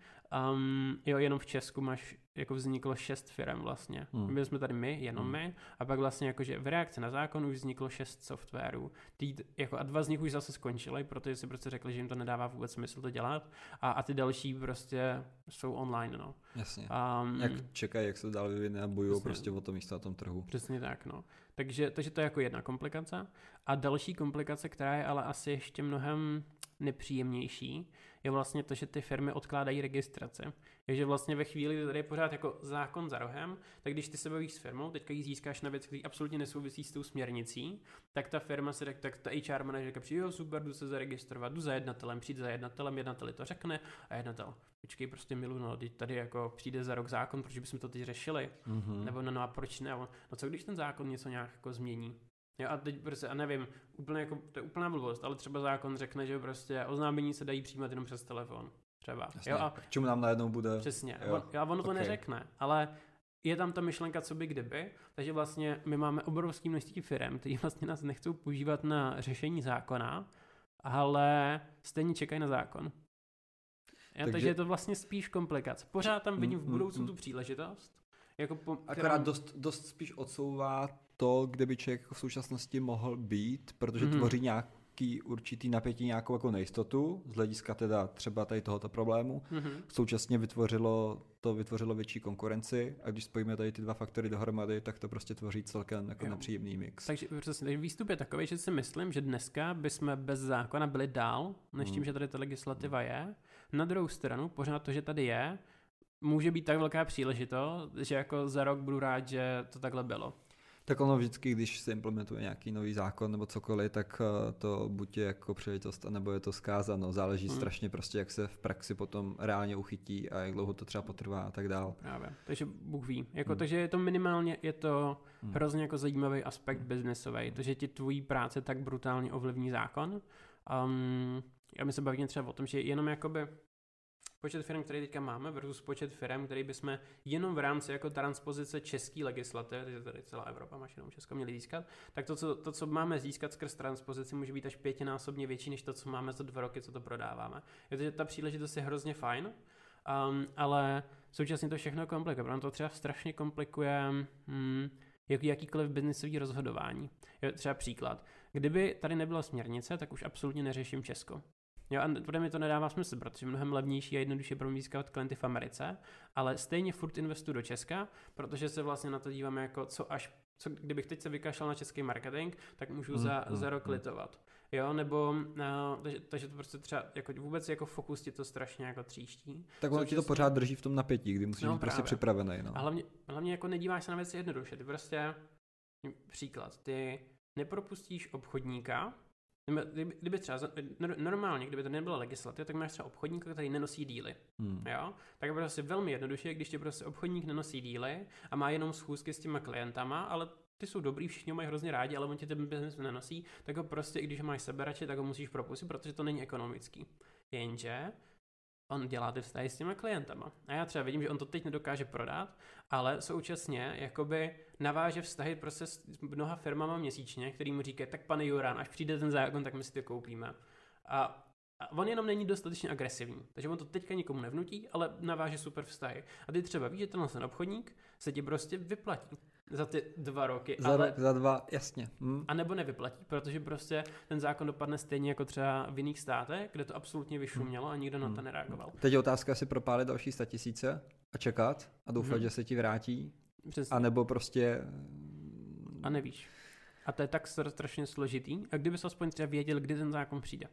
Um, jo, jenom v Česku máš, jako vzniklo šest firm vlastně. Hmm. Byli jsme tady my, jenom hmm. my, a pak vlastně jakože v reakci na zákon už vzniklo šest softwarů. Tý, jako a dva z nich už zase skončily, protože si prostě řekli, že jim to nedává vůbec smysl to dělat a, a ty další prostě jsou online, no. Jasně. Um, jak čekají, jak se dál vyvine a bojují prostě o to místo na tom trhu. Přesně tak, no. Takže, takže to je jako jedna komplikace. A další komplikace, která je ale asi ještě mnohem nepříjemnější, je vlastně to, že ty firmy odkládají registraci. Takže vlastně ve chvíli, kdy tady je pořád jako zákon za rohem, tak když ty se bavíš s firmou, teďka ji získáš na věc, který absolutně nesouvisí s tou směrnicí, tak ta firma se tak ta HR manažerka přijde, jo, super, jdu se zaregistrovat, jdu za jednatelem, přijde za jednatelem, jednateli to řekne a jednatel, počkej, prostě milu, no, teď tady jako přijde za rok zákon, proč bychom to teď řešili, mm-hmm. nebo no, no a proč ne, no co když ten zákon něco nějak jako změní, Jo, a teď prostě, a nevím, úplně jako, to je úplná blbost, ale třeba zákon řekne, že prostě oznámení se dají přijímat jenom přes telefon. Třeba. Jasně. Jo, a k čemu nám najednou bude? Přesně. Jo. On, a ono to okay. neřekne, ale je tam ta myšlenka, co by kdyby, takže vlastně my máme obrovský množství firm, kteří vlastně nás nechcou používat na řešení zákona, ale stejně čekají na zákon. Ja, takže... takže je to vlastně spíš komplikace. Pořád tam vidím v mm, mm, budoucnu mm, tu příležitost. Jako po, Akorát dost, dost spíš odsouvá to, kde by člověk v současnosti mohl být, protože mm-hmm. tvoří nějaký určitý napětí, nějakou jako nejistotu z hlediska teda třeba tady tohoto problému. Mm-hmm. Současně vytvořilo to vytvořilo větší konkurenci a když spojíme tady ty dva faktory dohromady, tak to prostě tvoří celkem jako nepříjemný mix. Takže přesně, takže výstup je takový, že si myslím, že dneska bychom bez zákona byli dál, než tím, mm. že tady ta legislativa mm. je. Na druhou stranu, pořád to, že tady je, může být tak velká příležitost, že jako za rok budu rád, že to takhle bylo. Tak ono vždycky, když se implementuje nějaký nový zákon nebo cokoliv, tak eh, to buď je jako příležitost, nebo je to zkázano. Záleží hmm. strašně prostě, jak se v praxi potom reálně uchytí a jak dlouho to třeba potrvá a tak dál. Právě, takže Bůh ví. Jako, hmm. Takže je to minimálně, je to hmm. hrozně jako zajímavý aspekt hmm. biznesový, to, že ti tvojí práce tak brutálně ovlivní zákon. Um, já my se bavíme třeba o tom, že jenom jakoby počet firm, který teďka máme, versus počet firm, který bychom jenom v rámci jako transpozice české legislativy, takže tady celá Evropa, máš jenom Česko, měli získat, tak to co, to, co máme získat skrz transpozici, může být až pětinásobně větší, než to, co máme za dva roky, co to prodáváme. Je to, že ta příležitost je hrozně fajn, um, ale současně to všechno komplikuje, protože to třeba strašně komplikuje hmm, jak, jakýkoliv biznisový rozhodování. Je třeba příklad. Kdyby tady nebyla směrnice, tak už absolutně neřeším Česko. Jo, a bude mi to nedává smysl, protože je mnohem levnější a jednodušší pro mě získat klienty v Americe, ale stejně furt investuju do Česka, protože se vlastně na to díváme jako co až co, kdybych teď se vykašlal na český marketing, tak můžu mm, za, mm, za rok mm. litovat. Jo, nebo, no, takže, takže to prostě třeba, jako vůbec jako fokus ti to strašně jako tříští. Tak ono ti to pořád drží v tom napětí, kdy musíš no, být prostě právě. prostě připravený. No. A hlavně, hlavně jako nedíváš se na věci jednoduše, ty prostě, příklad, ty nepropustíš obchodníka, Kdyby, kdyby třeba, normálně, kdyby to nebyla legislativa, tak máš třeba obchodníka, který nenosí díly. Hmm. Jo? Tak je prostě velmi jednoduše, když ti prostě obchodník nenosí díly a má jenom schůzky s těma klientama, ale ty jsou dobrý, všichni ho mají hrozně rádi, ale on ti ten biznes nenosí, tak ho prostě, i když máš seberače, tak ho musíš propustit, protože to není ekonomický. Jenže on dělá ty vztahy s těma klientama. A já třeba vidím, že on to teď nedokáže prodat, ale současně jakoby naváže vztahy prostě s mnoha firmama měsíčně, který mu říkají, tak pane Juran, až přijde ten zákon, tak my si to koupíme. A a on jenom není dostatečně agresivní, takže on to teďka nikomu nevnutí, ale naváže super vztahy. A ty třeba víš, že tenhle obchodník se ti prostě vyplatí za ty dva roky. Za ale... rok, za dva, jasně. Hm. A nebo nevyplatí, protože prostě ten zákon dopadne stejně jako třeba v jiných státech, kde to absolutně vyšumělo hm. a nikdo na to hm. nereagoval. Teď je otázka, si propálit další tisíce a čekat a doufat, hm. že se ti vrátí. Přesně. A nebo prostě... A nevíš. A to je tak strašně složitý. A kdyby se aspoň třeba věděl, kdy ten zákon přijde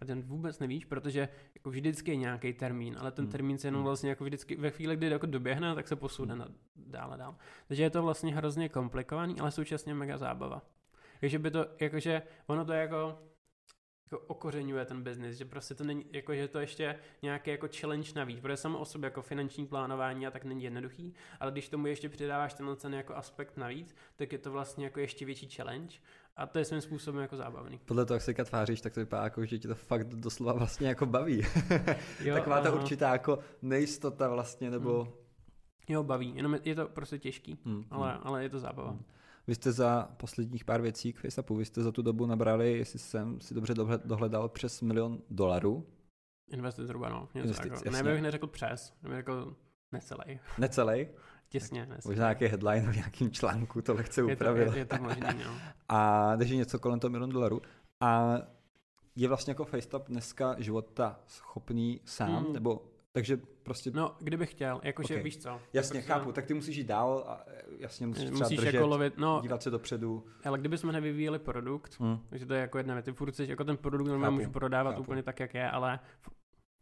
a ten vůbec nevíš, protože jako vždycky je nějaký termín, ale ten hmm. termín se jenom hmm. vlastně jako vždycky ve chvíli, kdy jako doběhne, tak se posune hmm. dál a dál. Takže je to vlastně hrozně komplikovaný, ale současně mega zábava. Takže by to, jakože ono to je jako jako okořenuje ten biznis, že prostě to není, jako, že to ještě nějaký jako challenge navíc, protože samo o sobě jako finanční plánování a tak není jednoduchý, ale když tomu ještě přidáváš ten ten jako aspekt navíc, tak je to vlastně jako ještě větší challenge a to je svým způsobem jako zábavný. Podle toho, jak se tváříš, tak to vypadá jako, že ti to fakt doslova vlastně jako baví. *laughs* jo, Taková ta určitá jako nejistota vlastně, nebo... Hmm. Jo, baví, jenom je to prostě těžký, hmm. ale, hmm. ale je to zábava. Hmm. Vy jste za posledních pár věcí k FaceAppu, vy jste za tu dobu nabrali, jestli jsem si dobře dohledal, přes milion dolarů. Investic zhruba, no. Investic, jako. Ne, bych neřekl přes, bych řekl necelý. Necelý? *laughs* Těsně. Možná nějaký headline v nějakým článku to lehce upravil. Je to, je, je to možný, no. *laughs* A takže něco kolem toho milion dolarů. A je vlastně jako FaceTap dneska života schopný sám, hmm. nebo takže prostě... No, kdybych chtěl, jakože okay. víš co. Jasně, prostě, chápu, tak ty musíš jít dál a jasně musíš třeba musíš držet, jako lovit, no, dívat se dopředu. Ale kdybychom nevyvíjeli produkt, hmm. takže to je jako jedna věc, ty furt jako ten produkt normálně můžu prodávat chápu. úplně tak, jak je, ale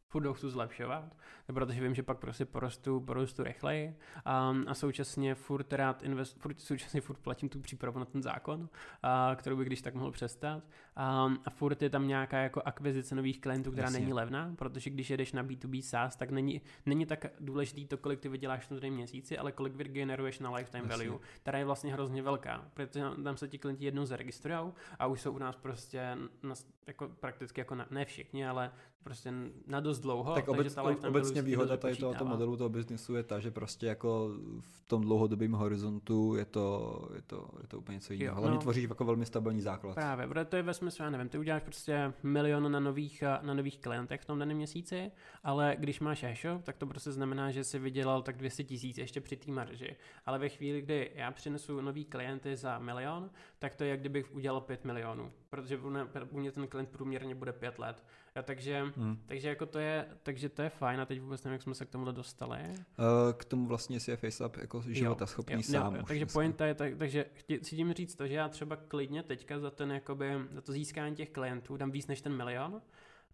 furt ho chci zlepšovat, protože vím, že pak prostě porostu, porostu rychleji a, a současně furt rád invest, furt, současně furt platím tu přípravu na ten zákon, a, kterou bych když tak mohl přestat a, a furt je tam nějaká jako akvizice nových klientů, která Jasně. není levná, protože když jedeš na B2B SaaS, tak není, není tak důležitý to, kolik ty vyděláš tom měsíci, ale kolik vygeneruješ na lifetime Jasně. value, která je vlastně hrozně velká, protože tam se ti klienti jednou zaregistrují a už jsou u nás prostě na, jako prakticky jako na, ne všichni, ale prostě na dost dlouho. Tak obec, ta obecně výhoda tady tohoto modelu toho biznisu je ta, že prostě jako v tom dlouhodobém horizontu je to, je to, je to úplně něco jiného. Hlavně no, tvoříš jako velmi stabilní základ. Právě, protože to je ve smyslu, já nevím, ty uděláš prostě milion na nových, na nových klientech v tom daném měsíci, ale když máš e-shop, tak to prostě znamená, že jsi vydělal tak 200 tisíc ještě při té marži. Ale ve chvíli, kdy já přinesu nový klienty za milion, tak to je, jak kdybych udělal 5 milionů, protože u mě ten klient průměrně bude 5 let. A takže, hmm. takže jako to je, takže to je fajn a teď vůbec nevím, jak jsme se k tomuhle dostali. Uh, k tomu vlastně si je FaceUp jako života jo, schopný jo, sám. Jo, takže pointa je, tak, takže chci tím říct to, že já třeba klidně teďka za ten jakoby, za to získání těch klientů dám víc než ten milion,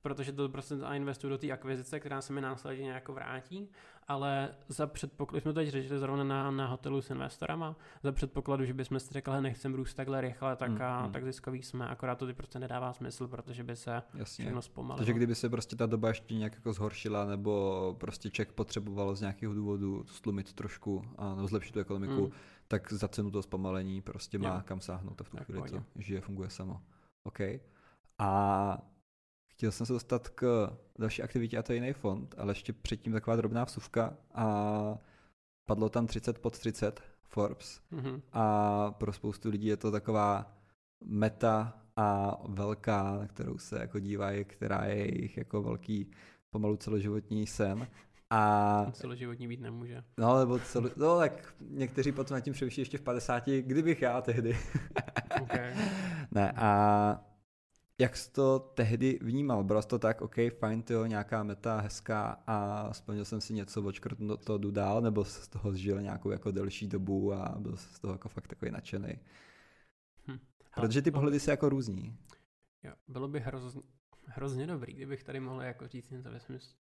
protože to prostě investuju do té akvizice, která se mi následně nějak vrátí, ale za předpokladu, jsme to teď řešili zrovna na, na hotelu s investorama, za předpokladu, že bychom si řekli, nechcem růst takhle rychle, tak, mm, a, mm. tak ziskový jsme, akorát to ty prostě nedává smysl, protože by se Jasně. všechno zpomalilo. Takže kdyby se prostě ta doba ještě nějak jako zhoršila, nebo prostě Ček potřeboval z nějakého důvodu slumit trošku a nebo zlepšit tu ekonomiku, mm. tak za cenu toho zpomalení prostě má jo. kam sáhnout a v tu chvíli to žije, funguje samo. OK. A Chtěl jsem se dostat k další aktivitě a to je jiný fond, ale ještě předtím taková drobná vsuvka a padlo tam 30 pod 30 Forbes mm-hmm. a pro spoustu lidí je to taková meta a velká, na kterou se jako dívají, která je jejich jako velký pomalu celoživotní sen. A... Celoživotní být nemůže. No, nebo celo... no, tak někteří potom nad tím přemýšlí ještě v 50, kdybych já tehdy. okay. *laughs* ne, a jak jsi to tehdy vnímal? Bylo to tak, OK, fajn, tyjo, nějaká meta hezká a splnil jsem si něco, očkrt to jdu dál, nebo z toho žil nějakou jako delší dobu a byl z toho jako fakt takový nadšený? Hm. Protože ty pohledy se jako různí. Jo, bylo by hrozně, hrozně dobrý, kdybych tady mohl jako říct něco ve smyslu,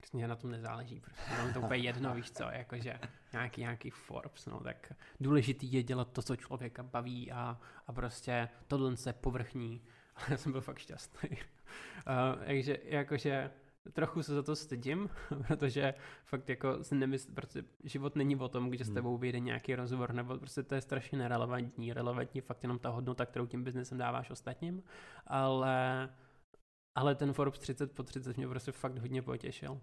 Přesně na tom nezáleží, prostě mám to úplně jedno, víš co, jakože nějaký, nějaký Forbes, no, tak důležitý je dělat to, co člověka baví a, a prostě tohle se povrchní ale *laughs* já jsem byl fakt šťastný. *laughs* Uh, takže jakože trochu se za to stydím, *laughs* protože fakt jako si nemysl, protože život není o tom, když s hmm. tebou vyjde nějaký rozhovor, nebo prostě to je strašně nerelevantní, relevantní fakt jenom ta hodnota, kterou tím biznesem dáváš ostatním, ale, ale ten Forbes 30 po 30 mě prostě fakt hodně potěšil.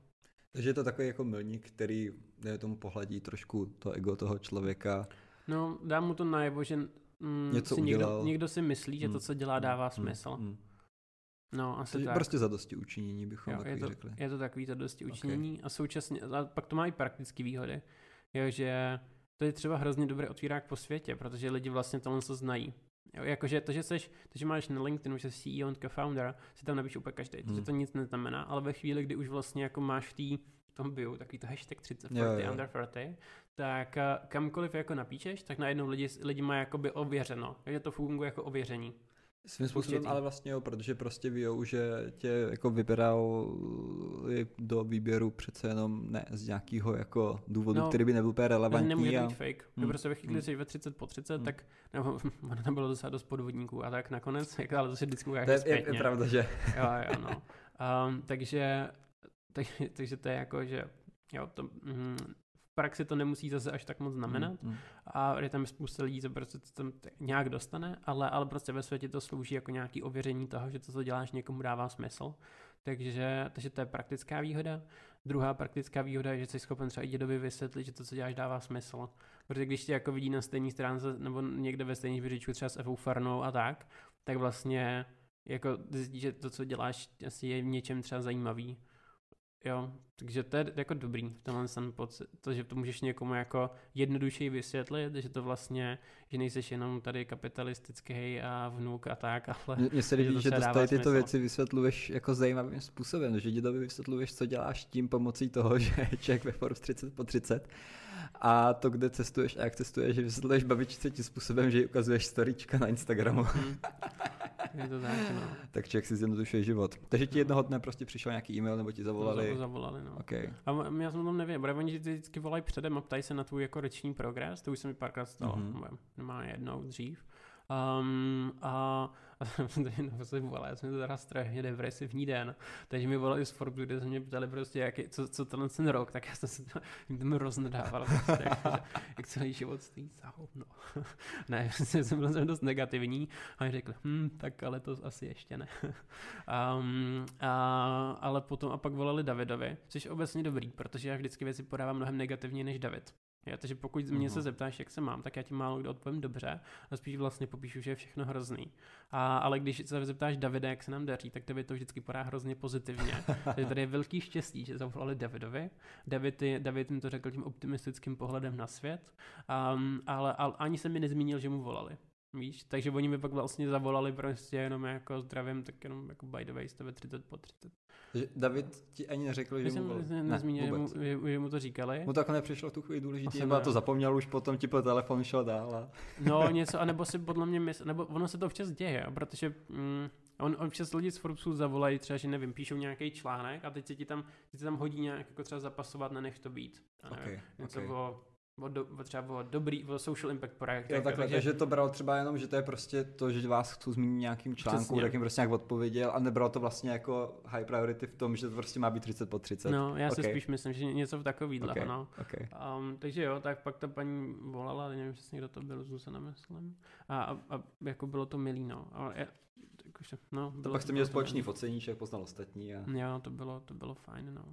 Takže je to takový jako milník, který tomu pohladí trošku to ego toho člověka. No, dá mu to najevo, že mm, něco si udělal. Někdo, někdo si myslí, že to, mm. co dělá, dává mm. smysl. Mm. No, asi Takže tak. Prostě zadosti učinění bychom jo, je to, řekli. Je to takový zadosti učinění okay. a současně, a pak to má i praktické výhody, jo, že to je třeba hrozně dobrý otvírák po světě, protože lidi vlastně tohle co znají. Jo, jakože to, že, seš, to, že máš na LinkedInu, že jsi CEO and co-founder, si tam napíše úplně každý, hmm. to nic neznamená, ale ve chvíli, kdy už vlastně jako máš v té tom bio, takový to hashtag 30, 40, jo, jo. under 40, tak eh, kamkoliv jako napíšeš, tak najednou lidi, lidi mají jakoby ověřeno, že to funguje jako ověření. Svým způsobem ale vlastně jo, protože prostě víjou, že tě jako vybral do výběru přece jenom ne z nějakého jako důvodu, no, který by nebyl úplně relevantní. Nemůže a... být fake. Hmm. Prostě ve chvíli, hmm. ve 30 po 30, hmm. tak nebo, *laughs* tam bylo docela dost podvodníků a tak nakonec, *laughs* jak, ale to si vždycky To je, je, je, pravda, že? jo, jo, no. Um, *laughs* takže, *laughs* tak, takže to je jako, že jo, to, mm, praxi to nemusí zase až tak moc znamenat mm, mm. a je tam spousta lidí, co prostě to tam nějak dostane, ale, ale prostě ve světě to slouží jako nějaký ověření toho, že to, co děláš, někomu dává smysl. Takže, takže to je praktická výhoda. Druhá praktická výhoda je, že jsi schopen třeba i dědovi vysvětlit, že to, co děláš, dává smysl. Protože když tě jako vidí na stejné stránce nebo někde ve stejných vyřičku třeba s Evou Farnou a tak, tak vlastně jako zjistí, že to, co děláš, asi je v něčem třeba zajímavý Jo, takže to je jako dobrý v tomhle ten pocit, to, že to můžeš někomu jako jednodušeji vysvětlit, že to vlastně, že nejseš jenom tady kapitalistický a vnuk a tak, ale... Mně se *laughs* líbí, že dostali tyto smysl. věci vysvětluješ jako zajímavým způsobem, že dědovi vysvětluješ, co děláš tím pomocí toho, *laughs* že je člověk ve Forbes 30 po 30 a to, kde cestuješ a jak cestuješ, že vysvětluješ babičce tím způsobem, že ji ukazuješ storíčka na Instagramu. Hmm. *laughs* je to tak, no. *laughs* tak člověk si zjednodušuje život. Takže ti jednoho dne prostě přišel nějaký e-mail nebo ti zavolali? No, zavolali, no. Okay. A já jsem o tom nevím, protože oni ti vždycky volají předem a ptají se na tvůj jako roční progres, to už se mi párkrát stalo, mm-hmm. nemá jednou dřív. Um, a *laughs* no, se volá, já jsem to teda strašně depresivní den, takže mi volali z Forbesu, kde se mě ptali prostě, jaký, co, co tenhle ten rok, tak já jsem se tam *laughs* roznadával, prostě, jak, jak celý život stojí za hovno. *laughs* ne, jsem byl dost negativní a řekl, hm, tak ale to asi ještě ne. um, a, ale potom a pak volali Davidovi, což je obecně dobrý, protože já vždycky věci podávám mnohem negativně než David. Jo, takže pokud mě se mhm. zeptáš, jak se mám, tak já ti málo kdy odpovím dobře a spíš vlastně popíšu, že je všechno hrozný. A, ale když se zeptáš Davida, jak se nám daří, tak David to vždycky podá hrozně pozitivně. *laughs* takže tady je velký štěstí, že zavolali Davidovi. David, David jim to řekl tím optimistickým pohledem na svět, um, ale, ale ani se mi nezmínil, že mu volali. Víš, takže oni mi pak vlastně zavolali prostě jenom jako zdravím, tak jenom jako by the way jste ve 30 po 30. David ti ani neřekl, že mu volal? Ne, nezmínil, že, mu, že, že, mu to říkali. Mu to jako nepřišlo v tu chvíli důležitý, nebo to zapomněl už potom ti po telefonu šel dál. A... no něco, anebo si podle mě mysl, nebo ono se to občas děje, protože mm, on, občas lidi z Forbesu zavolají třeba, že nevím, píšou nějaký článek a teď se ti tam, se tam hodí nějak jako třeba zapasovat, nenech to být. okay, něco okay. o o, do, o třeba o dobrý, o social impact projekt. Jo, takhle, takže, takže to bral třeba jenom, že to je prostě to, že vás chci zmínit nějakým článku, tak jim prostě nějak odpověděl a nebral to vlastně jako high priority v tom, že to prostě má být 30 po 30. No, já okay. si spíš myslím, že něco v takovýhle, okay. no. Okay. Um, takže jo, tak pak ta paní volala, ale nevím přesně, kdo to byl, Zuzana, myslím. A, a, a jako bylo to milý, no. A, jakože, no, bylo, pak jste měli společný foceníček, poznal ostatní. A... Jo, to bylo, to bylo fajn, no.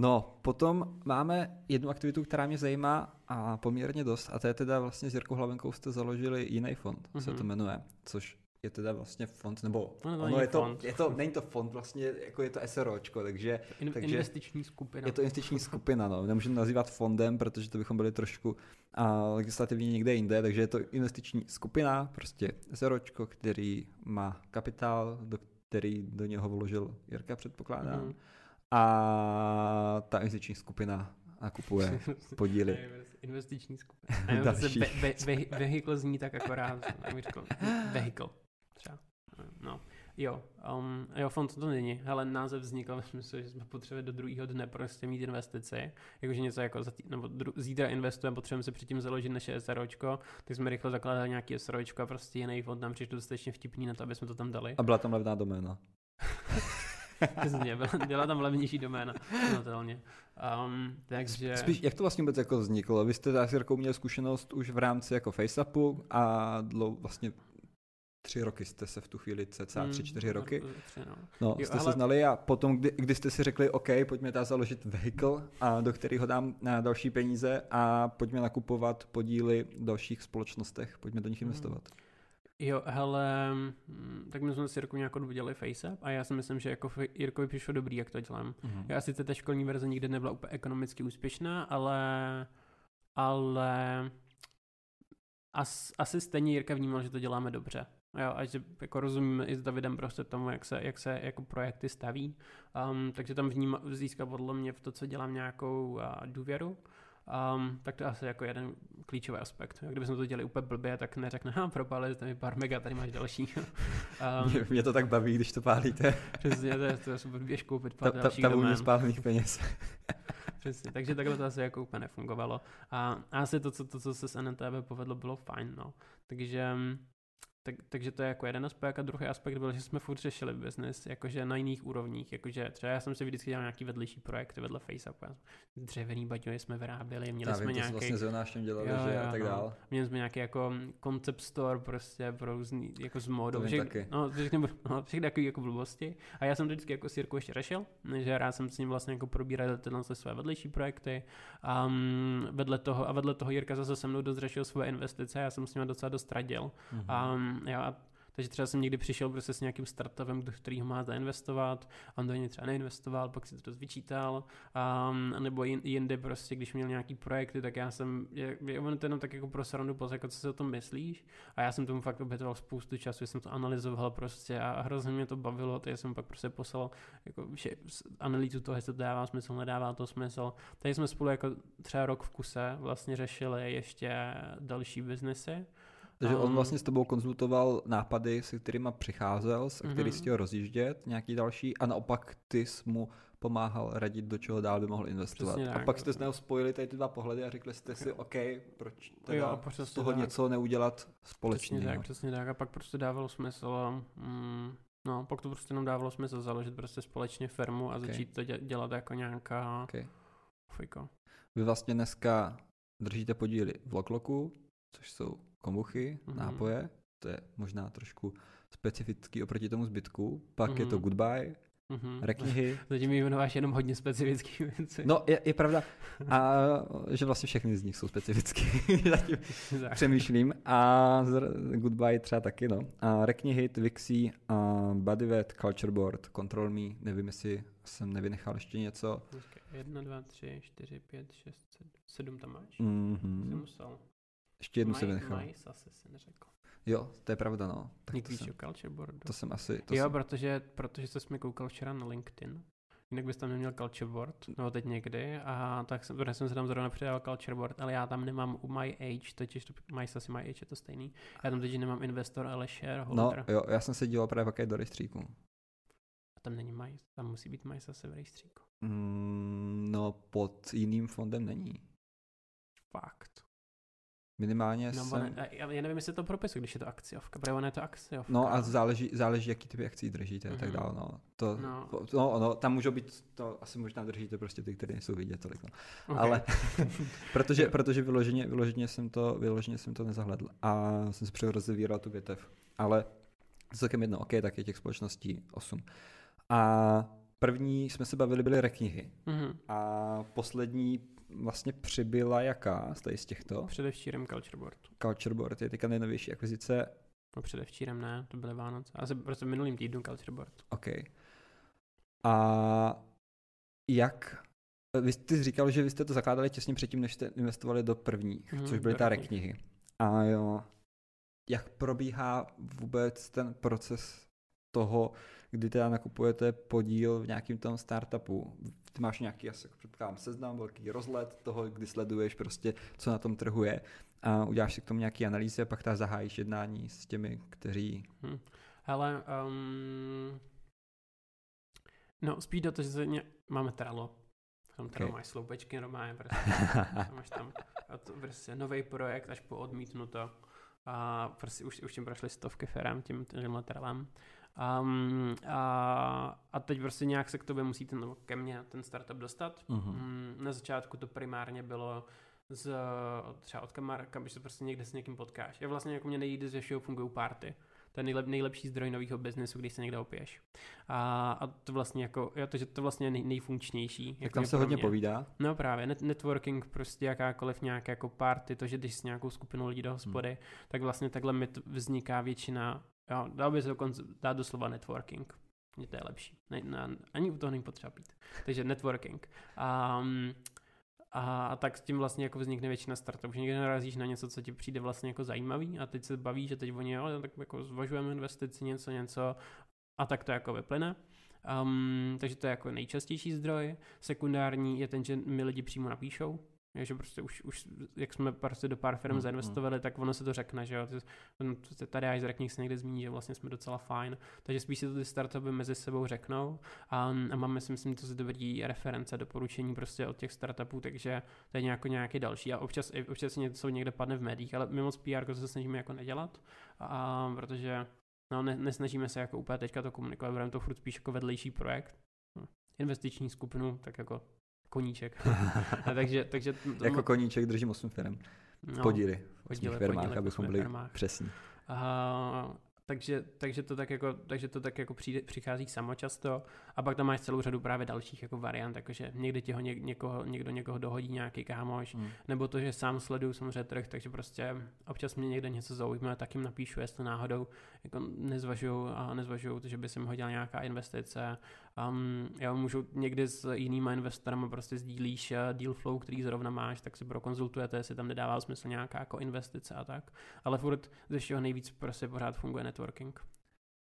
No, potom máme jednu aktivitu, která mě zajímá a poměrně dost, a to je teda vlastně s Jirkou Hlavenkou jste založili jiný fond, mm-hmm. se to mhm. jmenuje, což je teda vlastně fond, nebo no, no, ono je to, fond. je to, není to fond, vlastně jako je to SROčko, takže, In, takže investiční skupina. Je to investiční skupina, no, nemůžeme nazývat fondem, protože to bychom byli trošku a, legislativně někde jinde, takže je to investiční skupina, prostě SROčko, který má kapitál, do který do něho vložil Jirka, předpokládám. Mm-hmm a ta investiční skupina nakupuje *laughs* podíly. Investiční skupina. *laughs* Další. Ve, ve, ve, vehikl zní tak akorát, vehikl třeba. No. Jo, um, jo, fond to není, ale název vznikl *laughs* v smyslu, že jsme potřebovali do druhého dne prostě mít investici, jakože něco jako za tý, nebo dru, zítra investujeme, potřebujeme si předtím založit naše SROčko, tak jsme rychle zakládali nějaký SROčko a prostě jiný fond nám přišel dostatečně vtipný na to, aby jsme to tam dali. A byla tam levná doména. *laughs* Přesně, byla, byla tam levnější doména. Um, takže... Spíš, jak to vlastně vůbec jako vzniklo? Vy jste s Jirkou měli zkušenost už v rámci jako FaceAppu a dlou, vlastně tři roky jste se v tu chvíli, cca tři, hmm, čtyři roky. No. no jo, jste ale... se znali a potom, kdy, kdy jste si řekli, OK, pojďme tady založit vehicle, a do kterého dám na další peníze a pojďme nakupovat podíly v dalších společnostech, pojďme do nich hmm. investovat. Hmm. Jo, hele, mm, tak my jsme s Jirkou nějak udělali FaceApp a já si myslím, že jako Jirkovi přišlo dobrý, jak to dělám. Mm-hmm. Já sice ta školní verze nikdy nebyla úplně ekonomicky úspěšná, ale ale as, asi stejně Jirka vnímal, že to děláme dobře. Jo, a že jako rozumíme i s Davidem prostě tomu, jak se, jak se jako projekty staví. Um, takže tam vníma, získá podle mě v to, co dělám nějakou uh, důvěru. Um, tak to je asi jako jeden klíčový aspekt. Kdybychom to dělali úplně blbě, tak neřekne, ha, propálili jste mi pár mega, tady máš další. *laughs* um, mě, mě, to tak baví, když to pálíte. Přesně, to je, to je super, běž koupit pár ta, dalších ta, domén. spálených peněz. *laughs* Přesně, takže takhle to asi jako úplně nefungovalo. A, a asi to, co, to, co se s NNTV povedlo, bylo fajn, no. Takže tak, takže to je jako jeden aspekt a druhý aspekt byl, že jsme furt řešili business, jakože na jiných úrovních, jakože třeba já jsem si vždycky dělal nějaký vedlejší projekty vedle FaceAppu, dřevěný baťohy jsme vyráběli, měli já jsme vím, nějaký... vlastně s Jonášem dělali, jo, že jo, a tak no. dál. Měli jsme nějaký jako concept store prostě pro různý, jako z. Všech, taky. No, všechny, no, všechny takové jako blbosti. A já jsem to vždycky jako s Jirkou ještě řešil, že rád jsem s ním vlastně jako probíral tyhle své vedlejší projekty. A um, vedle toho, a vedle toho Jirka zase se mnou dost řešil svoje investice, já jsem s ním docela dost radil. Mm-hmm. Um, jo, a takže třeba jsem někdy přišel prostě s nějakým startupem, do kterého má zainvestovat, on do něj třeba neinvestoval, pak si to dost vyčítal, um, nebo jinde prostě, když měl nějaký projekty, tak já jsem, je, on to jenom tak jako pro srandu poz, jako co si o tom myslíš a já jsem tomu fakt obětoval spoustu času, jsem to analyzoval prostě a hrozně mě to bavilo, takže jsem pak prostě poslal jako vše, analýzu toho, jestli to dává smysl, nedává to smysl. Takže jsme spolu jako třeba rok v kuse vlastně řešili ještě další biznesy Takže um, on vlastně s tebou konzultoval nápady, se kterými přicházel, a který Mhm. chtěl rozjíždět, nějaký další, a naopak ty jsi mu pomáhal radit, do čeho dál by mohl investovat. Přesně a tak. pak jste s něho spojili tady ty dva pohledy a řekli jste si, OK, proč teda Jo, z přesně toho tak. něco neudělat Přesně společně. tak, přesně tak. A pak prostě dávalo smysl, mm, no, pak to prostě jenom dávalo smysl založit prostě společně firmu a Ok. začít to dě- dělat jako nějaká Okay. fojko. Vy vlastně dneska držíte podíly v Lokloku, což jsou kombuchy, Mhm. nápoje, to je možná trošku specifický oproti tomu zbytku. Pak je to Mhm. Goodbye, Mhm. reknihy. *laughs* Zatím jmenováš jenom hodně specifických věcí. No, je, je pravda, *laughs* a, že vlastně všechny z nich jsou specifické. *laughs* Zatím tak. přemýšlím. A Goodbye třeba taky, no. A reknihy, Twixy, a Bodyvet, Culture Board, Control Me, nevím, jestli jsem nevynechal ještě něco. Počkej, Jedna, dva, tři, čtyři, pět, šest, sedm, sedm tam máš? Jsi Mm-hmm. musel. Ještě jednu jsem Maj- vynechal. Majs asi si neřekl. Jo, to je pravda, no. Tak Nick to jsem, culture boardu. to jsem asi... To jo, jsem, protože, protože jsi mi koukal včera na LinkedIn. Jinak bys tam neměl culture board, nebo teď někdy, a tak jsem, protože jsem se tam zrovna přidal culture board, ale já tam nemám u My Age, totiž to, My asi My Age je to stejný, já tam teď nemám investor, ale no, shareholder. jo, já jsem se díval právě také do rejstříku. A tam není My, tam musí být My asi v rejstříku. Mm, no, pod jiným fondem není. Fakt. Minimálně No, jsem... a- já já nevím, jestli to propisu, když je to akciovka, protože je to akciovka. No a záleží, záleží jaký typy akcí držíte a tak Mhm. dále. No. To, No. no. No, tam můžou být, to asi možná držíte prostě ty, které nejsou vidět tolik. No. Ok. Ale *laughs* protože, protože vyloženě, vyloženě, jsem to, vyloženě jsem to nezahledl a jsem si přerozevíral tu větev. Ale celkem jedno, OK, tak je těch společností 8. A první jsme se bavili, byly reknihy. Mhm. A poslední vlastně přibyla jaká z tady z těchto? Předevčírem culture board. Culture Board je teďka nejnovější akvizice. No předevčírem ne, to byly Vánoce. Asi prostě minulým týdnu culture board. OK. A jak vy jste říkal, že vy jste to zakládali těsně předtím, než jste investovali do prvních, Mhm, což byly ta reknihy. A jo, jak probíhá vůbec ten proces toho, kdy teda nakupujete podíl v nějakým tom startupu. Ty máš nějaký, asi předpokládám, seznam, velký rozhled toho, kdy sleduješ prostě, co na tom trhu je a uděláš si k tomu nějaký analýzy a pak ta zahájíš jednání s těmi, kteří... Hm. Ale, um, no spíš do toho, že ně, máme Trello. Tam Trello Ok. máš sloupečky normálně, prostě, *laughs* máš tam to prostě nový projekt až po odmítnuto. A prostě už, už tím prošly stovky firm tím tímhle Trellem. Um, a, a teď prostě nějak se k tobě musí ten, ke mně ten startup dostat. Mhm. Mm, na začátku to primárně bylo z, třeba od kamarka, když se prostě někde s někým potkáš. Já vlastně jako mě nejde, že všeho fungují party. To je nejlep, nejlepší zdroj nového biznesu, když se někde opiješ. A, a to vlastně jako, jo, to, že to vlastně je nej, nejfunkčnější. Jak jako tam se hodně mě. povídá. No právě, net, networking, prostě jakákoliv nějaká jako party, to, že když s nějakou skupinou lidí do hospody, hmm. tak vlastně takhle mi vzniká většina, jo, dal by se dokonce dát doslova networking. Mně to je lepší. Ne, ne, ani u toho není potřeba pít. Takže networking. Um, a, a tak s tím vlastně jako vznikne většina startupů, že někdy narazíš na něco, co ti přijde vlastně jako zajímavý a teď se baví, že teď oni, jo, tak jako zvažujeme investici, něco, něco a tak to jako vyplyne. Um, takže to je jako nejčastější zdroj. Sekundární je ten, že mi lidi přímo napíšou, že prostě už, už, jak jsme prostě do pár firm Mm, mm, zainvestovali, tak ono se to řekne, že jo. T- Tady až zrekník se někde zmíní, že vlastně jsme docela fajn. Takže spíš si to ty startupy mezi sebou řeknou a, a máme si myslím, to dobrý reference, doporučení prostě od těch startupů, takže to je nějako, nějaký další. A občas, občas něco někde padne v médiích, ale my moc PR to se snažíme jako nedělat, a, protože no, ne, nesnažíme se jako úplně teďka to komunikovat, budeme to furt spíš jako vedlejší projekt. Hm. Investiční skupinu, tak jako koníček. takže, takže *laughs* to, Jako koníček držím 8 firm. no, podíly osmi firmách, podíly v abychom byli firmách. přesní. A, takže, takže to tak jako, takže to tak jako přijde, přichází samo často a pak tam máš celou řadu právě dalších jako variant, jakože někdy ti ho něk, někoho, někdo někoho dohodí nějaký kámoš, Mm. nebo to, že sám sleduju samozřejmě trh, takže prostě občas mě někde něco zaujme, tak jim napíšu, jestli náhodou jako nezvažují a nezvažují, že by se mi hodila nějaká investice. Um, já můžu někdy s jinýma investorama prostě sdílíš eh, deal flow, který zrovna máš, tak si prokonzultujete, jestli tam nedává smysl nějaká jako investice a tak. Ale furt ze všeho nejvíc prostě pořád funguje networking.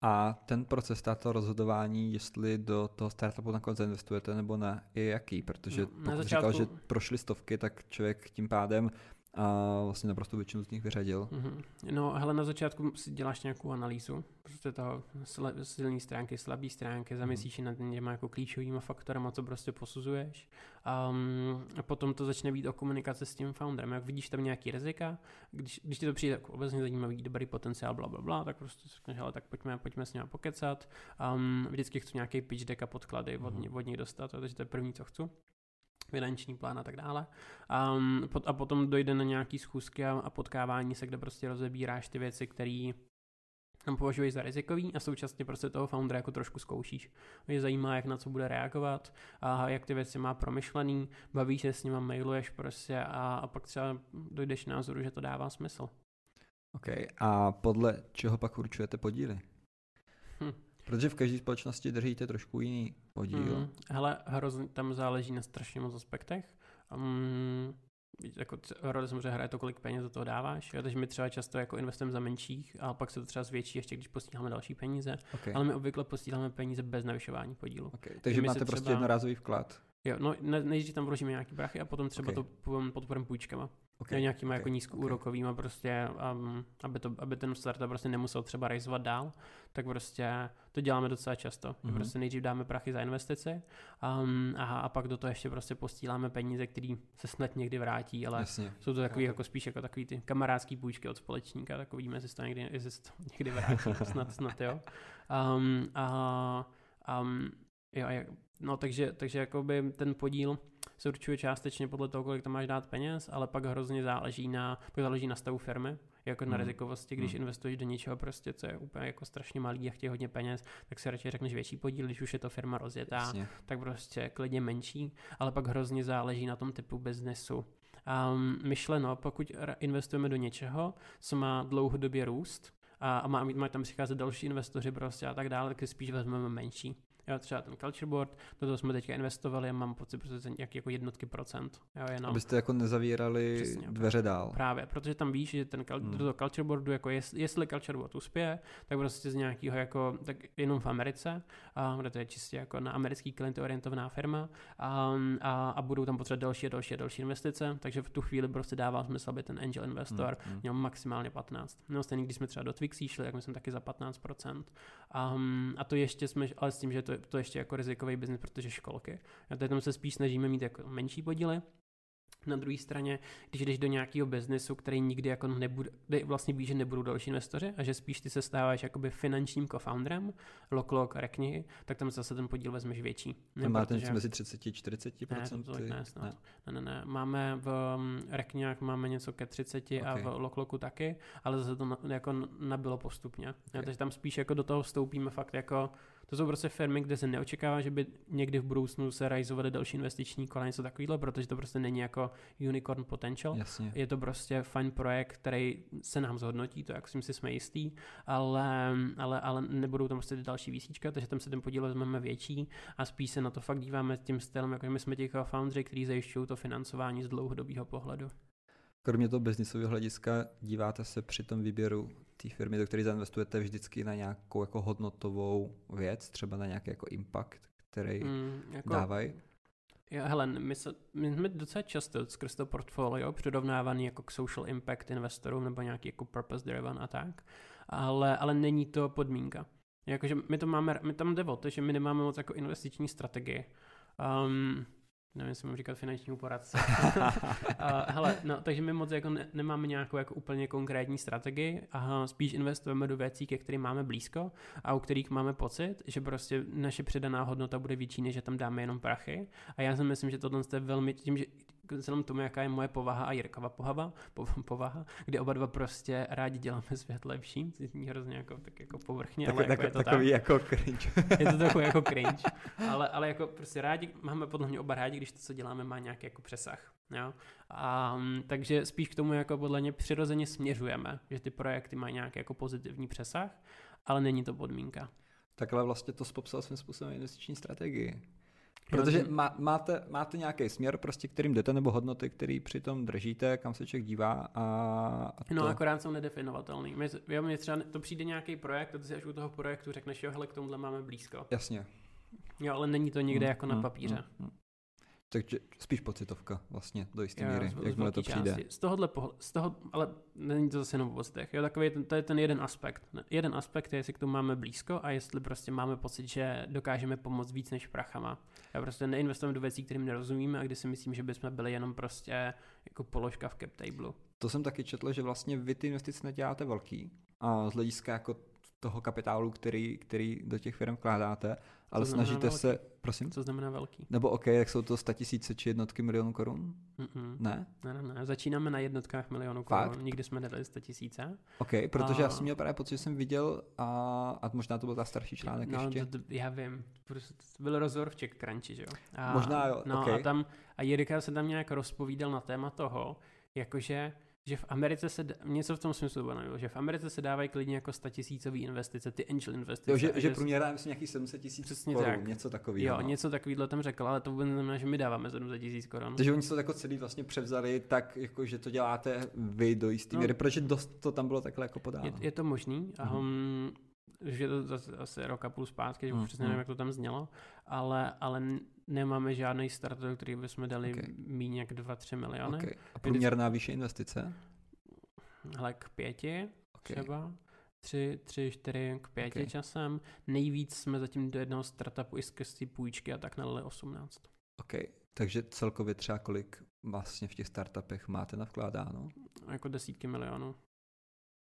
A ten proces, tato rozhodování, jestli do toho startupu nakonec zainvestujete nebo ne, je jaký? Protože No, pokud říkal, že začátku- prošly stovky, tak člověk tím pádem a vlastně naprosto většinu z nich vyřadil. Mm-hmm. No, hele, na začátku si děláš nějakou analýzu, prostě toho silné stránky, slabé stránky, zamyslíš mm-hmm. nad těma jako klíčovými faktorama, co prostě posuzuješ. Um, a potom to začne být o komunikaci s tím founderem. Jak vidíš tam nějaký rizika, když, když ti to přijde jako obecně zajímavý, dobrý potenciál, bla, bla, bla, tak prostě řekneš, hele, tak pojďme, pojďme s ním pokecat. Um, vždycky chci nějaký pitch deck a podklady mm-hmm. od, mhm. od nich dostat, takže to je první, co chci finanční plán a tak dále. Um, a potom dojde na nějaký schůzky a, a potkávání se, kde prostě rozebíráš ty věci, které tam považuješ za rizikový a současně prostě toho foundera jako trošku zkoušíš. Mě zajímá, jak na co bude reagovat a jak ty věci má promyšlený, bavíš se s nima, mailuješ prostě a, a pak třeba dojdeš názoru, že to dává smysl. OK. A podle čeho pak určujete podíly? Protože v každé společnosti držíte trošku jiný podíl. Mm, hele, hrozně tam záleží na strašně moc aspektech. Um, jako role samozřejmě hraje to, kolik peněz do toho dáváš. Jo? Takže my třeba často jako investujeme za menších a pak se to třeba zvětší, ještě když posíláme další peníze. Okay. Ale my obvykle posíláme peníze bez navyšování podílu. Okay. Takže máte prostě třeba... jednorázový vklad. Jo, no ne, nejdřív tam vložíme nějaký brachy a potom třeba okay. to podporujeme půjčkama. Okay. Nějakýma okay. jako nízkoúrokovýma okay. prostě, um, aby, to, aby ten startup prostě nemusel třeba rajzovat dál, tak prostě to děláme docela často. Mm-hmm. Prostě nejdřív dáme prachy za investici um, a, a pak do toho ještě prostě postíláme peníze, které se snad někdy vrátí, ale Jasně. jsou to takový jako spíš jako takový ty kamarádský půjčky od společníka, tak uvidíme, jestli to někdy, jestli to někdy vrátí, snad, snad jo. Um, a, um, jo, no takže, takže jakoby ten podíl se určuje částečně podle toho, kolik tam máš dát peněz, ale pak hrozně záleží na, pak záleží na stavu firmy, jako na mm. rizikovosti, když mm. investuješ do něčeho prostě, co je úplně jako strašně malý a chtějí hodně peněz, tak si radši řekneš větší podíl, když už je to firma rozjetá, Jasně. tak prostě klidně menší, ale pak hrozně záleží na tom typu biznesu. Um, myšleno, pokud investujeme do něčeho, co má dlouhodobě růst, a, a má, má tam přicházet další investoři prostě a tak dále, tak spíš vezmeme menší. Jo, třeba ten culture board, do toho jsme teďka investovali a mám pocit, že nějaký jako jednotky procent. Jo, jenom. Abyste jako nezavírali Přesně, dveře dál. Právě, protože tam víš, že ten hmm. do toho culture boardu, jako jest, jestli culture board uspěje, tak prostě z nějakého jako, tak jenom v Americe, a, kde to je čistě jako na americký klient orientovaná firma a, a, a, budou tam potřebovat další a další a další investice, takže v tu chvíli prostě dává smysl, aby ten angel investor hmm. měl maximálně 15. No stejně, když jsme třeba do Twixy šli, tak myslím taky za 15%. A, a to ještě jsme, ale s tím, že to to, to ještě jako rizikový biznis, protože školky. A tady tam se spíš snažíme mít jako menší podíly, na druhé straně, když jdeš do nějakého biznesu, který nikdy jako nebude, vlastně víš, že nebudou další investoři a že spíš ty se stáváš jakoby finančním co-founderem, lock, rekni, tak tam zase ten podíl vezmeš větší. Ne, máte něco mezi 30 a 40 Ne, to ne, ne. ne, ne, ne. Máme v um, rekňách máme něco ke 30 okay. a v lokloku taky, ale zase to na, jako nabilo postupně. Okay. Takže tam spíš jako do toho vstoupíme fakt jako to jsou prostě firmy, kde se neočekává, že by někdy v budoucnu se realizovaly další investiční kola, něco takového, protože to prostě není jako unicorn potential. Jasně. Je to prostě fajn projekt, který se nám zhodnotí, to jak si jsme jistý, ale, ale, ale nebudou tam prostě další výsíčka, takže tam se ten podíl vezmeme větší a spíš se na to fakt díváme tím stylem, jako my jsme těch foundry, kteří zajišťují to financování z dlouhodobého pohledu. Kromě toho biznisového hlediska díváte se při tom výběru té firmy, do které zainvestujete vždycky na nějakou jako hodnotovou věc, třeba na nějaký jako impact, který mm, jako, dávají? Jo, hele, my, se, my jsme docela často skrz to portfolio přirovnávaný jako k social impact investorům nebo nějaký jako purpose driven a tak, ale, ale není to podmínka. Jakože my to máme, my tam jde o to, že my nemáme moc jako investiční strategii. Um, nevím, jestli mám říkat finančního poradce. *laughs* hele, no, takže my moc jako ne, nemáme nějakou jako úplně konkrétní strategii a spíš investujeme do věcí, ke kterým máme blízko a u kterých máme pocit, že prostě naše přidaná hodnota bude větší, než že tam dáme jenom prachy. A já si myslím, že tohle je velmi, tím, že vzhledem tomu, jaká je moje povaha a Jirkova *laughs* povaha, po, povaha, kdy oba dva prostě rádi děláme svět lepší, zní hrozně jako, tak jako povrchně, tak, ale tak, jako je to takový tak. jako cringe. *laughs* je to takový jako *laughs* cringe, ale, ale jako prostě rádi, máme podle mě oba rádi, když to, co děláme, má nějaký jako přesah. Jo? A, takže spíš k tomu jako podle mě přirozeně směřujeme, že ty projekty mají nějaký jako pozitivní přesah, ale není to podmínka. Takhle vlastně to popsal svým způsobem investiční strategii. Protože má, máte, máte nějaký směr, prostě, kterým jdete, nebo hodnoty, který přitom držíte, kam se člověk dívá a, a to... No akorát jsou nedefinovatelný. My, jo, mě třeba to přijde nějaký projekt a ty si až u toho projektu řekneš, jo, hele, k tomuhle máme blízko. Jasně. Jo, ale není to nikde hmm, jako na hmm, papíře. Hmm, hmm. Takže spíš pocitovka vlastně do jisté míry, z- z jakmile to velké přijde. části. Z tohohle pohledu, z toho, ale není to zase jenom o pocitech. Jo, takový, ten, to je ten jeden aspekt. Jeden aspekt je, jestli k tomu máme blízko a jestli prostě máme pocit, že dokážeme pomoct víc než prachama. Já prostě neinvestujeme do věcí, kterým nerozumíme a kdy si myslím, že bychom byli jenom prostě jako položka v cap table. To jsem taky četl, že vlastně vy ty investice neděláte velký a z hlediska jako toho kapitálu, který, který do těch firm vkládáte, ale snažíte velký? se, prosím, Co znamená velký? nebo OK, jak jsou to 100 tisíce či jednotky milionů korun? Mm-mm. Ne? Ne, ne, ne. Začínáme na jednotkách milionů Fakt? korun. Nikdy jsme nedali 100 tisíce. OK, protože já A- jsem měl právě pocit, že jsem viděl a, a možná to byl ta starší článek no, ještě. To, to, já vím. Prostě to byl rozhovor v Czech Crunchy, že jo? A, Možná jo, No ok. a tam, a Jirka se tam nějak rozpovídal na téma toho, jakože že v Americe se, něco v tom smyslu bylo, že v Americe se dávají klidně jako 100 tisícový investice, ty angel investice. Jo, že, že s- průměr je myslím nějaký 700 tisíc Přesně korun, tak. něco takového. Jo, něco takového tam řekl, ale to vůbec neznamená, že my dáváme 700 tisíc korun. Takže oni to jako celý vlastně převzali tak, jako, že to děláte vy do jisté No. míry, protože dost to tam bylo takhle jako podáno. Je, je to možný, a Mhm. Um, že to zase asi rok a půl zpátky, že už Mhm, přesně nevím, mhm. jak to tam znělo, ale, ale nemáme žádný start, do který bychom dali Ok. okay. míň jak 2-3 miliony. okay. A průměrná výše investice? Ale k pěti Okay. třeba. Tři, tři, čtyři k pěti Ok. okay. časem. Nejvíc jsme zatím do jednoho startupu i skrz ty půjčky a tak nalili 18. OK. Takže celkově třeba kolik vlastně v těch startupech máte navkládáno? Jako desítky milionů.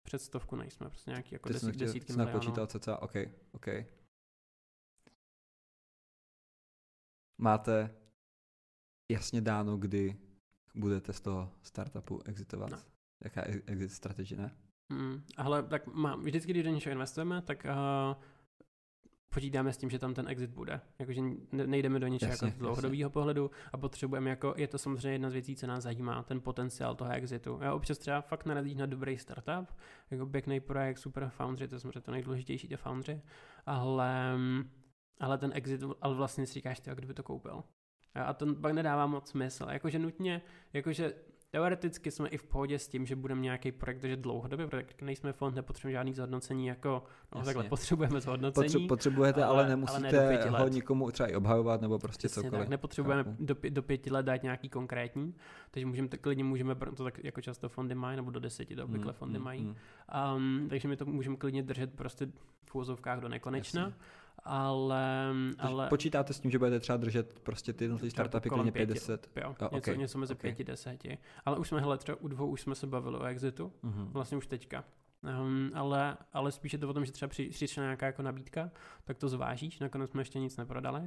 Před stovku nejsme, prostě nějaký jako Teď jsem desít, chtěl- desítky milionů. napočítal cca, OK, OK. Máte jasně dáno, kdy budete z toho startupu exitovat? Ne. Jaká exit strategie, ne? Mm, ale tak má, vždycky, když do něčeho investujeme, tak uh, počítáme s tím, že tam ten exit bude. Jakože ne- nejdeme do něčeho Jasně, jako z dlouhodobého pohledu a potřebujeme jako, je to samozřejmě jedna z věcí, co nás zajímá, ten potenciál toho exitu. Já občas třeba fakt narazíš na dobrý startup, jako pěkný projekt, super foundry, to je samozřejmě to nejdůležitější, ty foundry, ale, ale ten exit, ale vlastně si říkáš, ty, kdyby to koupil. A to pak nedává moc smysl. Jakože nutně, jakože teoreticky jsme i v pohodě s tím, že budeme nějaký projekt držet dlouhodobě, protože nejsme fond, nepotřebujeme žádný zhodnocení, jako no, Jasně. takhle potřebujeme zhodnocení. Potře- potřebujete, ale, ale- ale ale nemusíte pěti ho nikomu třeba i obhajovat, nebo prostě Přesně cokoliv. tak, nepotřebujeme Chápu. do, do pěti let dát nějaký konkrétní, takže můžeme, tak klidně můžeme, to tak jako často fondy mají, nebo do deseti to obvykle Mm, fondy mm, mají, mm. Um, takže my to můžeme klidně držet prostě v úvozovkách do nekonečna, Jasně. Ale, Takže ale Počítáte s tím, že budete třeba držet prostě ty jednotlivé startupy kolem klidně pěti. 50? jo, Jo, něco, ok, něco mezi ok. pěti, deseti. Ale už jsme, hele, třeba u dvou už jsme se bavili o exitu, Mhm. vlastně už teďka. Um, ale, ale spíš je to o tom, že třeba při- přišla nějaká jako nabídka, tak to zvážíš, nakonec jsme ještě nic neprodali.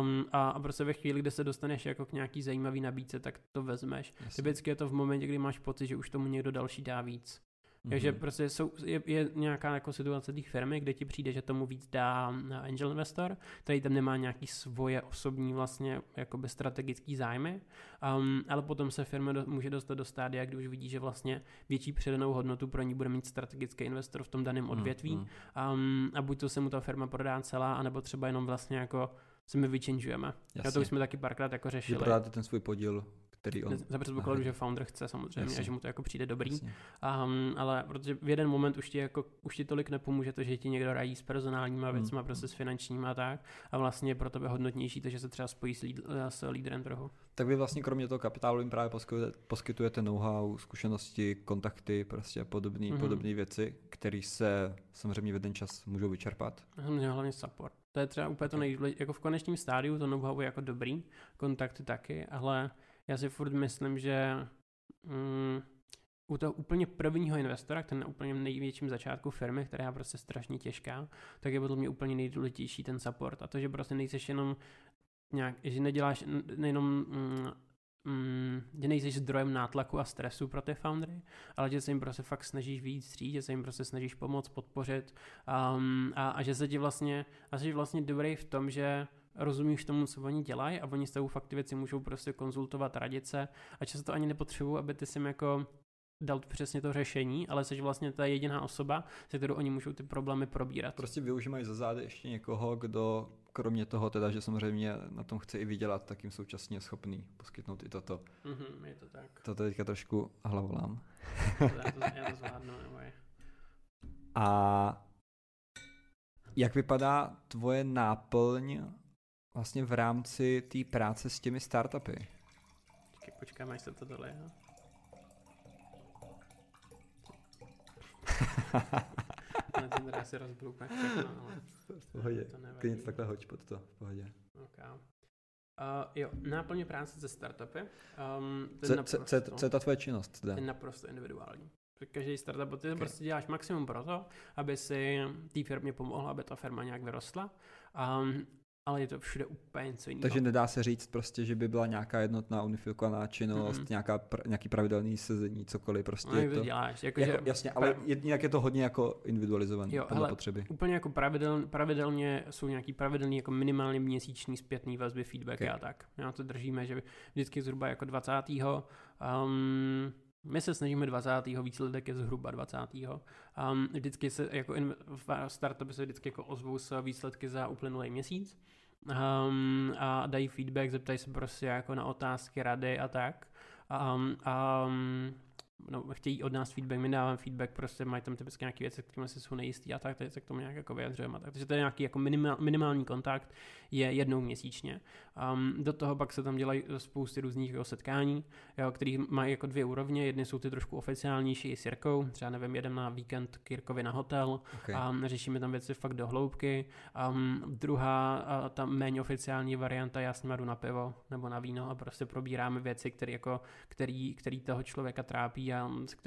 Um, a, a prostě ve chvíli, kdy se dostaneš jako k nějaký zajímavý nabídce, tak to vezmeš. Jasně. Typicky je to v momentě, kdy máš pocit, že už tomu někdo další dá víc. Mhm. Takže prostě jsou, je, je nějaká jako situace té firmy, kde ti přijde, že tomu víc dá eh, angel investor, který tam nemá nějaký svoje osobní vlastně jakoby strategický zájmy, um, ale potom se firma do, může dostat do stádia, kdy už vidí, že vlastně větší přidanou hodnotu pro ní bude mít strategický investor v tom daném odvětví Mhm. um, a buď to se mu ta firma prodá celá, anebo třeba jenom vlastně jako se my vyčenžujeme. Já to už jsme taky párkrát jako řešili. prodáte ten svůj podíl, který on... Za předpokladu, že founder chce samozřejmě Jasně. a že mu to jako přijde dobrý. Jasně. Um, ale protože v jeden moment už ti, jako, už ti tolik nepomůže to, že ti někdo radí s personálníma Mm, věcma, mm. prostě s finančníma a tak. A vlastně je pro tebe hodnotnější to, že se třeba spojí s, líd, s lídrem trhu. Tak vy vlastně kromě toho kapitálu jim právě poskytujete, know-how, zkušenosti, kontakty, prostě podobné Mhm. mm-hmm. věci, které se samozřejmě v jeden čas můžou vyčerpat. Samozřejmě hlavně support. To je třeba úplně to nejdůležitější. Jako v konečním stádiu to know-how je jako dobrý, kontakty taky, ale já si furt myslím, že mm, u toho úplně prvního investora, ten na úplně největším začátku firmy, která je prostě strašně těžká, tak je podle mě úplně nejdůležitější ten support. A to, že prostě nejseš jenom nějak, že neděláš nejenom mm, mm, že nejseš zdrojem nátlaku a stresu pro ty foundry, ale že se jim prostě fakt snažíš víc stříct, že se jim prostě snažíš pomoct, podpořit um, a, a, že se ti vlastně, a jsi vlastně dobrý v tom, že rozumíš tomu, co oni dělají a oni s tebou fakt ty věci můžou prostě konzultovat, radit se a často ani nepotřebují, aby ty si jako dal přesně to řešení, ale jsi vlastně ta jediná osoba, se kterou oni můžou ty problémy probírat. Prostě využívají za zády ještě někoho, kdo kromě toho teda, že samozřejmě na tom chce i vydělat, tak jim současně je schopný poskytnout i toto. Mhm, je to tak. Toto teďka trošku hlavolám. já, to, já to zvládnu, neboj. A jak vypadá tvoje náplň vlastně v rámci té práce s těmi startupy. Počkej, počkáme, až se to dole. Na ten si rozbudu úplně všechno, ale v pohodě. to nevadí. Klidně takhle hoď pod to, v pohodě. Okay. Uh, jo, náplně práce se startupy. Um, co, naprosto, co, co, co je ta tvoje činnost? To je naprosto individuální. Každý startup, ty okay. prostě děláš maximum pro to, aby si té firmě pomohla, aby ta firma nějak vyrostla. Um, ale je to všude úplně něco jiného. Takže nedá se říct prostě, že by byla nějaká jednotná unifikovaná činnost, mm-hmm. nějaká pr- nějaký pravidelný sezení, cokoliv prostě. No, jak to děláš. Jako, jako, že, jasně, ale jinak je to hodně jako individualizované podle hele, potřeby. Úplně jako pravidel, pravidelně jsou nějaký pravidelný jako minimálně měsíční zpětný vazby, feedback okay. a tak. Já to držíme, že vždycky zhruba jako 20. Um, my se snažíme 20. výsledek je zhruba 20. Um, vždycky se jako in, startupy se vždycky jako ozvou s výsledky za uplynulý měsíc um, a dají feedback, zeptají se prostě jako na otázky, rady a tak. Um, um, no, chtějí od nás feedback, my dáváme feedback, prostě mají tam typicky nějaké věci, kterými si jsou nejistý a tak, teď se k tomu nějak jako vyjadřujeme. Tak. Takže to je nějaký jako minimál, minimální kontakt, je jednou měsíčně. Um, do toho pak se tam dělají spousty různých jako setkání, jo, který mají jako dvě úrovně. Jedny jsou ty trošku oficiálnější s Jirkou, třeba nevím, jedem na víkend k Jirkovi na hotel okay. a řešíme tam věci fakt do hloubky. Um, druhá, a ta méně oficiální varianta, já s ním jdu na pivo nebo na víno a prostě probíráme věci, které jako, který, který toho člověka trápí a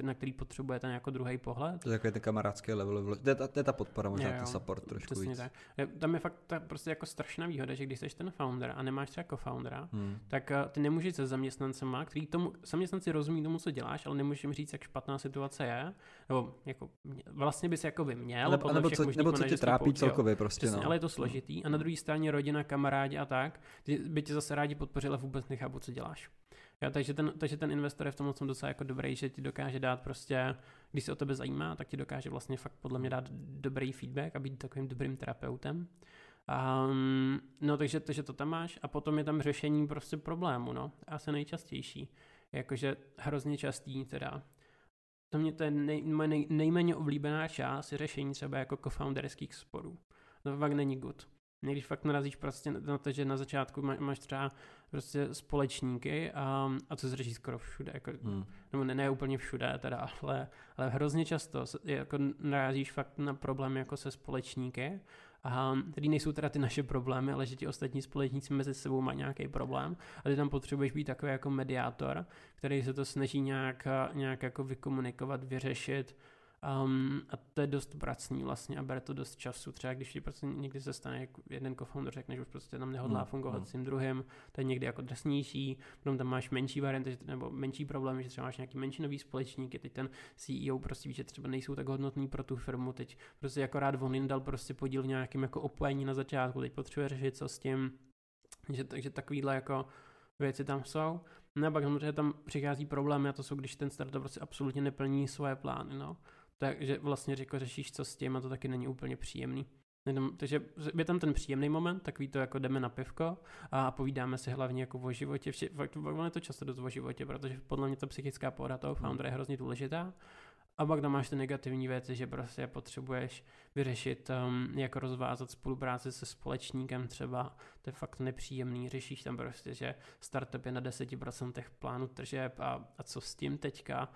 na který potřebuje ten jako druhý pohled. To je takový ten kamarádský level, to je ta, to je ta podpora, možná ten support trošku víc. Tak. Tam je fakt ta, prostě jako strašná výhoda, že když jsi ten founder a nemáš třeba co-foundera, hmm. tak uh, ty nemůžeš se zaměstnancema, který tomu, zaměstnanci rozumí tomu, co děláš, ale nemůžeš jim říct, jak špatná situace je, nebo jako, vlastně bys jako by měl, nebo, nebo, co, nebo co tě trápí celkově prostě. Přesně, no. ale je to složitý. A na druhé straně rodina, kamarádi a tak, ty by tě zase rádi podpořili, vůbec nechápu, co děláš. Jo, takže, ten, takže ten investor je v tom docela jako dobrý, že ti dokáže dát prostě, když se o tebe zajímá, tak ti dokáže vlastně fakt podle mě dát dobrý feedback a být takovým dobrým terapeutem. Um, no takže, takže to tam máš a potom je tam řešení prostě problému, no, asi nejčastější. Jakože hrozně častý teda. To mě to je nej, nej, nejméně oblíbená část řešení třeba jako co-founderských sporů. To fakt není good. Když fakt narazíš prostě na to, že na začátku má, máš třeba prostě společníky a, a to se řeší skoro všude, jako, hmm. nebo ne, ne úplně všude teda, ale, ale hrozně často jako narazíš fakt na problém jako se společníky a který nejsou teda ty naše problémy, ale že ti ostatní společníci mezi sebou mají nějaký problém a ty tam potřebuješ být takový jako mediátor, který se to snaží nějak, nějak jako vykomunikovat, vyřešit, Um, a to je dost pracný vlastně a bere to dost času. Třeba když ti prostě někdy se stane jak jeden co-founder řekne, že už prostě tam nehodlá hmm. fungovat hmm. s tím druhým, to je někdy jako drsnější, potom tam máš menší varianty, nebo menší problém, že třeba máš nějaký menšinový společník, teď ten CEO prostě ví, že třeba nejsou tak hodnotný pro tu firmu, teď prostě jako rád on jim dal prostě podíl v nějakém jako opojení na začátku, teď potřebuje řešit co s tím, že, takže takovýhle jako věci tam jsou. No a pak samozřejmě tam přichází problémy a to jsou, když ten startup prostě absolutně neplní svoje plány, no. Takže vlastně řekl, řešíš co s tím a to taky není úplně příjemný. Takže je tam ten příjemný moment, takový to jako jdeme na pivko a povídáme si hlavně jako o životě. Fakt, ono je to často dost o životě, protože podle mě to psychická pohoda toho hmm. foundera je hrozně důležitá. A pak tam máš ty negativní věci, že prostě potřebuješ vyřešit, um, jak rozvázat spolupráci se společníkem třeba, to je fakt nepříjemný, řešíš tam prostě, že startup je na 10% plánu tržeb a, a co s tím teďka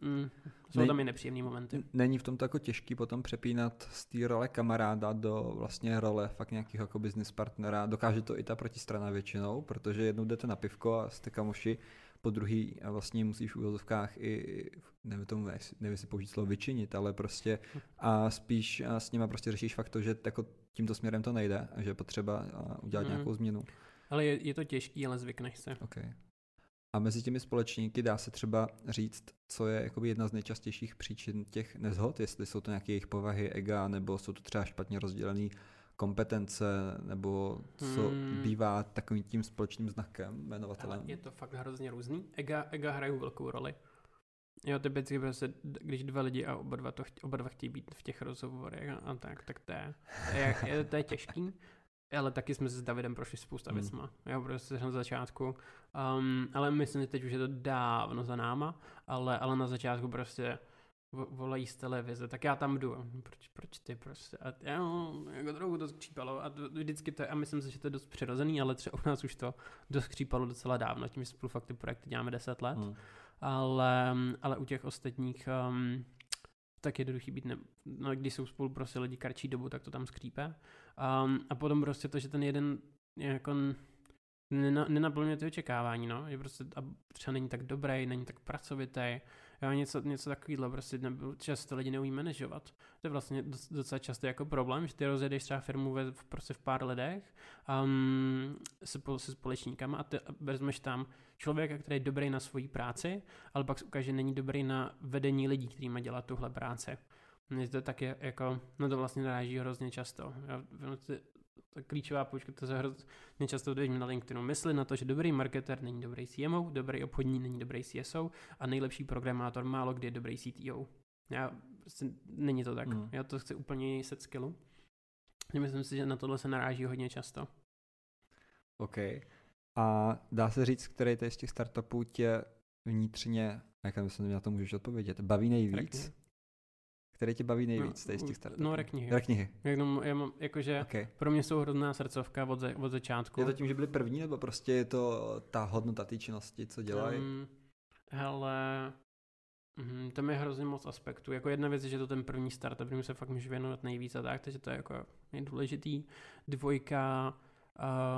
Mm, jsou ne, tam i nepříjemné momenty. Není v tom jako těžký potom přepínat z té role kamaráda do vlastně role fakt nějakého jako business partnera. Dokáže to i ta protistrana většinou, protože jednou jdete na pivko a jste kamoši, po druhý a vlastně musíš v úvozovkách i, nevím, tomu, nevím, jestli použít slovo vyčinit, ale prostě a spíš a s nima prostě řešíš fakt to, že jako tímto směrem to nejde a že potřeba udělat mm. nějakou změnu. Ale je, je to těžký, ale zvykneš se. Okay. A mezi těmi společníky dá se třeba říct, co je jakoby jedna z nejčastějších příčin těch nezhod, jestli jsou to nějaké jejich povahy, ega, nebo jsou to třeba špatně rozdělené kompetence, nebo co hmm. bývá takovým tím společným znakem, jmenovatelem. Je to fakt hrozně různý. Ega, ega hrají velkou roli. Jo, typicky prostě, když dva lidi a oba dva, to, oba dva chtějí být v těch rozhovorech a, a tak, tak to je, to je, je, to je těžký ale taky jsme se s Davidem prošli spousta hmm. věcma, jo, prostě na začátku, um, ale myslím, že teď už je to dávno za náma, ale, ale na začátku prostě volají z televize, tak já tam jdu. Proč, proč ty prostě? A já, no, jako trochu to skřípalo a to, vždycky to, a myslím si, že to je dost přirozený, ale třeba u nás už to dost skřípalo docela dávno, tím, že spolu fakt ty projekty děláme 10 let. Hmm. Ale, ale u těch ostatních um, tak jednoduchý být, ne, no, když jsou spolu prostě lidi kratší dobu, tak to tam skřípe. Um, a potom prostě to, že ten jeden jako nenaplňuje ty očekávání, no. Je prostě a třeba není tak dobrý, není tak pracovitý, jo, něco, něco takového, prostě nebyl, často lidi neumí manažovat. To je vlastně docela často jako problém, že ty rozjedeš třeba firmu ve, prostě v pár lidech um, se, se společníkama a ty vezmeš tam člověka, který je dobrý na svoji práci, ale pak se ukáže, že není dobrý na vedení lidí, který má dělat tuhle práci. Mně to tak je, jako, no to vlastně naráží hrozně často. Jo, ta klíčová poučka, to se hrozně často vidím na LinkedInu. Mysli na to, že dobrý marketer není dobrý CMO, dobrý obchodní není dobrý CSO a nejlepší programátor málo kdy je dobrý CTO. Já, prostě není to tak. Mm. Já to chci úplně set skillu. Myslím si, že na tohle se naráží hodně často. OK. A dá se říct, který z těch startupů tě vnitřně, jak myslím, na to můžeš odpovědět, baví nejvíc? Rekni který tě baví nejvíc no, z těch startupů? No, reknihy. Reknihy. Jenom, já mám, jakože okay. pro mě jsou hrozná srdcovka od, ze, od začátku. Je to tím, že byli první, nebo prostě je to ta hodnota té činnosti, co dělají? Um, hele, mm, tam je hrozně moc aspektů. Jako jedna věc je, že to ten první startup, kterým se fakt může věnovat nejvíc a tak, takže to je jako nejdůležitý. Dvojka,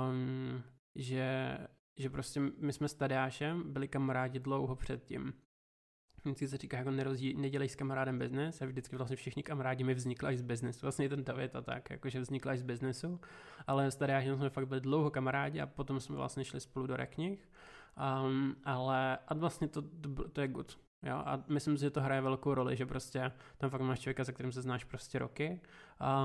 um, že, že prostě my jsme s Tadášem byli kamarádi dlouho předtím vždycky se říká, jako nerozdí, nedělej s kamarádem business a vždycky vlastně všichni kamarádi mi vznikli až z businessu. Vlastně ten David a tak, jakože vznikla až z businessu, ale s Tadeášem jsme fakt byli dlouho kamarádi a potom jsme vlastně šli spolu do reknih. Um, ale a vlastně to, to, to je good. Jo? A myslím si, že to hraje velkou roli, že prostě tam fakt máš člověka, se kterým se znáš prostě roky.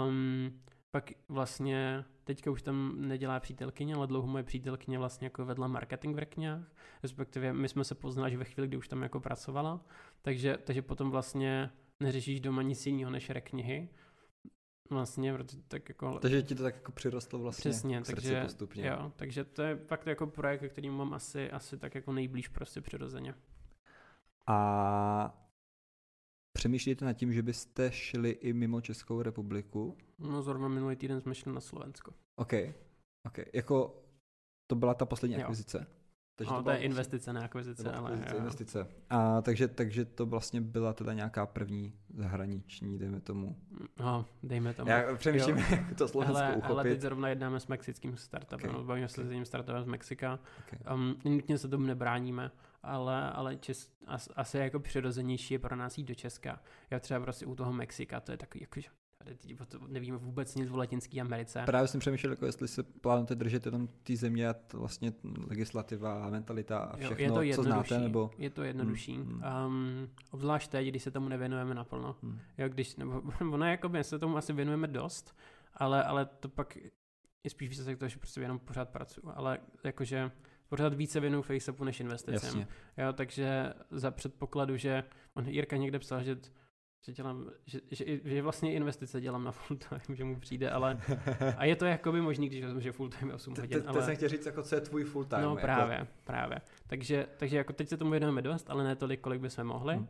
Um, pak vlastně teďka už tam nedělá přítelkyně, ale dlouho moje přítelkyně vlastně jako vedla marketing v Rekňách, respektive my jsme se poznali ve chvíli, kdy už tam jako pracovala, takže, takže potom vlastně neřešíš doma nic jiného než reknihy, Vlastně, protože tak jako... Takže ti to tak jako přirostlo vlastně Přesně, takže, postupně. Jo, takže to je fakt jako projekt, který mám asi, asi tak jako nejblíž prostě přirozeně. A Přemýšlíte nad tím, že byste šli i mimo Českou republiku? No zrovna minulý týden jsme šli na Slovensko. OK. OK. Jako to byla ta poslední jo. akvizice? Takže no, to, to je investice, ne akvizice. To ale akvizice, investice. A takže, takže to vlastně byla teda nějaká první zahraniční, dejme tomu. No, dejme tomu. Já přemýšlím, jo. jak to Slovensko ale, uchopit. Ale teď zrovna jednáme s mexickým startupem, okay. bavíme se s jedním startupem z Mexika. Okay. Um, nutně se tomu nebráníme, ale, ale čes, as, asi jako přirozenější je pro nás jít do Česka. Já třeba prostě u toho Mexika, to je takový jako, nevíme vůbec nic v Latinské Americe. Právě jsem přemýšlel, jako jestli se plánujete držet jenom ty země a vlastně legislativa a mentalita a všechno, jo, je to co znáte, nebo... Je to jednodušší. Hmm, hmm. Um, obzvlášť teď, když se tomu nevěnujeme naplno. Hmm. Jo, když, nebo, *laughs* ono jako my se tomu asi věnujeme dost, ale, ale to pak je spíš výsledek toho, že prostě jenom pořád pracuji. Ale jakože pořád více věnuju Facebooku než investicím. Jo, takže za předpokladu, že on Jirka někde psal, že že, dělám, že, že, že, vlastně investice dělám na full time, že mu přijde, ale *laughs* a je to jakoby možný, když vezmu, že full time je 8 hodin. To jsem chtěl říct, jako co je tvůj full time. No jako... právě, právě. Takže, takže jako teď se tomu věnujeme dost, ale ne tolik, kolik bychom mohli. Hmm.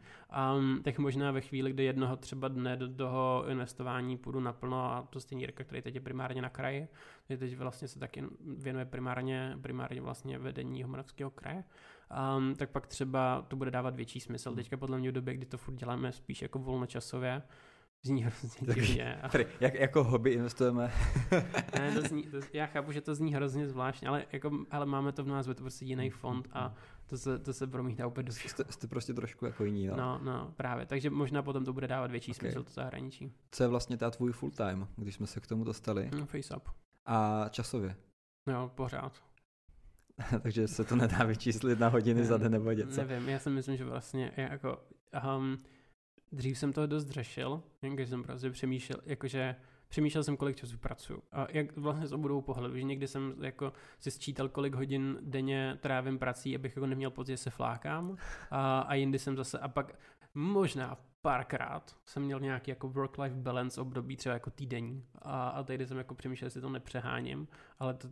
Um, tak možná ve chvíli, kdy jednoho třeba dne do toho investování půjdu naplno a to stejný Jirka, který teď je primárně na kraji, teď vlastně se taky věnuje primárně, primárně vlastně vedení Homoravského kraje, um, tak pak třeba to bude dávat větší smysl. Hmm. Teďka podle mě v době, kdy to furt děláme spíš jako volnočasově, Zní *laughs* hrozně divně. A... Jak, jako hobby investujeme? *laughs* ne, to zní, to, já chápu, že to zní hrozně zvláštně, ale, jako, ale máme to v názvu, to prostě jiný fond a to se, to se promítá úplně do jste, jste prostě trošku jako jiní, no. No, no, právě. Takže možná potom to bude dávat větší okay. smysl to zahraničí. Co je vlastně ta tvůj full time, když jsme se k tomu dostali? No, face up. A časově? Jo, pořád. *laughs* Takže se to nedá vyčíslit na hodiny ne, za den nebo něco. Nevím, já si myslím, že vlastně jako um, dřív jsem toho dost řešil, když jsem prostě přemýšlel, jakože přemýšlel jsem, kolik času pracuju. A jak vlastně z obou pohledu, že někdy jsem jako si sčítal, kolik hodin denně trávím prací, abych jako neměl pocit, že se flákám. A, a jindy jsem zase, a pak možná párkrát jsem měl nějaký jako work-life balance období, třeba jako týdenní. A, a tehdy jsem jako přemýšlel, jestli to nepřeháním, ale to,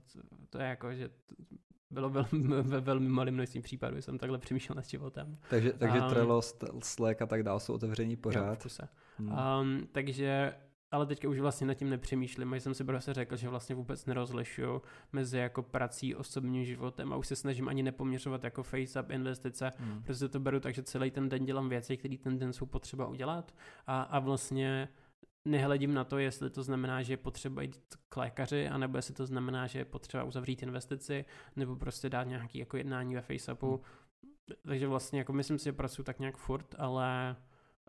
to je jako, že bylo velmi, *laughs* ve velmi malém množství případů, jsem takhle přemýšlel nad životem. Takže, takže um, Trello, Slack a tak dále jsou otevření pořád. Jo, hmm. um, takže ale teďka už vlastně nad tím nepřemýšlím, jsem si prostě řekl, že vlastně vůbec nerozlišuju mezi jako prací, osobním životem a už se snažím ani nepoměřovat jako face-up investice, hmm. protože to beru tak, že celý ten den dělám věci, které ten den jsou potřeba udělat a, a vlastně nehledím na to, jestli to znamená, že je potřeba jít k lékaři, anebo jestli to znamená, že je potřeba uzavřít investici, nebo prostě dát nějaký jako jednání ve FaceAppu. Hmm. Takže vlastně jako myslím si, že pracuji tak nějak furt, ale,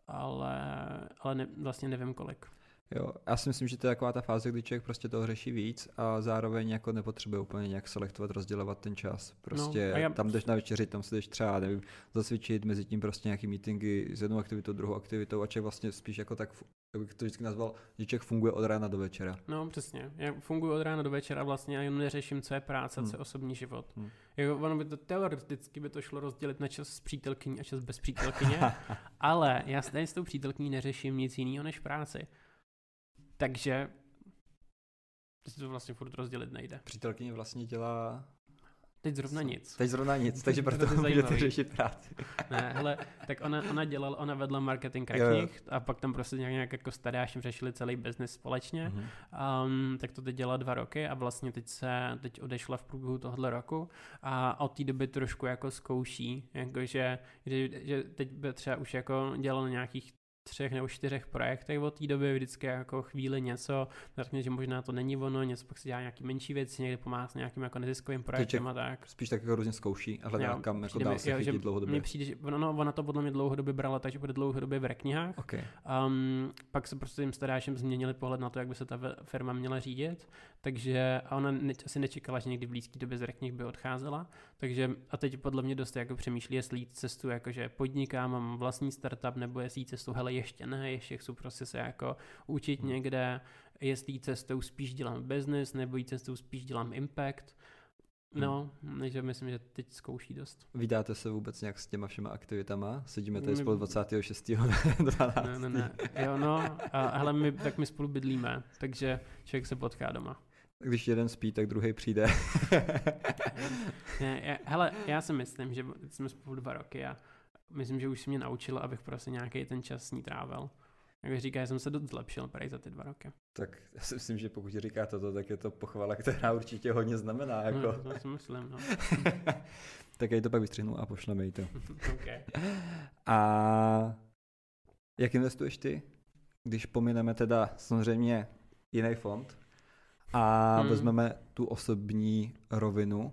ale, ale ne, vlastně nevím kolik. Jo, já si myslím, že to je taková ta fáze, kdy člověk prostě toho řeší víc a zároveň jako nepotřebuje úplně nějak selektovat, rozdělovat ten čas. Prostě no, já... tam jdeš na večeři, tam se jdeš třeba, nevím, zacvičit, mezi tím prostě nějaký meetingy s jednou aktivitou, druhou aktivitou a člověk vlastně spíš jako tak, jak bych to vždycky nazval, že člověk funguje od rána do večera. No přesně, já funguji od rána do večera vlastně a jenom neřeším, co je práce, hmm. co je osobní život. Hmm. Jako, ono by to teoreticky by to šlo rozdělit na čas s přítelkyní a čas bez přítelkyně, *laughs* ale já stejně s tou přítelkyní neřeším nic jiného než práci. Takže si to vlastně furt rozdělit nejde. Přítelkyně vlastně dělá Teď zrovna nic. Teď zrovna nic, *laughs* takže proto to můžete *laughs* řešit práci. ne, hele, tak ona, ona dělala, ona vedla marketing knih a pak tam prostě nějak, nějak jako stadášem řešili celý biznis společně. Mm-hmm. Um, tak to teď dělala dva roky a vlastně teď se, teď odešla v průběhu tohle roku a od té doby trošku jako zkouší, jakože že, že teď by třeba už jako dělala nějakých třech nebo čtyřech projektech od té doby, vždycky jako chvíli něco, řekne, že možná to není ono, něco pak si dělá nějaký menší věci, někde pomáhá s nějakým jako neziskovým projektem a tak. Spíš tak jako různě zkouší a hledá, kam jako dál se chytit dlouhodobě. Mně přijde, že ono, ona to podle mě dlouhodobě brala, takže bude dlouhodobě v reknihách. Okay. Um, pak se prostě tím starášem změnili pohled na to, jak by se ta firma měla řídit, takže a ona ne, asi nečekala, že někdy v blízké době z reknih by odcházela, takže a teď podle mě dost jako přemýšlí, jestli jít cestu, jakože podnikám, mám vlastní startup, nebo jestli jít cestu, hele, ještě ne, ještě chci prostě se jako učit hmm. někde, jestli cestou spíš dělám business, nebo jí cestou spíš dělám impact. No, hmm. takže myslím, že teď zkouší dost. Vydáte se vůbec nějak s těma všema aktivitama? Sedíme tady my... spolu 26. 12. *laughs* Ne, ne, ne. Jo, no, a hele, my, tak my spolu bydlíme, takže člověk se potká doma. Když jeden spí, tak druhý přijde. *laughs* ne, já, hele, já si myslím, že jsme spolu dva roky a myslím, že už si mě naučil, abych prostě nějaký ten čas s ní trávil. Jak říká, jsem se dost zlepšil prej za ty dva roky. Tak já si myslím, že pokud říká toto, tak je to pochvala, která určitě hodně znamená. Jako. No, to si myslím, no. *laughs* tak já to pak vystřihnu a pošleme jí to. *laughs* okay. A jak investuješ ty? Když pomineme teda samozřejmě jiný fond a hmm. vezmeme tu osobní rovinu.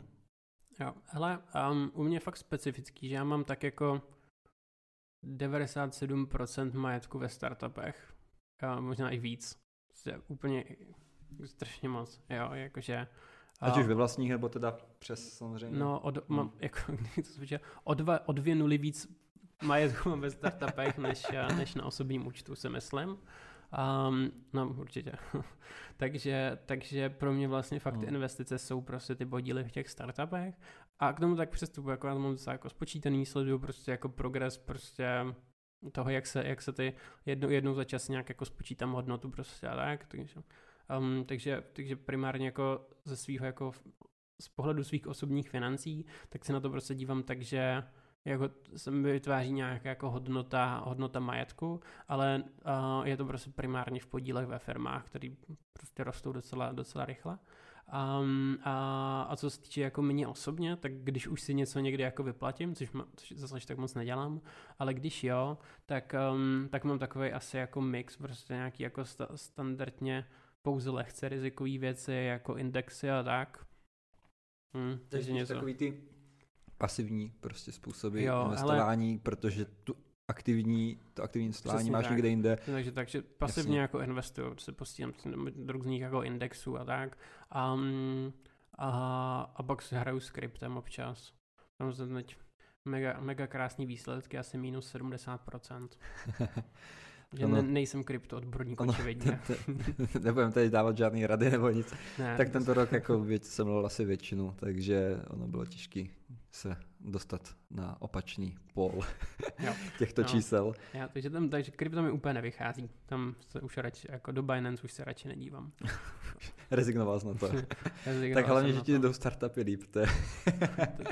Jo, hele, um, u mě je fakt specifický, že já mám tak jako 97% majetku ve startupech. A možná i víc. Je úplně strašně moc, jo, jakože... Ať už ve vlastních, nebo teda přes samozřejmě. No, od, hmm. mám, jako, *laughs* to zvyčaj, o, dva, o dvě nuly víc majetku mám ve startupech, než, než na osobním účtu, si myslím. Um, no, určitě. *laughs* takže, takže pro mě vlastně fakt hmm. investice jsou prostě ty podíly v těch startupech a k tomu tak přistupuji, jako já mám docela jako spočítaný, sleduju prostě jako progres prostě toho, jak se, jak se ty jednou, jednou za čas nějak jako spočítám hodnotu prostě a tak, takže, um, takže, takže primárně jako ze svého jako z pohledu svých osobních financí, tak se na to prostě dívám tak, že jako se mi vytváří nějaká jako hodnota, hodnota majetku, ale uh, je to prostě primárně v podílech ve firmách, které prostě rostou docela, docela rychle. Um, a, a co se týče jako mě osobně, tak když už si něco někdy jako vyplatím, což, má, což zase tak moc nedělám, ale když jo, tak, um, tak mám takový asi jako mix, prostě nějaký jako sta- standardně pouze lehce rizikový věci, jako indexy a tak. Hmm, takže něco. Takový ty pasivní prostě způsoby jo, investování, ale... protože tu aktivní, to aktivní Přesně máš tak. někde jinde. Takže, takže pasivně Jasně. jako investuju, se postílám do různých jako indexů a tak. Um, a, a pak si hraju s kryptem občas. Tam se teď mega, mega krásný výsledky, asi minus 70%. *laughs* Že ono, ne, nejsem krypto odborník, očividně. *laughs* Nebudem tady dávat žádný rady nebo nic. Ne, tak tento rok jako věc, jsem měl asi většinu, takže ono bylo těžké se dostat na opačný pól Jo. *laughs* těchto No. čísel. Já, takže tam, takže krypto mi úplně nevychází. Tam se už radši, jako do Binance už se radši nedívám. *laughs* Rezignoval jsi na to. *laughs* Tak hlavně, jsem že ti to. jdou startupy líp, to,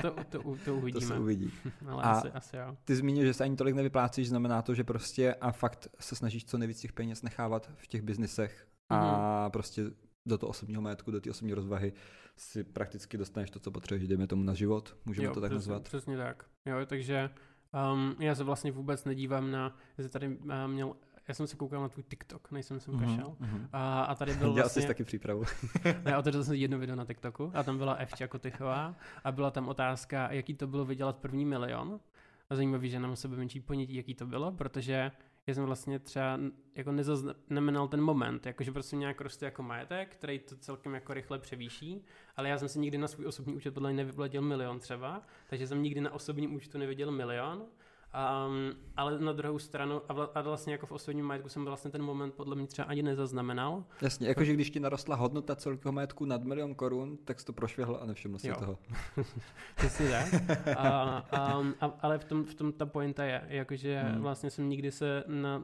To, to, to, to, to uvidíme. se uvidí. Ale A- asi, asi jo. Ty zmínil, že se ani tolik nevyplácíš, znamená to, že prostě a fakt se snažíš co nejvíc těch peněz nechávat v těch biznisech a Mhm. prostě do toho osobního majetku, do té osobní rozvahy si prakticky dostaneš to, co potřebuješ, dejme tomu na život, můžeme jo, to tak přesně, nazvat. Přesně tak. Jo, takže um, já se vlastně vůbec nedívám na, já jsem tady uh, měl, já jsem se koukal na tvůj TikTok, než jsem sem Mhm, mhm. A, a tady byl *laughs* Dělal jsi vlastně, taky přípravu. *laughs* já otevřel jsem jedno video na TikToku a tam byla Evča Kotychová a byla tam otázka, jaký to bylo vydělat první milion. A zajímavý, že nám sebe menší ponětí, jaký to bylo, protože já jsem vlastně třeba jako nezaznamenal ten moment, jakože prostě nějak roste jako majetek, který to celkem jako rychle převýší, ale já jsem si nikdy na svůj osobní účet podle mě nevyplatil milion třeba, takže jsem nikdy na osobním účtu neviděl milion, Um, ale na druhou stranu, a, vla, a vlastně jako v osobním majetku jsem vlastně ten moment podle mě třeba ani nezaznamenal. Jasně, jakože když ti narostla hodnota celkového majetku nad milion korun, tak jsi to prošvihl a nevšiml si Jo. toho. *laughs* Přesně tak. A, a, a, ale v tom, v tom ta pointa je, jakože Hmm. hmm. vlastně jsem nikdy se na,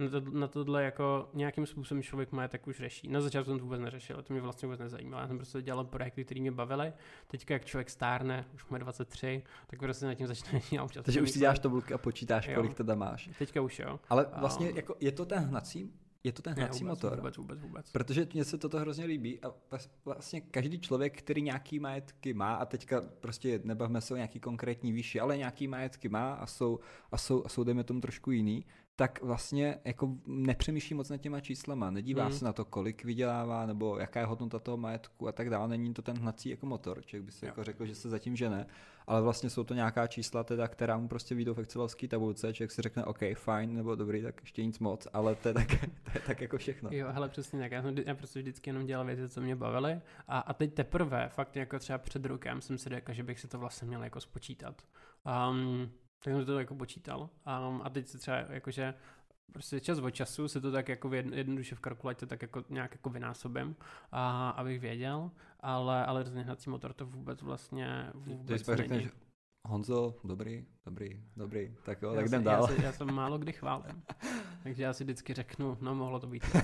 na, to, na tohle jako nějakým způsobem člověk majetek už řeší. Na začátku jsem to vůbec neřešil, to mě vlastně vůbec nezajímalo. Já jsem prostě dělal projekty, které mě bavily. Teďka, jak člověk stárne, už má 23, tak prostě nad tím začne *laughs* dělat. Takže už si děláš tabulky a počítáš, Jo. kolik teda máš. Teďka už jo. Ale A- vlastně jako je to ten hnací, je to ten Ne, hnací vůbec, motor. Vůbec, vůbec, vůbec. Protože mně se toto hrozně líbí a vlas- vlastně každý člověk, který nějaký majetky má a teďka prostě nebavme se o nějaký konkrétní výši, ale nějaký majetky má a jsou, a jsou, a jsou dejme tomu trošku jiný, tak vlastně jako nepřemýšlí moc nad těma číslama, nedívá Mhm. se na to, kolik vydělává nebo jaká je hodnota toho majetku a tak dále, není to ten hnací jako motor, člověk by si jako řekl, že se zatím žene, ale vlastně jsou to nějaká čísla teda, která mu prostě vyjdou v excelovské tabulce, člověk si řekne, OK, fajn, nebo dobrý, tak ještě nic moc, ale to je tak, *laughs* to je tak jako všechno. Jo, hele, přesně tak. Já, jsem, já prostě vždycky jenom dělal věci, co mě bavily. A, a teď teprve, fakt jako třeba před rokem, jsem si řekl, že bych si to vlastně měl jako spočítat. Um, tak jsem to jako počítal. Um, a teď se třeba jakože prostě čas od času se to tak jako jednoduše v kalkulaci tak jako nějak jako vynásobím, a, abych věděl, ale, ale rozněhací motor to vůbec vlastně Když vůbec není. řekneš, Honzo, dobrý, dobrý, dobrý, tak jo, já tak jdem dál. Já se, já se málo kdy chválím. *laughs* Takže já si vždycky řeknu, no mohlo to být. *laughs*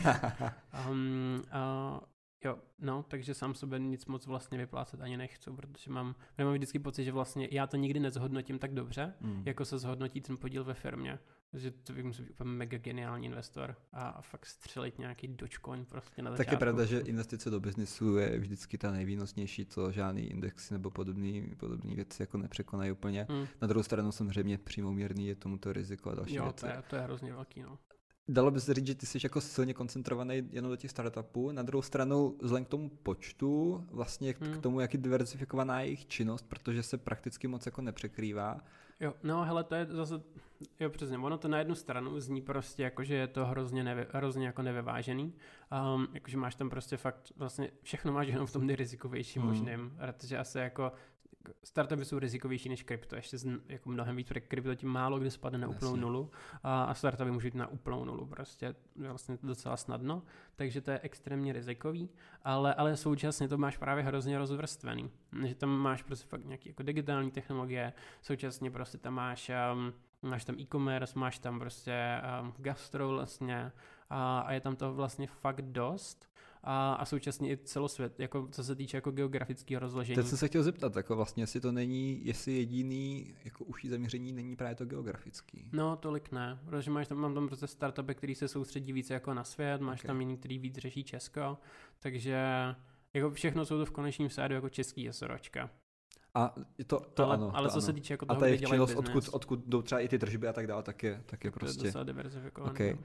Um, uh, jo, no, takže sám sebe nic moc vlastně vyplácet ani nechci, protože mám, mám vždycky pocit, že vlastně já to nikdy nezhodnotím tak dobře, Mm. jako se zhodnotí ten podíl ve firmě. Že to bych musel být úplně mega geniální investor a, fakt střelit nějaký dočkoň prostě na Tak začátku. je pravda, že investice do biznisu je vždycky ta nejvýnosnější, to žádný indexy nebo podobné podobné věci jako nepřekonají úplně. Hmm. Na druhou stranu samozřejmě přímouměrný je tomuto riziko a další Jo, věci. to je, to je hrozně velký, no. Dalo by se říct, že ty jsi jako silně koncentrovaný jenom do těch startupů. Na druhou stranu, vzhledem k tomu počtu, vlastně k Hmm. tomu, jak je diversifikovaná je jejich činnost, protože se prakticky moc jako nepřekrývá. Jo, no hele, to je zase, jo přesně, ono to na jednu stranu zní prostě jako, že je to hrozně, nevy, hrozně jako nevyvážený, um, jakože máš tam prostě fakt, vlastně všechno máš jenom v tom nejrizikovějším Hmm. možným, protože asi jako startupy jsou rizikovější než krypto, ještě z, jako mnohem víc, protože krypto tím málo kdy spadne na úplnou Jasně. nulu a, a startupy můžou jít na úplnou nulu, prostě vlastně docela snadno, takže to je extrémně rizikový, ale, ale současně to máš právě hrozně rozvrstvený, že tam máš prostě fakt nějaké jako digitální technologie, současně prostě tam máš, um, máš tam e-commerce, máš tam prostě um, gastro vlastně a, a je tam toho vlastně fakt dost a, a současně i celosvět, jako co se týče jako geografického rozložení. Teď jsem se chtěl zeptat, jako vlastně, jestli to není, jestli jediný jako užší zaměření není právě to geografický. No, tolik ne, protože máš tam, mám tam prostě startupy, který se soustředí více jako na svět, máš Ok. tam jiný, který víc řeší Česko, takže jako všechno jsou to v konečném sádu jako český SROčka. A to, to ale, ano, ale to co ano. se týče jako A toho, ta kde jejich dělají činnost, odkud, odkud jdou třeba i ty tržby a tak dále, tak je, tak je to je prostě... docela diverzifikovaný. Okay. no.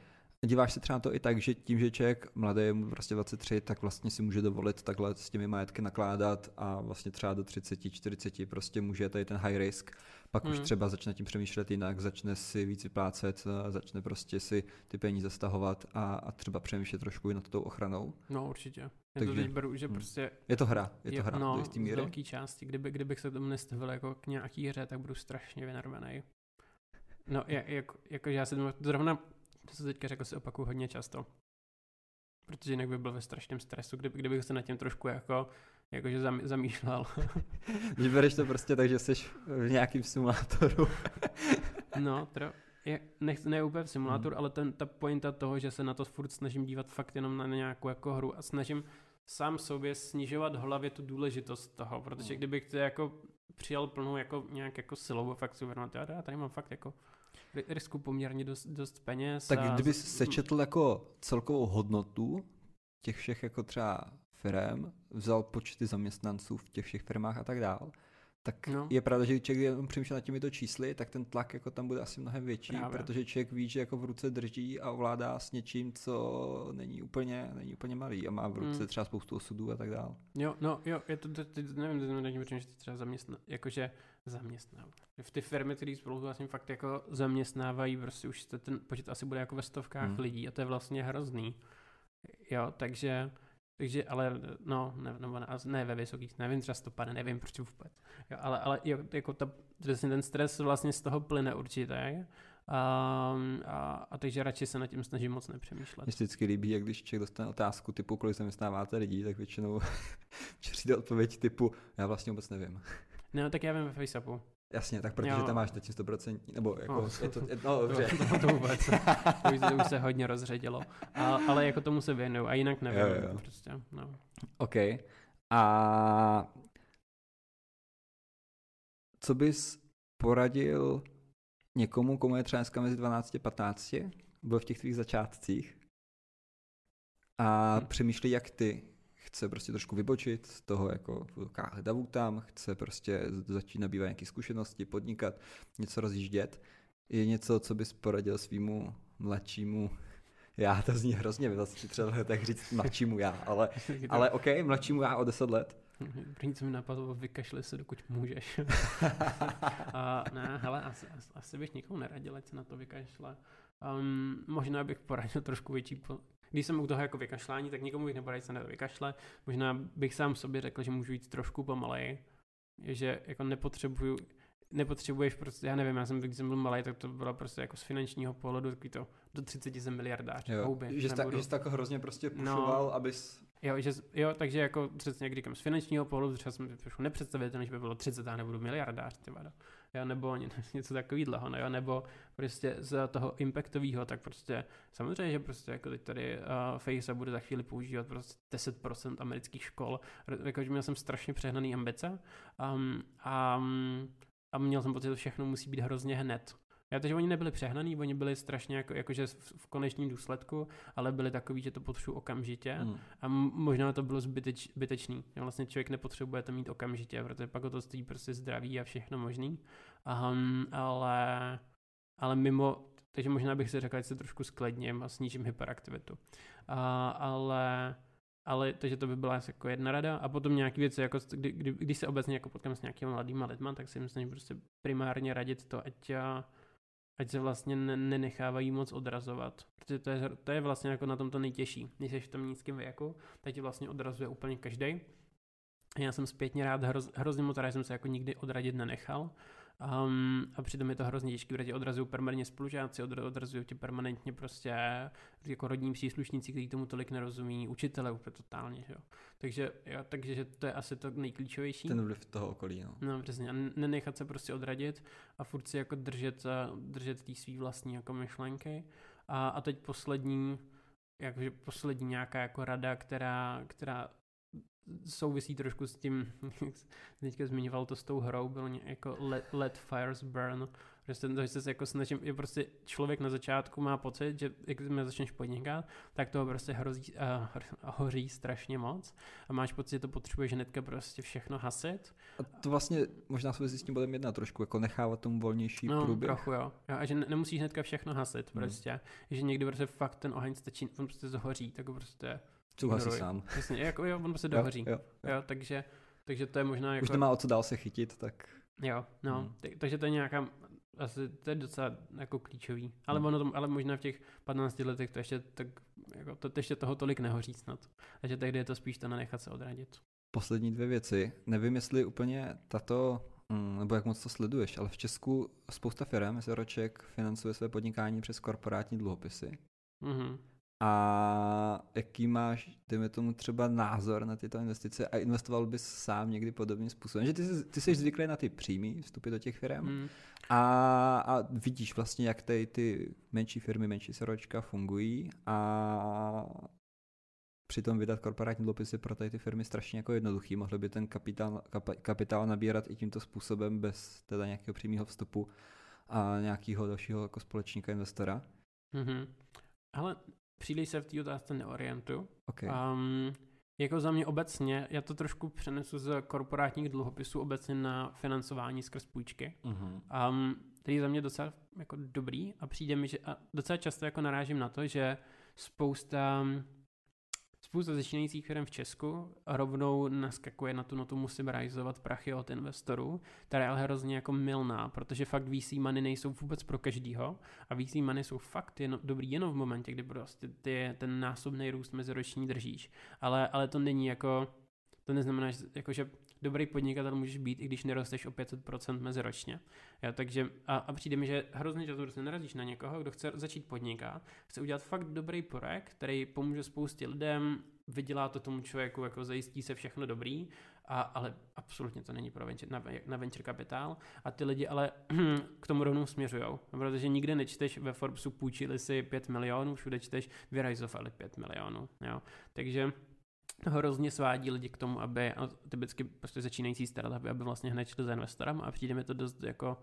Díváš se třeba na to i tak, že tím, že člověk mladý je mu prostě 23, tak vlastně si může dovolit takhle s těmi majetky nakládat a vlastně třeba do 30, 40 prostě může tady ten high risk, pak už Hmm. třeba začne tím přemýšlet jinak, začne si víc vyplácet, a začne prostě si ty peníze stahovat a, a třeba přemýšlet trošku i nad tou ochranou. No určitě. Já Takže- to teď beru, že hm. prostě Je to hra, je to hra no, do jistý míry. velké části. Kdyby, kdybych se tomu nestavil jako k nějaký hře, tak budu strašně vynarvený. No, jak, jako, jako, já si tomu- zrovna, to se teďka řekl, si opakuju hodně často. Protože jinak by byl ve strašném stresu, kdyby, kdybych se nad tím trošku jako jakože zam, zamýšlel. *laughs* Když bereš to prostě tak, že jsi v nějakým simulátoru. *laughs* no, tro, je, nech, ne úplně v simulátoru, hmm. ale ten, ta pointa toho, že se na to furt snažím dívat fakt jenom na nějakou jako hru a snažím sám sobě snižovat v hlavě tu důležitost toho, protože hmm. kdybych to jako přijal plnou jako nějak jako silou fakt si uvědomit, já tady mám fakt jako risku poměrně dost, dost peněz. Tak a... kdyby sečetl jako celkovou hodnotu těch všech jako třeba firm, vzal počty zaměstnanců v těch všech firmách a tak dál, tak no. je pravda, že člověk jenom přemýšlel nad těmito čísly, tak ten tlak jako tam bude asi mnohem větší, Právě. protože člověk ví, že jako v ruce drží a ovládá s něčím, co není úplně, není úplně malý a má v ruce mm. třeba spoustu osudů a tak dále. Jo, no jo, je to, to, to nevím, nevím, že ty třeba zaměstná, jakože zaměstnávají. V ty firmy, které spolu vlastně fakt jako zaměstnávají, prostě už ten počet asi bude jako ve stovkách mm. lidí a to je vlastně hrozný. Jo, takže takže, ale no, ne, nebo ne, ne ve vysokých, nevím, třeba stopade, nevím proč vůbec. Jo, ale, ale jako ta, ten stres vlastně z toho plyne určitě. A, a, a takže radši se nad tím snažím moc nepřemýšlet. Mně vždycky líbí, jak když člověk dostane otázku typu, kolik zaměstnáváte lidí, tak většinou *laughs* přijde odpověď typu, já vlastně vůbec nevím. No, tak já vím ve FaceAppu. Jasně, tak protože jo. tam máš teď 100%, nebo jako, no, je to, je, no dobře. To, to, to vůbec, *laughs* to už, to už se hodně rozředilo, a, ale jako tomu se věnuju a jinak nevím, jo, jo. prostě, no. OK, a co bys poradil někomu, komu je třeba dneska mezi 12 a 15, byl v těch tvých začátcích a hmm. přemýšlí, jak ty, chce prostě trošku vybočit z toho jako davu tam, chce prostě začít nabývat nějaké zkušenosti, podnikat, něco rozjíždět, je něco, co bys poradil svýmu mladšímu *laughs* já, to zní hrozně, vlastně třeba tak říct mladšímu já, ale, *laughs* ale OK, mladšímu já o 10 let. *laughs* První, co mi napadlo, vykašli se, dokud můžeš. a, ne, hele, asi, asi bych nikomu neradil, ať se na to vykašle. Um, možná bych poradil trošku větší po, když jsem u toho jako vykašlání, tak nikomu bych neporadil, se na to vykašle. Možná bych sám sobě řekl, že můžu jít trošku pomaleji, že jako nepotřebuju, nepotřebuješ prostě, já nevím, já jsem, když jsem byl malý, tak to bylo prostě jako z finančního pohledu takový to, do 30 jsem miliardář. Jo, houby, že, jsi tak, že jsi tak hrozně prostě pušoval, no, abys... Jo, že, jo, takže jako přesně, když z finančního pohledu třeba jsem trošku nepředstavitelný, že by bylo 30 a nebudu miliardář, ty vado jo, nebo *laughs* něco takového, no, nebo prostě z toho impactového, tak prostě samozřejmě, že prostě jako teď tady uh, Face bude za chvíli používat prostě 10% amerických škol, jakože měl jsem strašně přehnaný ambice um, a, a měl jsem pocit, že všechno musí být hrozně hned. Já to, že oni nebyli přehnaný, oni byli strašně jako, jakože v, v konečném důsledku, ale byli takový, že to potřebují okamžitě hmm. a možná to bylo zbyteč, zbytečný. Vlastně člověk nepotřebuje to mít okamžitě, protože pak o to stojí prostě zdraví a všechno možný. Um, ale, ale mimo, takže možná bych si řekl, že se trošku skledním a snížím hyperaktivitu. Uh, ale ale takže to by byla jako jedna rada. A potom nějaké věci, jako kdy, kdy, když se obecně jako potkám s nějakými mladými lidmi, tak si myslím, že prostě primárně radit to, ať, ať se vlastně nenechávají moc odrazovat. Protože to je, to je vlastně jako na tom to nejtěžší. Když jsi v tom nízkém věku, tak tě vlastně odrazuje úplně každý. Já jsem zpětně rád, hroz, hrozně moc rád jsem se jako nikdy odradit nenechal. Um, a přitom je to hrozně těžké, protože odrazují permanentně spolužáci, odrazují ti permanentně prostě jako rodní příslušníci, kteří tomu tolik nerozumí, učitele úplně totálně, že jo. Takže, jo, takže to je asi to nejklíčovější. Ten vliv toho okolí, no. No, přesně. A nenechat se prostě odradit a furt si jako držet, držet tý svý vlastní jako myšlenky. A, a teď poslední, jakože poslední nějaká jako rada, která, která souvisí trošku s tím, *laughs* teďka zmiňoval to s tou hrou, bylo jako let, let fires burn, že to, že se jako snažím, je prostě člověk na začátku má pocit, že jak začneš podnikat, tak toho prostě hrozí, uh, hoří strašně moc a máš pocit, že to potřebuješ hnedka prostě všechno hasit. A to vlastně možná souvisí s tím bodem jedna trošku, jako nechávat tomu volnější no, průběh. trochu jo. jo. A že nemusíš hnedka všechno hasit hmm. prostě, že někdy prostě fakt ten oheň stačí, on prostě zhoří, tak prostě Souhlasí sám. Přesně, jako jo, on prostě *laughs* dohoří. Jo, jo, jo. jo, takže, takže to je možná jako... Už nemá o co dál se chytit, tak... Jo, no, hmm. takže to je nějaká, asi to je docela jako klíčový. Ale hmm. ono to, ale možná v těch 15 letech to ještě, tak, jako, to, to ještě toho tolik nehoří snad. Takže tehdy je to spíš to nenechat se odradit. Poslední dvě věci. Nevím, jestli úplně tato, mm, nebo jak moc to sleduješ, ale v Česku spousta firm, roček financuje své podnikání přes korporátní dluhopisy. Mm-hmm. A jaký máš, dejme tomu třeba názor na tyto investice a investoval bys sám někdy podobným způsobem? Že ty, jsi, ty jsi zvyklý na ty přímý vstupy do těch firm hmm. a, a vidíš vlastně, jak ty, ty menší firmy, menší seročka fungují a přitom vydat korporátní dluhopisy pro tady ty firmy strašně jako jednoduchý. Mohli by ten kapitál, kap, kapitál nabírat i tímto způsobem bez teda nějakého přímého vstupu a nějakého dalšího jako společníka, investora. Mm-hmm. Ale příliš se v té otázce neorientuju. Okay. Um, jako za mě obecně, já to trošku přenesu z korporátních dluhopisů obecně na financování skrz půjčky, uh-huh. um, který je za mě docela jako dobrý a přijde mi, že a docela často jako narážím na to, že spousta spousta začínajících firm v Česku rovnou naskakuje na tu notu musím realizovat prachy od investorů, která je ale hrozně jako milná, protože fakt VC money nejsou vůbec pro každýho a VC money jsou fakt jen, dobrý jenom v momentě, kdy prostě ty ten násobný růst meziroční držíš. Ale, ale to není jako, to neznamená, že, jako, že dobrý podnikatel můžeš být, i když nerosteš o 500% meziročně. Jo, takže a, a přijde mi, že hrozně často prostě narazíš na někoho, kdo chce začít podnikat, chce udělat fakt dobrý projekt, který pomůže spoustě lidem, vydělá to tomu člověku, jako zajistí se všechno dobrý, a, ale absolutně to není pro venture, na, na venture kapitál a ty lidi ale *clears throat* k tomu rovnou směřují, protože nikde nečteš ve Forbesu půjčili si 5 milionů, všude čteš vyrajzovali 5 milionů, jo. takže hrozně svádí lidi k tomu, aby, a typicky prostě začínající startupy, aby vlastně hned šli za investorem a přijde mi to dost jako,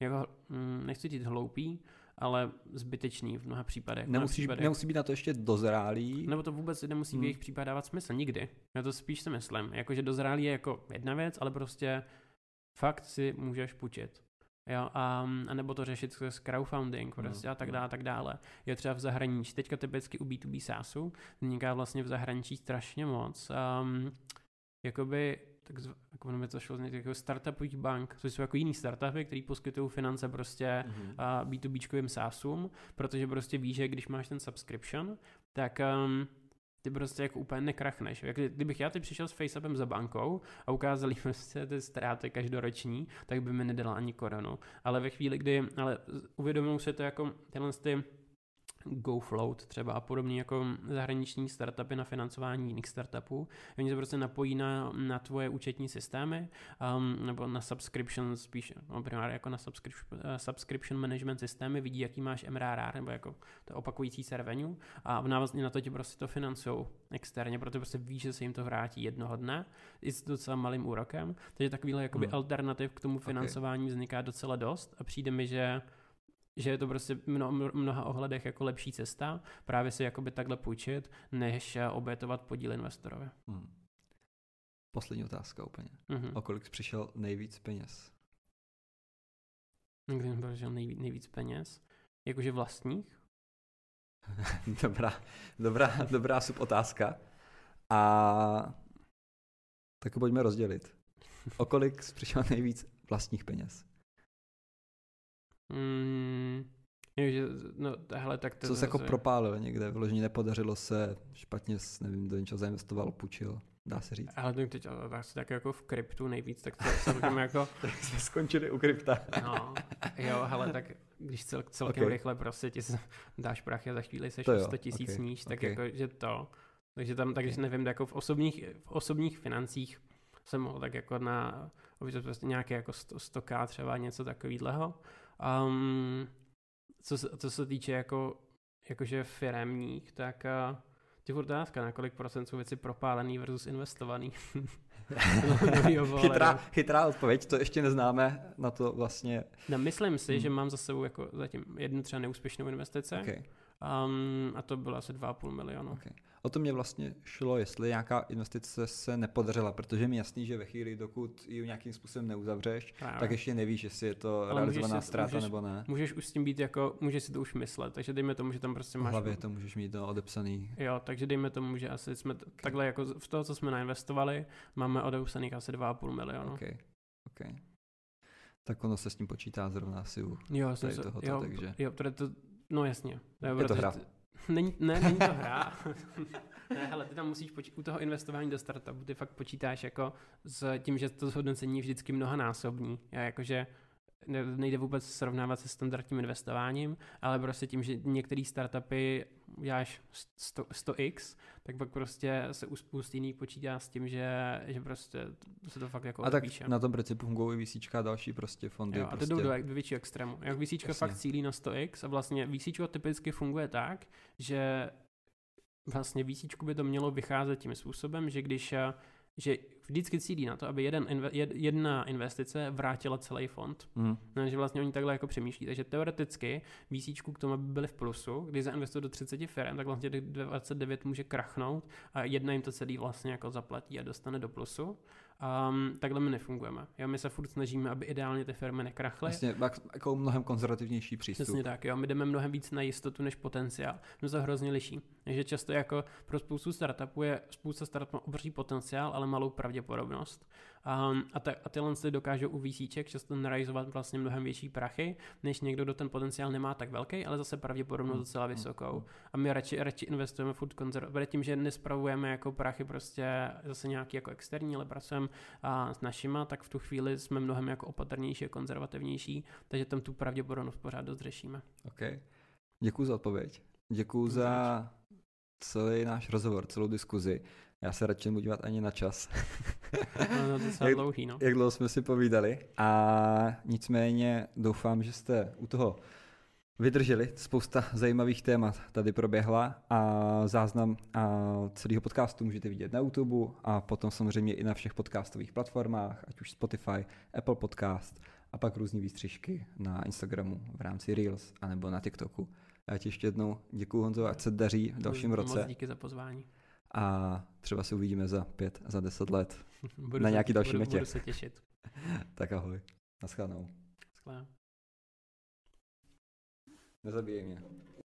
jako hm, nechci říct hloupý, ale zbytečný v mnoha případech. Nemusí, případech. nemusí být na to ještě dozrálý. Nebo to vůbec nemusí hmm. v jejich případ dávat smysl, nikdy. Já to spíš si myslím. Jakože dozrálý je jako jedna věc, ale prostě fakt si můžeš půjčit. Jo, a, a nebo to řešit s crowdfunding prostě no, a tak dále, tak dále. Je třeba v zahraničí, teďka typicky u B2B SaaSu, vzniká vlastně v zahraničí strašně moc. Um, jakoby tak jako mi to šlo z jako startupových bank, což jsou jako jiný startupy, který poskytují finance prostě mm-hmm. uh, B2Bčkovým SaaSům, protože prostě víš, že když máš ten subscription, tak um, ty prostě jako úplně nekrachneš. Jak, kdybych já teď přišel s FaceAppem za bankou a ukázali *laughs* prostě ty ztráty každoroční, tak by mi nedala ani korunu. Ale ve chvíli, kdy, ale uvědomují se to jako tyhle ty GoFloat třeba a podobně jako zahraniční startupy na financování jiných startupů. Oni se prostě napojí na, na tvoje účetní systémy um, nebo na subscription spíš, no, primárně jako na subscription, uh, subscription management systémy, vidí, jaký máš MRR nebo jako to opakující se revenue a v návazně na to ti prostě to financují externě, protože prostě víš, že se jim to vrátí jednoho dne i s docela malým úrokem. Takže takovýhle jakoby hmm. alternativ k tomu financování okay. vzniká docela dost a přijde mi, že že je to prostě v mno, mnoha ohledech jako lepší cesta právě si jakoby takhle půjčit, než eh, obětovat podíl investorovi. Hmm. Poslední otázka úplně. Mm-hmm. O kolik přišel nejvíc peněz? Kdy mi přišel nejvíc, nejvíc peněz? Jakože vlastních? *laughs* dobrá, dobrá, dobrá subotázka. A tak pojďme rozdělit. O kolik přišel nejvíc vlastních peněz? Mm, že, no, hele, tak to... Co se jako propálil někde, vyloženě nepodařilo se, špatně, nevím, do něčeho zainvestoval, půjčil, dá se říct. Ale tak teď asi tak jako v kryptu nejvíc, tak to celkem jako... *laughs* tak jsme skončili u krypta. no, jo, hele, tak když cel, celkem okay. rychle prostě ti dáš prachy a za chvíli seš 100 tisíc okay. níž, tak okay. jako, že to... Takže tam, takže nevím, jako v osobních, v osobních financích jsem mohl tak jako na prostě nějaké jako 100k třeba něco takového. Um, co, co se týče jako, jakože firemních, tak uh, těch otázka, na kolik procent jsou věci propálený versus investovaný. *laughs* chytrá, chytrá odpověď, to ještě neznáme na to vlastně. No, myslím si, hmm. že mám za sebou jako zatím jednu třeba neúspěšnou investici. Okay. Um, a to bylo asi 2,5 milionu. Okay. O to mě vlastně šlo, jestli nějaká investice se nepodařila, protože mi jasný, že ve chvíli, dokud ji nějakým způsobem neuzavřeš, Právě. tak ještě nevíš, jestli je to Ale realizovaná si, ztráta můžeš, nebo ne. Můžeš už s tím být jako, můžeš si to už myslet, takže dejme tomu, že tam prostě máš... V hlavě to můžeš mít to odepsaný. Jo, takže dejme tomu, že asi jsme okay. takhle jako v toho, co jsme nainvestovali, máme odepsaných asi 2,5 milionu. Okay. Okay. Tak ono se s tím počítá zrovna asi u jo, tady tohoto, jo, takže... Jo, to, no jasně. Je, je to hra. Není, ne, není to hra. *laughs* ne, hele, ty tam musíš počítat, u toho investování do startupu, ty fakt počítáš jako s tím, že to zhodnocení je vždycky mnohanásobní. Já jakože nejde vůbec srovnávat se standardním investováním, ale prostě tím, že některé startupy děláš 100, 100x, tak pak prostě se u spousty jiných počítá s tím, že, že prostě se to fakt jako A tak na tom principu fungují VCčka a další prostě fondy. Jo, a prostě. to jdou do, do většího extrému. Jak VCčka fakt cílí na 100x a vlastně VCčko typicky funguje tak, že vlastně VCčku by to mělo vycházet tím způsobem, že když že vždycky cílí na to, aby jeden inve, jedna investice vrátila celý fond. Mm. No, že vlastně oni takhle jako přemýšlí. Takže teoreticky VC k tomu, aby byli v plusu, když zainvestují do 30 firm, tak vlastně 29 může krachnout a jedna jim to celý vlastně jako zaplatí a dostane do plusu. Um, takhle my nefungujeme. Jo, my se furt snažíme, aby ideálně ty firmy nekrachly. Vlastně jako mnohem konzervativnější přístup. Přesně tak, jo. My jdeme mnohem víc na jistotu než potenciál. My se hrozně liší. Takže často jako pro spoustu startupů je spousta startupů obří potenciál, ale malou pravděpodobnost. Um, a, ta, a tyhle si dokážou u VCček často narizovat vlastně mnohem větší prachy, než někdo, kdo ten potenciál nemá tak velký, ale zase pravděpodobnost hmm. docela hmm. vysokou. A my radši, radši investujeme furt konzervativně, tím, že nespravujeme jako prachy prostě zase nějaký jako externí, ale pracujeme a s našima, tak v tu chvíli jsme mnohem jako opatrnější a konzervativnější, takže tam tu pravděpodobnost pořád dost řešíme. OK. Děkuji za odpověď. Děkuji za celý náš rozhovor, celou diskuzi. Já se radši nebudu dívat ani na čas. no, no, to *laughs* jak, dlouhý, no. Jak dlouho jsme si povídali. A nicméně doufám, že jste u toho vydrželi. Spousta zajímavých témat tady proběhla a záznam a celého podcastu můžete vidět na YouTube a potom samozřejmě i na všech podcastových platformách, ať už Spotify, Apple Podcast a pak různé výstřižky na Instagramu v rámci Reels anebo na TikToku. Já ti ještě jednou děkuji Honzo, ať se daří v dalším roce. Moc díky za pozvání. A třeba se uvidíme za pět, za deset let *laughs* budu na nějaký se, další budu, metě. Budu se těšit. *laughs* tak ahoj. Naschledanou. Naschledanou. Nezabíjej mě.